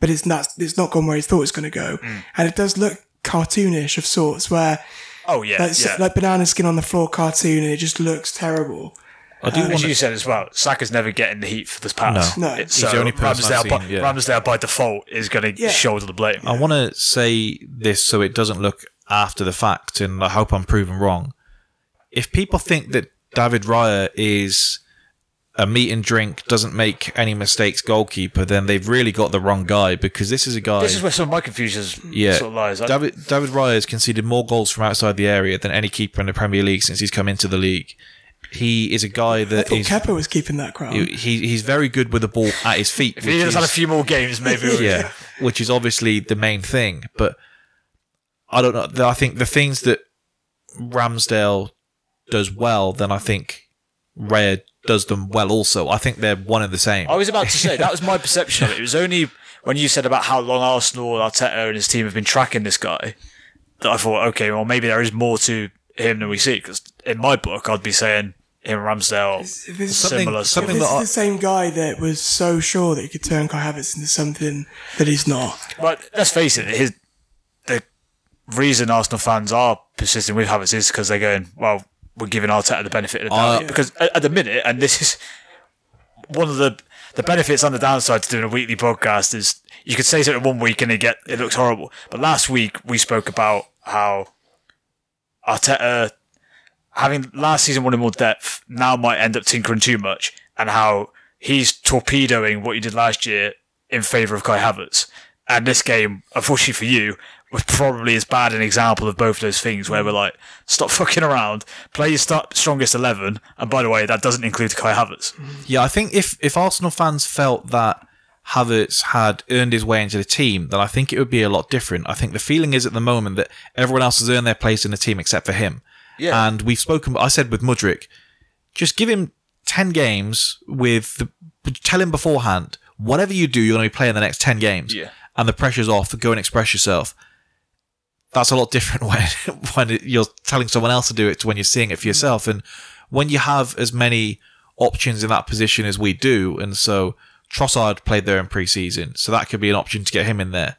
But it's not, it's not gone where he thought it's going to go. Mm. And it does look cartoonish of sorts where Oh yeah, like, yeah. like banana skin on the floor cartoon and it just looks terrible. I do As want you said as well, Saka's never getting the heat for this pass. No. No. It's- He's so the uh, only person I've Ramsdale, by, yeah. Ramsdale by default is going to Yeah. shoulder the blame. I want to say this so it doesn't look after the fact, and I hope I'm proven wrong. If people think that David Raya is a meat and drink, doesn't make any mistakes goalkeeper, then they've really got the wrong guy because this is a guy. This is where some of my confusion yeah, sort of lies. David David Raya has conceded more goals from outside the area than any keeper in the Premier League since he's come into the league. He is a guy I that thought is Kepa was keeping that crown. he, he's very good with the ball at his feet. if he which just had a few more games, maybe. yeah, which is obviously the main thing. But I don't know. I think the things that Ramsdale does well, then I think Raya does them well also. I think they're one and the same. I was about to say that was my perception of it. It was only when you said about how long Arsenal, Arteta, and his team have been tracking this guy that I thought, okay, well maybe there is more to him than we see. Because in my book, I'd be saying him and Ramsdale If this, Something- similar. sort something this that I- the same guy that was so sure that he could turn Kai Havertz into something that he's not. But let's face it, his the reason Arsenal fans are persisting with Havertz is because they're going, well, we're giving Arteta the benefit of the doubt. Uh, because at, at the minute, and this is one of the the benefits and the downside to doing a weekly podcast is you could say something one week and it get it looks horrible. But last week we spoke about how Arteta having last season wanted more depth now might end up tinkering too much, and how he's torpedoing what you did last year in favour of Kai Havertz. And this game, unfortunately for you, was probably as bad an example of both those things where we're mm. like, stop fucking around, play your start, strongest 11, and by the way, that doesn't include Kai Havertz. Mm. Yeah, I think if if Arsenal fans felt that Havertz had earned his way into the team, then I think it would be a lot different. I think the feeling is at the moment that everyone else has earned their place in the team except for him. Yeah. And we've spoken. I said with Mudryk, just give him ten games with the. Tell him beforehand, whatever you do, you're going to be playing the next ten games. Yeah. And the pressure's off. Go and express yourself. That's a lot different when when you're telling someone else to do it to when you're seeing it for mm. yourself. And when you have as many options in that position as we do, and so Trossard played there in pre-season, so that could be an option to get him in there.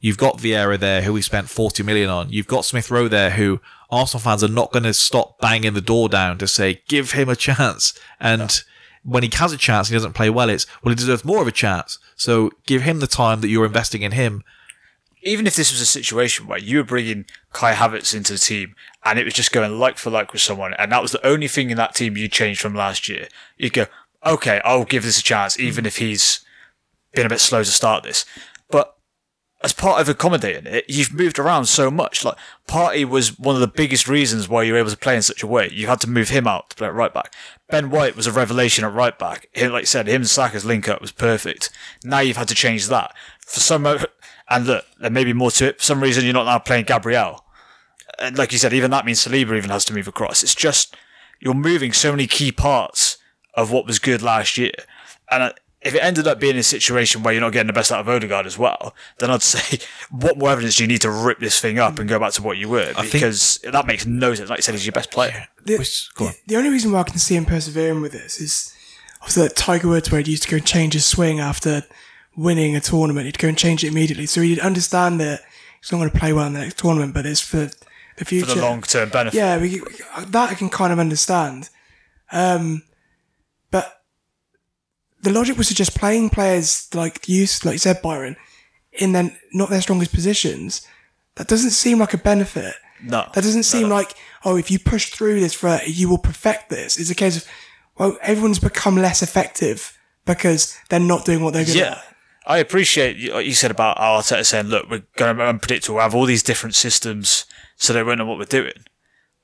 You've got Vieira there, who we spent 40 million on. You've got Smith Rowe there, who Arsenal fans are not going to stop banging the door down to say, give him a chance. And when he has a chance and he doesn't play well, it's, well, he deserves more of a chance. So give him the time that you're investing in him. Even if this was a situation where you were bringing Kai Havertz into the team and it was just going like for like with someone, and that was the only thing in that team you changed from last year, you'd go, okay, I'll give this a chance, even if he's been a bit slow to start this. But as part of accommodating it, you've moved around so much. Like Partey was one of the biggest reasons why you were able to play in such a way. You had to move him out to play at right back. Ben White was a revelation at right back. Like you said, him and Saka's link up was perfect. Now you've had to change that for some. And look, there may be more to it. For some reason, you're not now playing Gabriel. And like you said, even that means Saliba even has to move across. It's just you're moving so many key parts of what was good last year. And uh, if it ended up being a situation where you're not getting the best out of Odegaard as well, then I'd say, what more evidence do you need to rip this thing up and go back to what you were? think- Because that makes no sense. Like you said, he's your best player. The, Which- go on. the, the only reason why I can see him persevering with this is obviously that Tiger Woods where he used to go and change his swing after winning a tournament. He'd go and change it immediately. So he'd understand that he's not going to play well in the next tournament, but it's for the future. For the long term benefit. Yeah, we, that I can kind of understand. Um, but the logic was to just playing players like you, like you said, Byron, in then not their strongest positions. That doesn't seem like a benefit. No. That doesn't seem like, oh, if you push through this for, you will perfect this. It's a case of, well, everyone's become less effective because they're not doing what they're good Yeah. at. I appreciate you- what you said about Arteta saying, look, we're going to be unpredictable. We have all these different systems, so they won't know what we're doing.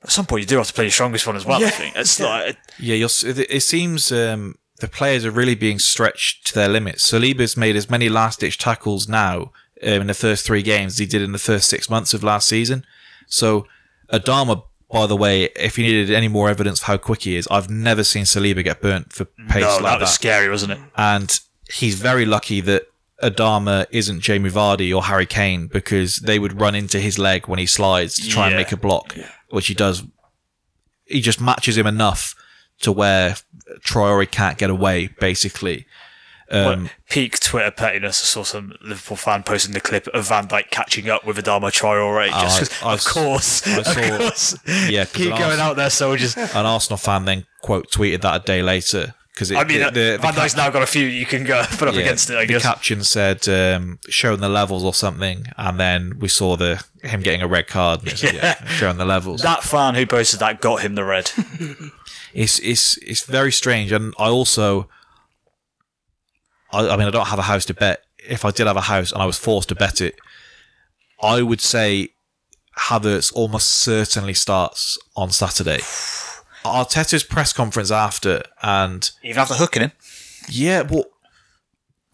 At some point, you do have to play your strongest one as well. I Yeah. think it's Yeah. like Yeah, you're, it it seems um, the players are really being stretched to their limits. Saliba's made as many last ditch tackles now um, in the first three games as he did in the first six months of last season. So, Adama, by the way, if you needed any more evidence of how quick he is, I've never seen Saliba get burnt for pace no, like that was that. scary, wasn't it? And he's very lucky that Adama isn't Jamie Vardy or Harry Kane because they would run into his leg when he slides to try and make a block, which he does. He just matches him enough to where Traore can't get away, basically. Um, But peak Twitter pettiness. I saw some Liverpool fan posting the clip of Van Dijk catching up with Adama Traore. Just 'cause- I- I of course, I of course. yeah, keep going out there, soldiers. An Arsenal fan then quote tweeted that a day later because I mean, the, the, Van the Dijk's now got a few you can go put up yeah, against it. I the guess. caption said um, showing the levels or something, and then we saw the him getting a red card. And it said, yeah, showing the levels. that fan who posted that got him the red. it's it's it's very strange and i also I, I mean i don't have a house to bet if i did have a house and i was forced to bet it i would say havertz almost certainly starts on saturday arteta's press conference after and Even after hooking him. yeah well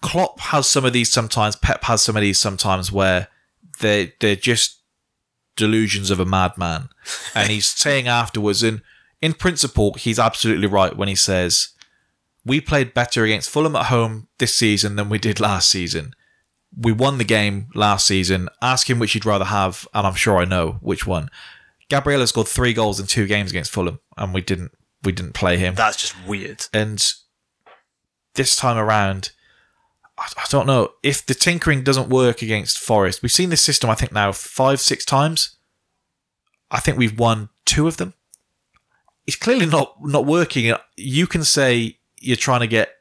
klopp has some of these sometimes pep has some of these sometimes where they they're just delusions of a madman. And he's saying afterwards, and in principle, he's absolutely right when he says, We played better against Fulham at home this season than we did last season. We won the game last season. Ask him which he'd rather have, and I'm sure I know which one. Gabriella scored three goals in two games against Fulham, and we didn't we didn't play him. That's just weird. And this time around, I, I don't know if the tinkering doesn't work against Forest. We've seen this system, I think, now five, six times. I think we've won two of them. It's clearly not not working. You can say you're trying to get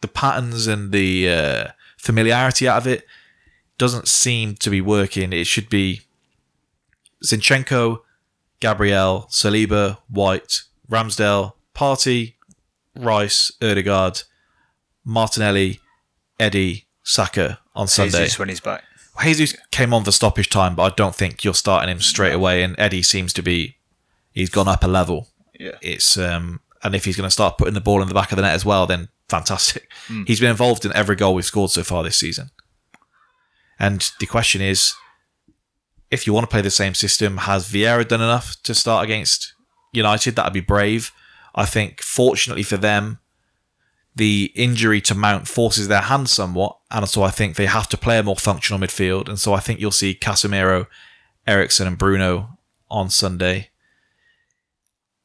the patterns and the uh, familiarity out of it. Doesn't seem to be working. It should be Zinchenko, Gabriel, Saliba, White, Ramsdale, Partey, Rice, Odegaard, Martinelli, Eddie, Saka on Sunday. Jesus when he's back. Jesus came on for stoppage time, but I don't think you're starting him straight away. And Eddie seems to be, he's gone up a level. Yeah. It's um, and if he's going to start putting the ball in the back of the net as well, then fantastic. He's been involved in every goal we've scored so far this season. And the question is, if you want to play the same system, has Vieira done enough to start against United? That'd be brave. I think, fortunately for them, the injury to Mount forces their hand somewhat, and so I think they have to play a more functional midfield. And so I think you'll see Casemiro, Eriksen, and Bruno on Sunday.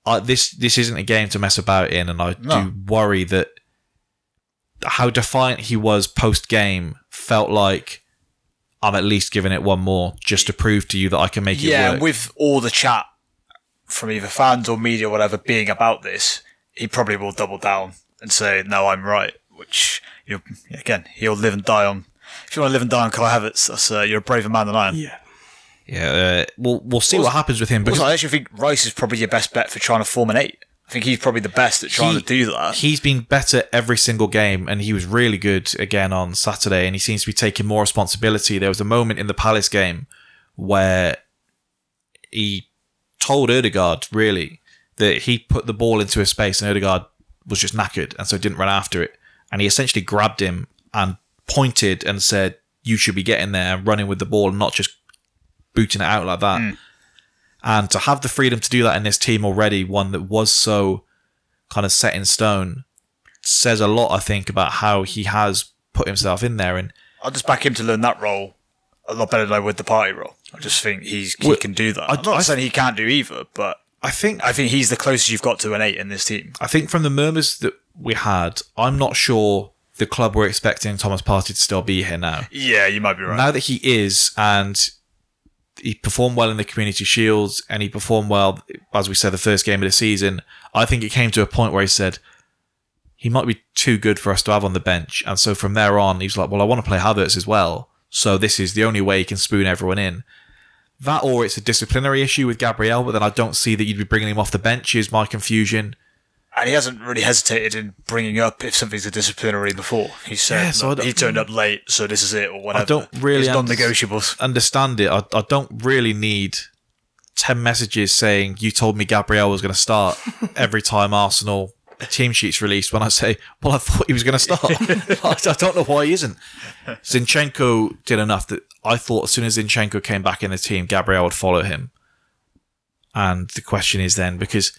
I, this this isn't a game to mess about in, and I No. do worry that how defiant he was post game felt like I'm at least giving it one more just to prove to you that I can make it Yeah, work. with all the chat from either fans or media or whatever being about this, he probably will double down and say, "No, I'm right." Which you again, he'll live and die on. If you want to live and die on Kai Havertz, that's uh, you're a braver man than I am. Yeah. yeah, uh, we'll we'll see what happens with him. Because Also, I actually think Rice is probably your best bet for trying to form an eight. I think he's probably the best at trying He- to do that. He's been better every single game, and he was really good again on Saturday. And he seems to be taking more responsibility. There was a moment in the Palace game where he told Odegaard really that he put the ball into a space, and Odegaard was just knackered, and so didn't run after it. And he essentially grabbed him and pointed and said, "You should be getting there and running with the ball, and not just booting it out like that." Hmm. And to have the freedom to do that in this team already, one that was so kind of set in stone, says a lot, I think, about how he has put himself in there. And I'll just back him to learn that role a lot better than I would the Partey role. I just think he's he Well, can do that. I- I'm not I- saying he can't do either, but I think I think he's the closest you've got to an eight in this team. I think from the murmurs that we had, I'm not sure the club were expecting Thomas Partey to still be here now. Yeah, you might be right. Now that he is, and he performed well in the Community Shields, and he performed well, as we said, the first game of the season. I think it came to a point where he said he might be too good for us to have on the bench, and so from there on, he's like, "Well, I want to play Havertz as well, so this is the only way he can spoon everyone in." That, or it's a disciplinary issue with Gabriel, but then I don't see that you'd be bringing him off the bench. Is my confusion? And he hasn't really hesitated in bringing up if something's a disciplinary before. He said Yeah, so I "Look, don't- he turned up mm. late, so this is it, or whatever. I don't really under- non-negotiables. understand it. I, I don't really need 10 messages saying, You told me Gabriel was going to start every time Arsenal team sheets released when I say, Well, I thought he was going to start. I don't know why he isn't. Zinchenko did enough that I thought as soon as Zinchenko came back in the team, Gabriel would follow him. And the question is then, because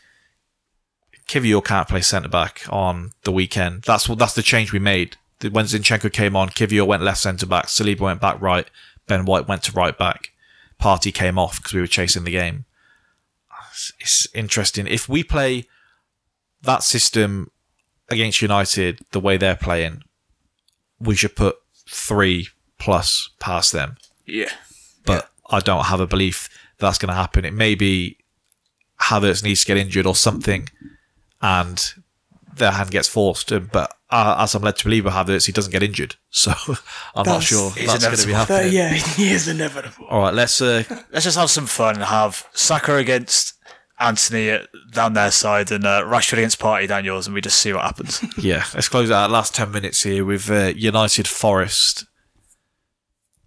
Kiwior can't play centre back on the weekend. That's what that's the change we made. When Zinchenko came on, Kiwior went left centre back, Saliba went back right, Ben White went to right back. Partey came off because we were chasing the game. It's, it's interesting. If we play that system against United the way they're playing, we should put three plus past them. Yeah. But I don't have a belief that's going to happen. It may be Havertz needs to get injured or something, and their hand gets forced. uh, But uh, as I'm led to believe we have Havertz, he doesn't get injured. So I'm not sure that's going to be inevitable. Happening. yeah, he is inevitable. All right, let's. Uh, Let's just have some fun and have Saka against Antony down their side and uh, Rashford against Partey down yours, and we just see what happens. yeah, let's close out last ten minutes here with uh, United Forest.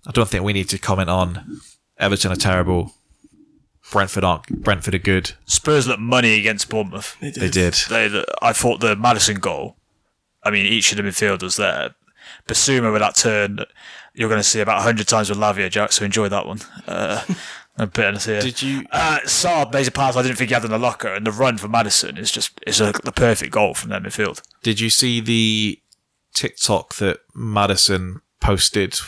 I don't think we need to comment on Everton are terrible. Brentford aren't. Brentford are good. Spurs look money against Bournemouth. They did. They did. They, I thought the Maddison goal. I mean, each of the midfielders there. Bissouma with that turn, you're going to see about hundred times with Lavia, Jack. So enjoy that one. Uh, a bitterness here. Did you? Uh, Sarr made a pass I didn't think he had in the locker, and the run for Maddison is just is a, the perfect goal from their midfield. Did you see the TikTok that Maddison posted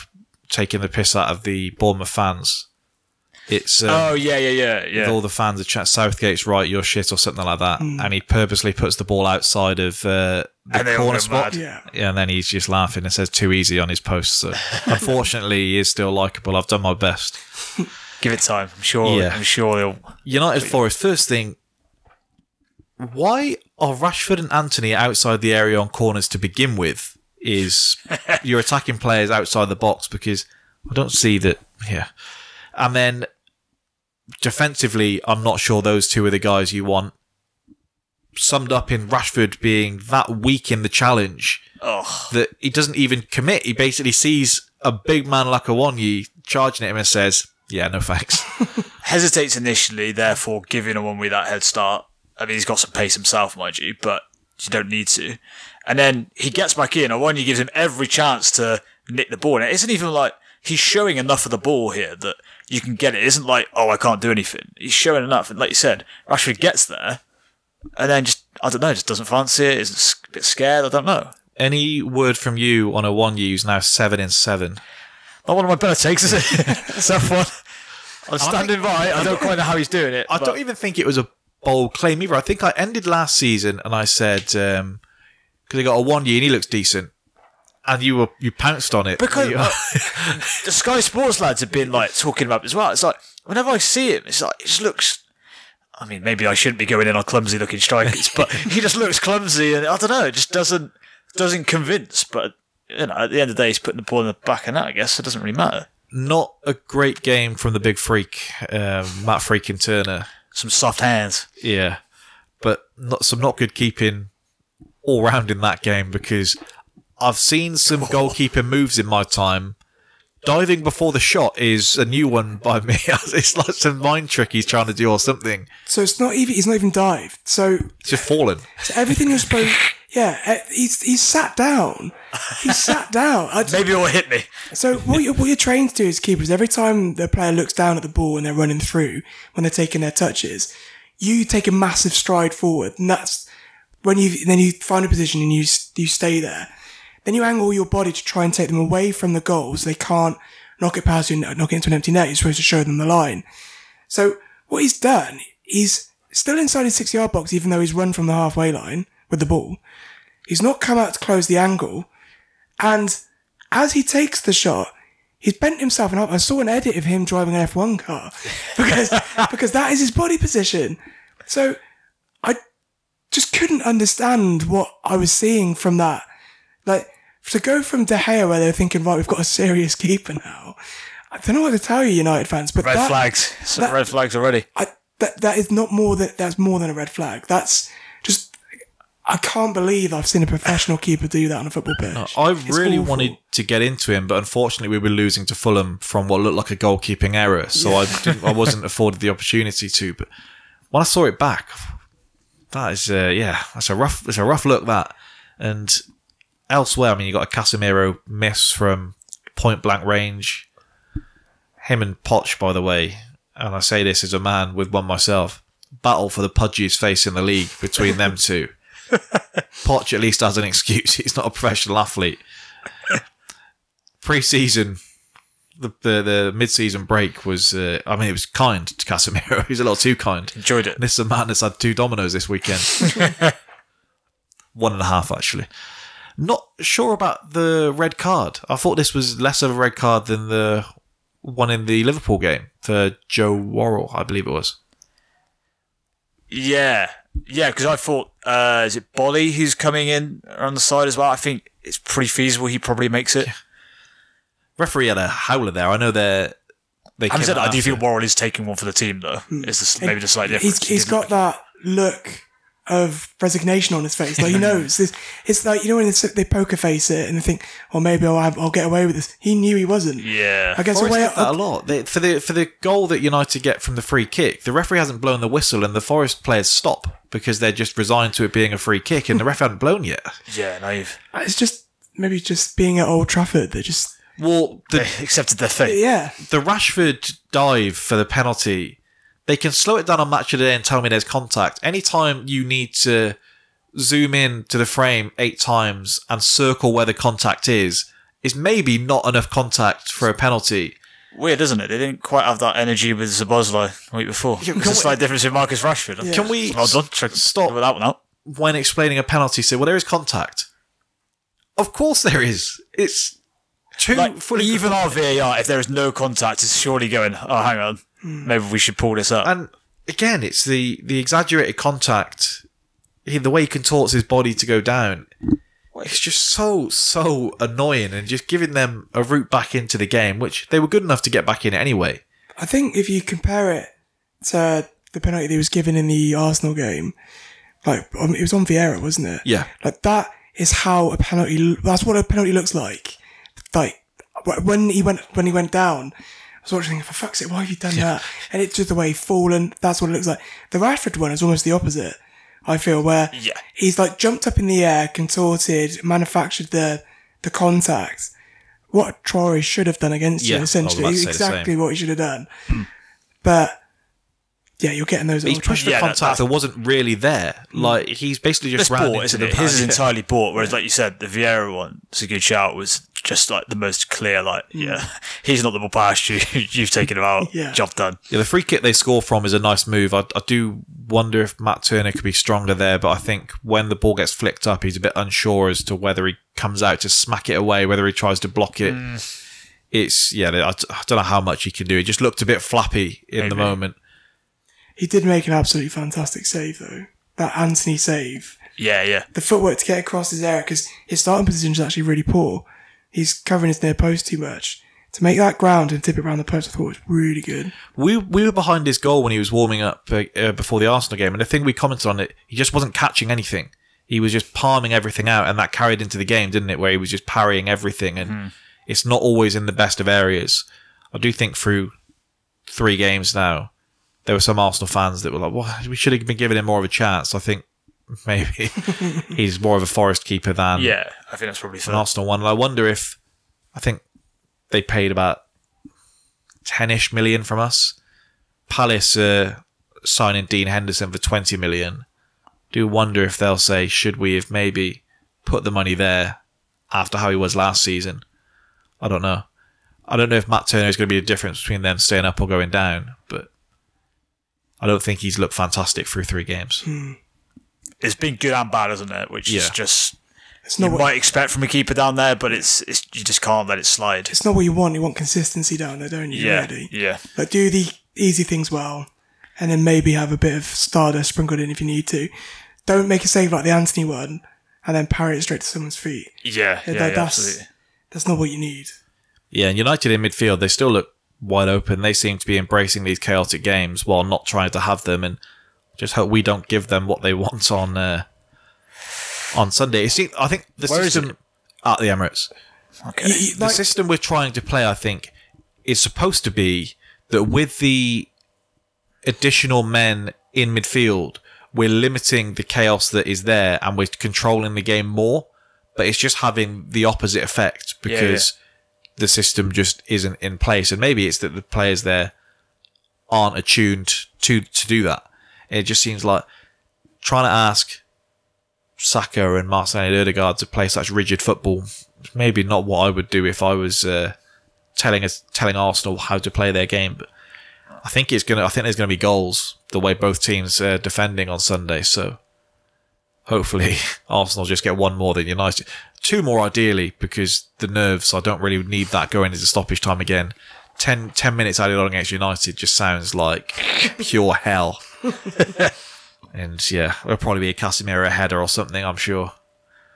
taking the piss out of the Bournemouth fans? It's um, Oh yeah, yeah, yeah, with yeah. all the fans are chat Southgate's right, you're shit or something like that, and he purposely puts the ball outside of uh, the And they all corner spot. mad. Yeah. Yeah, and then he's just laughing and says too easy on his post. So unfortunately, he is still likable. I've done my best. Give it time. I'm sure. Yeah. I'm sure they'll. United Forest, first thing, why are Rashford and Antony outside the area on corners to begin with? Is you're attacking players outside the box because I don't see that. Yeah. And then defensively, I'm not sure those two are the guys you want. Summed up in Rashford being that weak in the challenge Oh, that he doesn't even commit. He basically sees a big man like Awoniyi charging at him and says, Yeah, no thanks. hesitates initially, therefore giving a one with that head start. I mean, he's got some pace himself, mind you, but you don't need to. And then he gets back in, and one gives him every chance to nick the ball. And it isn't even like he's showing enough of the ball here that you can get it. It isn't like, oh, I can't do anything. He's showing enough. And like you said, Rashford gets there, and then just, I don't know, just doesn't fancy it, is a bit scared. I don't know. Any word from you on Awoniyi who's now seven in seven? Not one of my better takes, is it? Tough one. I'm standing by. I don't quite know how he's doing it. I but- don't even think it was a bold claim either. I think I ended last season and I said um, because he got a one year and he looks decent, and you were you pounced on it Because uh, the Sky Sports lads have been like talking about it as well. It's like whenever I see him, it's like it just looks. I mean, maybe I shouldn't be going in on clumsy looking strikers, but he just looks clumsy, and I don't know, it just doesn't doesn't convince. But you know, at the end of the day, he's putting the ball in the back of that. I guess it doesn't really matter. not a great game from the big freak, um, Matt Freaking Turner. Some soft hands. Yeah, but not some not good keeping all round in that game because I've seen some goalkeeper moves in my time. Diving before the shot is a new one by me. it's like some mind trick he's trying to do or something. So it's not even. He's not even dived. So, It's just fallen. so everything you're supposed. Yeah, eh, he's he's sat down. He's sat down. I, Maybe it'll hit me. So what you're, what you're trained to do as keepers, every time the player looks down at the ball and they're running through, when they're taking their touches, you take a massive stride forward, and that's when you then you find a position and you you stay there. Then you angle your body to try and take them away from the goal, so they can't knock it past you and knock it into an empty net. You're supposed to show them the line. So what he's done, he's still inside his six yard box, even though he's run from the halfway line with the ball. He's not come out to close the angle. And as he takes the shot, he's bent himself and. I saw an edit of him driving an F1 car because, because that is his body position. So I just couldn't understand what I was seeing from that. Like, to go from De Gea where they're thinking, right, we've got a serious keeper now. I don't know what to tell you, United fans, but Red that, flags. Some that- red flags already. I, that that is not more than that's more than a red flag. That's just I can't believe I've seen a professional keeper do that on a football pitch. I It's really awful. wanted to get into him, but unfortunately, we were losing to Fulham from what looked like a goalkeeping error, so I didn't, I wasn't afforded the opportunity to. But when I saw it back, that is, uh, yeah, that's a rough, it's a rough look that. And elsewhere, I mean, you got a Casemiro miss from point blank range. Him and Poch, by the way, and I say this as a man with one myself, battle for the pudgiest face in the league between them two. Poch at least has an excuse. He's not a professional athlete. Pre-season, the the, the mid-season break was. Uh, I mean, it was kind to Casemiro. He was a little too kind. Enjoyed it. This is a man that's had two dominoes this weekend. One and a half, actually. Not sure about the red card. I thought this was less of a red card than the one in the Liverpool game for Joe Worrall, I believe it was. Yeah, yeah. Because I thought, uh, is it Boly who's coming in on the side as well? I think it's pretty feasible he probably makes it. Referee had a howler there. I know they're. They Having came said I do after. think Worrall is taking one for the team though. It's just, maybe just slightly different. He's, he's got that look of resignation on his face. Like he knows this. It's like you know when they, they poker face it and they think, "Well, maybe I'll, have, I'll get away with this." He knew he wasn't. Yeah. I guess the Forest way did that a lot. They, for the for the goal that United get from the free kick, the referee hasn't blown the whistle, and the Forest players stop because they're just resigned to it being a free kick, and the ref hadn't blown yet. Yeah, naive. Uh, it's just maybe just being at Old Trafford. They just Well, the They accepted their fate. yeah. the Rashford dive for the penalty, they can slow it down on match of the day and tell me there's contact. Anytime you need to zoom in to the frame eight times and circle where the contact is, is maybe not enough contact for a penalty. Weird, isn't it? They didn't quite have that energy with Szoboszlai the week before. can There's a we- difference with Marcus Rashford. Can we Well done. Check stop that one out. when explaining a penalty say, well, there is contact. Of course there is. It's two Like, fully even our VAR, if there is no contact, is surely going, oh, hang on. Maybe we should pull this up. and again, it's the the exaggerated contact. He, the way he contorts his body to go down. It's just so so annoying, and just giving them a route back into the game, which they were good enough to get back in anyway. I think if you compare it to the penalty that he was given in the Arsenal game, like um, it was on Vieira, wasn't it? Yeah. Like that is how a penalty. That's what a penalty looks like. Like when he went when he went down, I was watching. thinking, For fuck's sake, why have you done that? And it's just the way he's fallen. That's what it looks like. The Rashford one is almost the opposite. I feel where Yeah. he's like jumped up in the air, contorted, manufactured the the contact. What Traore should have done against Yeah, I you, was essentially, about to say the exactly same. what he should have done. Hmm. But yeah, you're getting those. at He's Old pushed for Yeah, contact that, that's- wasn't really there. Hmm. Like he's basically just It's ran bought, into isn't the it? His is man. entirely bought, whereas, like you said, the Vieira one, it's a good shout, was just like the most clear, like, mm. yeah, he's not the ball past you, you've taken him out, Yeah. job done. Yeah, the free kick they score from is a nice move. I, I do wonder if Matt Turner could be stronger there, but I think when the ball gets flicked up, he's a bit unsure as to whether he comes out to smack it away, whether he tries to block it. Mm. It's yeah, I, I don't know how much he can do. It just looked a bit flappy in the moment. He did make an absolutely fantastic save though. That Antony save, Yeah, yeah. the footwork to get across his area because his starting position is actually really poor. He's covering his near post too much. To make that ground and tip it around the post, I thought was really good. We we were behind his goal when he was warming up uh, uh, before the Arsenal game, and the thing we commented on it, he just wasn't catching anything. He was just palming everything out, and that carried into the game, didn't it? Where he was just parrying everything, and it's not always in the best of areas. I do think through three games now, there were some Arsenal fans that were like, "Well, we should have been giving him more of a chance." I think maybe he's more of a Forest keeper than Yeah, I think that's probably an fair. Arsenal one. And I wonder if I think they paid about ten-ish million from us. Palace uh, signing Dean Henderson for twenty million. Do wonder if they'll say, should we have maybe put the money there after how he was last season? I don't know. I don't know if Matt Turner is going to be a difference between them staying up or going down, but I don't think he's looked fantastic through three games. It's been good and bad, isn't it? Which is just It's you not what, might expect from a keeper down there, but it's it's you just can't let it slide. it's not what you want. You want consistency down there, don't you? Yeah, Really? yeah, Like do the easy things well, and then maybe have a bit of stardust sprinkled in if you need to. Don't make a save like the Antony one, and then parry it straight to someone's feet. yeah, Yeah, yeah, that- yeah, that's- absolutely. That's not what you need. Yeah, and United in midfield, they still look wide open. They seem to be embracing these chaotic games while not trying to have them, and just hope we don't give them what they want on uh, on Sunday. Seemed, I think the Where system at the Emirates. Okay. You- the like- system we're trying to play, I think, is supposed to be that with the additional men in midfield, we're limiting the chaos that is there and we're controlling the game more. But it's just having the opposite effect because the system just isn't in place. And maybe it's that the players there aren't attuned to to do that. It just seems like trying to ask Saka and Marcelo Odegaard to play such rigid football. Maybe not what I would do if I was uh, telling telling Arsenal how to play their game. But I think it's gonna. I think there's gonna be goals the way both teams are defending on Sunday. So hopefully Arsenal just get one more than United, two more ideally because the nerves. I don't really need that going into stoppage time again. 10, 10 minutes added on against United just sounds like pure hell. and yeah, there'll probably be a Casemiro header or something. I'm sure.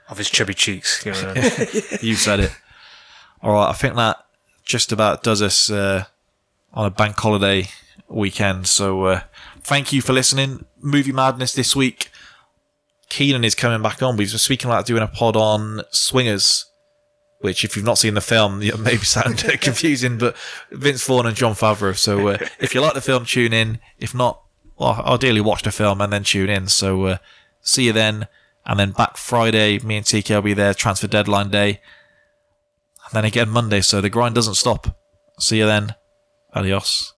Of his chubby cheeks. you know. You said it. All right, I think that just about does us uh, on a bank holiday weekend. So uh, thank you for listening. Movie Madness this week. Keenan is coming back on. We've been speaking about doing a pod on Swingers, which, if you've not seen the film, it may sound confusing, but Vince Vaughn and Jon Favreau. So uh, if you like the film, tune in. If not, well, ideally watch the film and then tune in. So uh, see you then. And then back Friday, me and TK will be there, transfer deadline day. And then again Monday, so the grind doesn't stop. See you then. Adios.